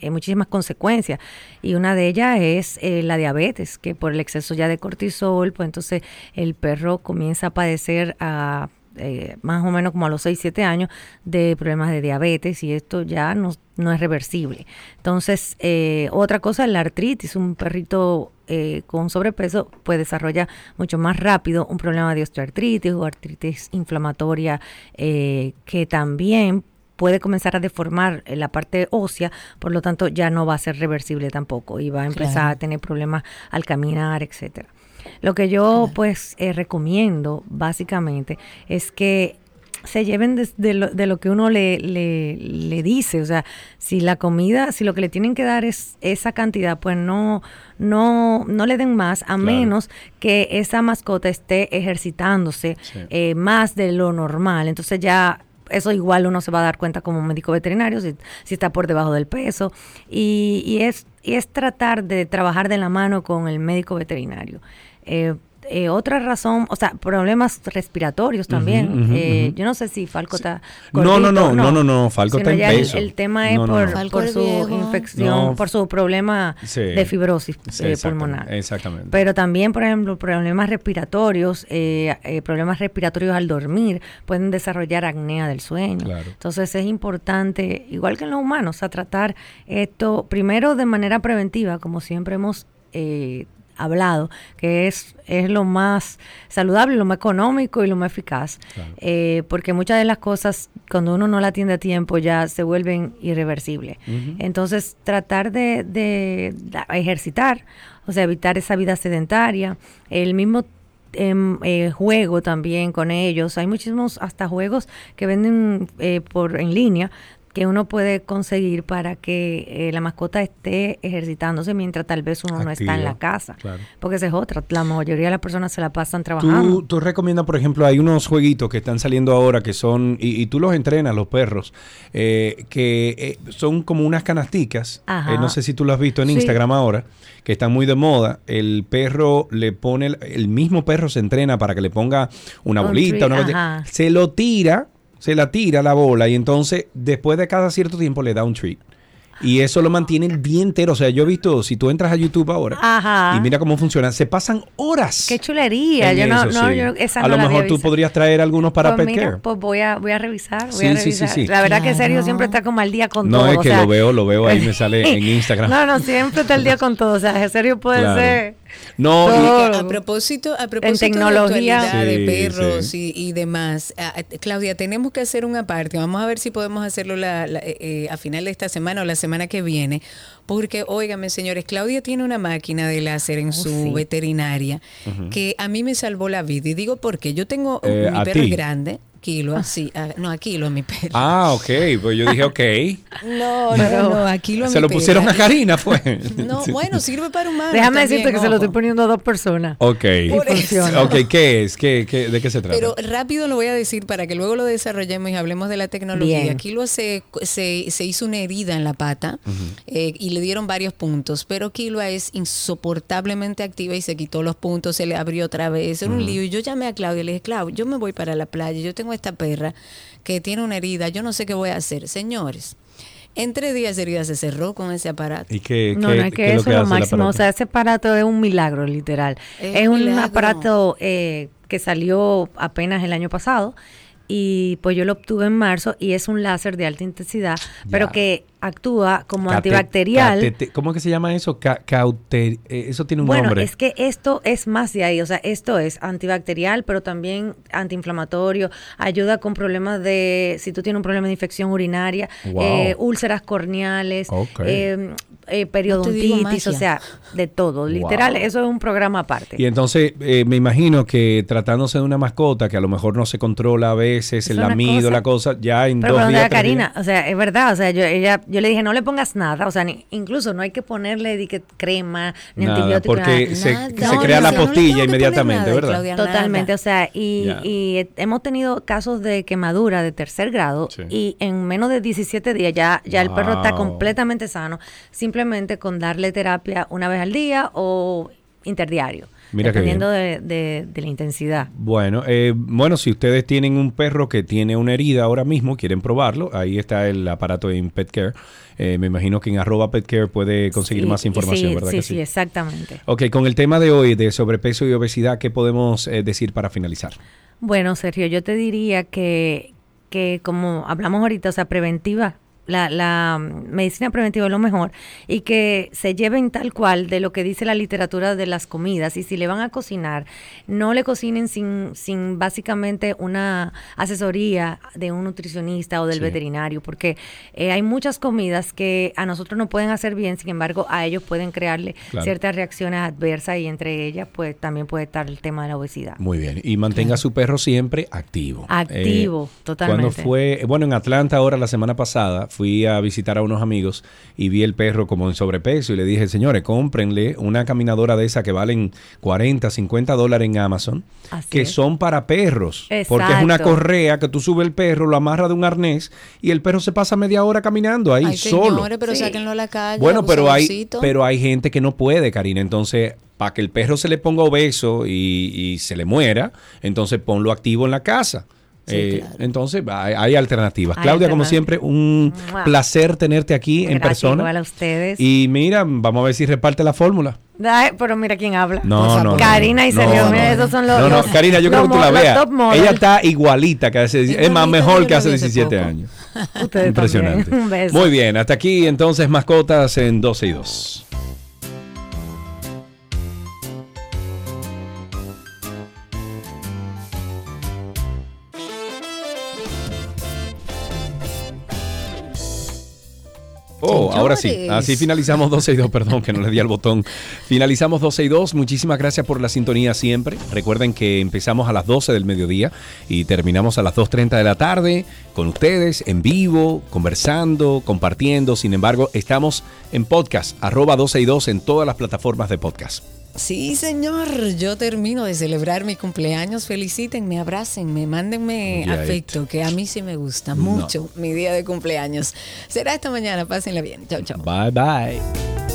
eh, muchísimas consecuencias. Y una de ellas es eh, la diabetes, que por el exceso ya de cortisol, pues entonces el perro comienza a padecer a... eh, más o menos como a los 6, 7 años de problemas de diabetes y esto ya no, no es reversible. Entonces, eh, otra cosa es la artritis. Un perrito eh, con sobrepeso pues desarrolla mucho más rápido un problema de osteoartritis o artritis inflamatoria eh, que también puede comenzar a deformar eh, la parte ósea, por lo tanto ya no va a ser reversible tampoco y va a empezar Claro. a tener problemas al caminar, etcétera. Lo que yo pues eh, recomiendo básicamente es que se lleven de, de lo, de lo que uno le, le, le dice, o sea, si la comida, si lo que le tienen que dar es esa cantidad, pues no, no, no le den más, a menos que esa mascota esté ejercitándose Sí. eh, más de lo normal. Entonces ya eso igual uno se va a dar cuenta como médico veterinario si, si está por debajo del peso. Y, y es, y es tratar de trabajar de la mano con el médico veterinario. Eh, eh, otra razón, o sea, problemas respiratorios también. Eh. Yo no sé si Falco está. No, no, no, no, no, no, Falco está en el- tema es No, no, por, no. Su viejo. infección, No. por su problema Sí. de fibrosis Sí, eh, exactamente, pulmonar. Exactamente. Pero también, por ejemplo, problemas respiratorios, eh, eh, problemas respiratorios al dormir, pueden desarrollar apnea del sueño. Claro. Entonces es importante, igual que en los humanos, a tratar esto primero de manera preventiva, como siempre hemos eh, hablado, que es, es lo más saludable, lo más económico y lo más eficaz. Eh, porque muchas de las cosas, cuando uno no la atiende a tiempo, ya se vuelven irreversibles. Entonces, tratar de, ejercitar, o sea, evitar esa vida sedentaria, el mismo em, eh, juego también con ellos. Hay muchísimos hasta juegos que venden eh, por en línea que uno puede conseguir para que eh, la mascota esté ejercitándose mientras tal vez uno no está en la casa. claro. Porque esa es otra. La mayoría de las personas se la pasan trabajando. Tú, tú recomiendas, por ejemplo, hay unos jueguitos que están saliendo ahora que son, y, y tú los entrenas, los perros, eh, que eh, son como unas canasticas. Ajá. Eh, no sé si tú lo has visto en Sí. Instagram ahora, que están muy de moda. El perro le pone, el, mismo perro se entrena para que le ponga una Un bolita, una se lo tira, se la tira la bola y entonces después de cada cierto tiempo le da un treat. Y eso lo mantiene el día entero. O sea, yo he visto, si tú entras a YouTube ahora Ajá. y mira cómo funciona, se pasan horas. Qué chulería. Yo no, eso, no, sí. yo esa a no lo mejor tú podrías traer algunos para pues Pet mira, Care. pues voy a, voy a revisar, voy Sí, a sí, sí, revisar. sí. La verdad que Sergio Claro. siempre está como al día con No, todo. es o que sea- lo veo, lo veo ahí, me sale en *laughs* Instagram. No, no, siempre está al día con todo. O sea, Sergio puede Claro. ser. No, y-. A propósito, a propósito tecnología. de, actualidad, de Sí, perros Y, y demás, ah, ah, Claudia, tenemos que hacer una parte. Vamos a ver si podemos hacerlo la- la- eh, eh, a final de esta semana o la semana que viene. Porque, óigame, señores, Claudia tiene una máquina de láser en su Oh, sí. veterinaria que a mí me salvó la vida. Y digo porque yo tengo Eh, mi ¿a perro es grande, Kilo, así, ah, no, a Kilo, a mi perro. Ah, ok. Pues yo dije, ok. *laughs* No, no, no, a Kilo a Se mi lo pusieron a Karina, fue. No, *laughs* bueno, sirve para humanos. Déjame también, decirte que se lo estoy poniendo a dos personas. Ok. Ok, ¿qué es? ¿Qué, qué, de qué se trata? Pero rápido lo voy a decir para que luego lo desarrollemos y hablemos de la tecnología. Bien. Kilo se, se, se hizo una herida en la pata eh, y le dieron varios puntos, pero Kilo es insoportablemente activa y se quitó los puntos, se le abrió otra vez, era un lío. Y yo llamé a Claudia y le dije, Claudia, yo me voy para la playa, yo tengo esta perra que tiene una herida, yo no sé qué voy a hacer. Señores, En tres días herida se cerró con ese aparato. ¿Y qué, No, qué- no es qué que es eso que es lo máximo. O sea, ese aparato es un milagro, literal. Es Es, un milagro. aparato eh, que salió apenas el año pasado y pues yo lo obtuve en marzo y es un láser de alta intensidad, pero que actúa como Cate- antibacterial. catete- ¿Cómo es que se llama eso? Ca- cauter- eh, eso tiene un Bueno, nombre. es que esto es más de ahí, o sea, esto es antibacterial, pero también antiinflamatorio, ayuda con problemas de, si tú tienes un problema de infección urinaria, Wow. eh, úlceras corneales, Ok. eh, eh, periodontitis, o sea, de todo, literal, Wow. eso es un programa aparte. Y entonces eh, me imagino que tratándose de una mascota que a lo mejor no se controla a veces, Es el lamido, cosa- la cosa, ya en Pero dos días. días- Karina, o sea, es verdad, o sea, yo, ella, yo le dije, no le pongas nada, o sea, ni- incluso no hay que ponerle di que crema, ni Nada, antibiótico, porque nada. se- Nada. se crea la no postilla inmediatamente, ¿verdad? Claudia, Totalmente, o sea, y, y he- hemos tenido casos de quemadura de tercer grado Sí. y en menos de 17 días ya, ya el perro está completamente sano, simplemente con darle terapia una vez al día o interdiario, Mira dependiendo de, de- de la intensidad. Bueno, eh, bueno, si ustedes tienen un perro que tiene una herida ahora mismo, quieren probarlo, ahí está el aparato en PetCare. Eh, me imagino que en arroba PetCare puede conseguir Sí, más información, sí, ¿verdad sí, que sí, exactamente. Ok, con el tema de hoy de sobrepeso y obesidad, ¿qué podemos eh, decir para finalizar? Bueno, Sergio, yo te diría que, que como hablamos ahorita, o sea, preventiva, la, la medicina preventiva es lo mejor y que se lleven tal cual de lo que dice la literatura de las comidas y si le van a cocinar, no le cocinen sin, sin básicamente una asesoría de un nutricionista o del Sí. veterinario, porque eh, hay muchas comidas que a nosotros no pueden hacer bien, sin embargo, a ellos pueden crearle Claro. ciertas reacciones adversas y entre ellas, pues también puede estar el tema de la obesidad. Muy bien, y mantenga a su perro siempre activo. Activo, totalmente. Cuando fue, bueno, en Atlanta ahora la semana pasada, fui a visitar a unos amigos y vi el perro como en sobrepeso y le dije, señores, cómprenle una caminadora de esa que valen 40, 50 dólares en Amazon, Así que es. son para perros, porque es una correa que tú subes el perro, lo amarras de un arnés y el perro se pasa media hora caminando ahí Ay, solo. señores, pero sáquenlo a la calle. Bueno, pero hay, pero hay gente que no puede, Karina. Entonces, para que el perro se le ponga obeso y, y se le muera, entonces ponlo activo en la casa. Eh, Entonces, hay, hay alternativas. Hay Claudia, como siempre, un placer tenerte aquí en persona. igual a ustedes. Y mira, vamos a ver si reparte la fórmula. Ay, pero mira quién habla. No, no. Karina y Sergio, no, mira, no. esos son los. No, no, los- Karina, yo creo que tú la veas. Ella está igualita que hace, es más mejor que hace 17 años. Ustedes Impresionante. Un beso. Muy bien, hasta aquí entonces mascotas en 12 y 2. Oh, ahora sí. Así finalizamos 12 y 2, perdón que no le di al botón. Finalizamos 12 y 2. Muchísimas gracias por la sintonía siempre. Recuerden que empezamos a las 12 del mediodía y terminamos a las 2.30 de la tarde con ustedes en vivo, conversando, compartiendo. Sin embargo, estamos en podcast, arroba 12 y 2 en todas las plataformas de podcast. Sí, señor. Yo termino de celebrar mi cumpleaños. Felicítenme, abrácenme, mándenme afecto, que a mí sí me gusta mucho mi día de cumpleaños. Será esta mañana. Pásenla bien. Chao, chao. Bye bye.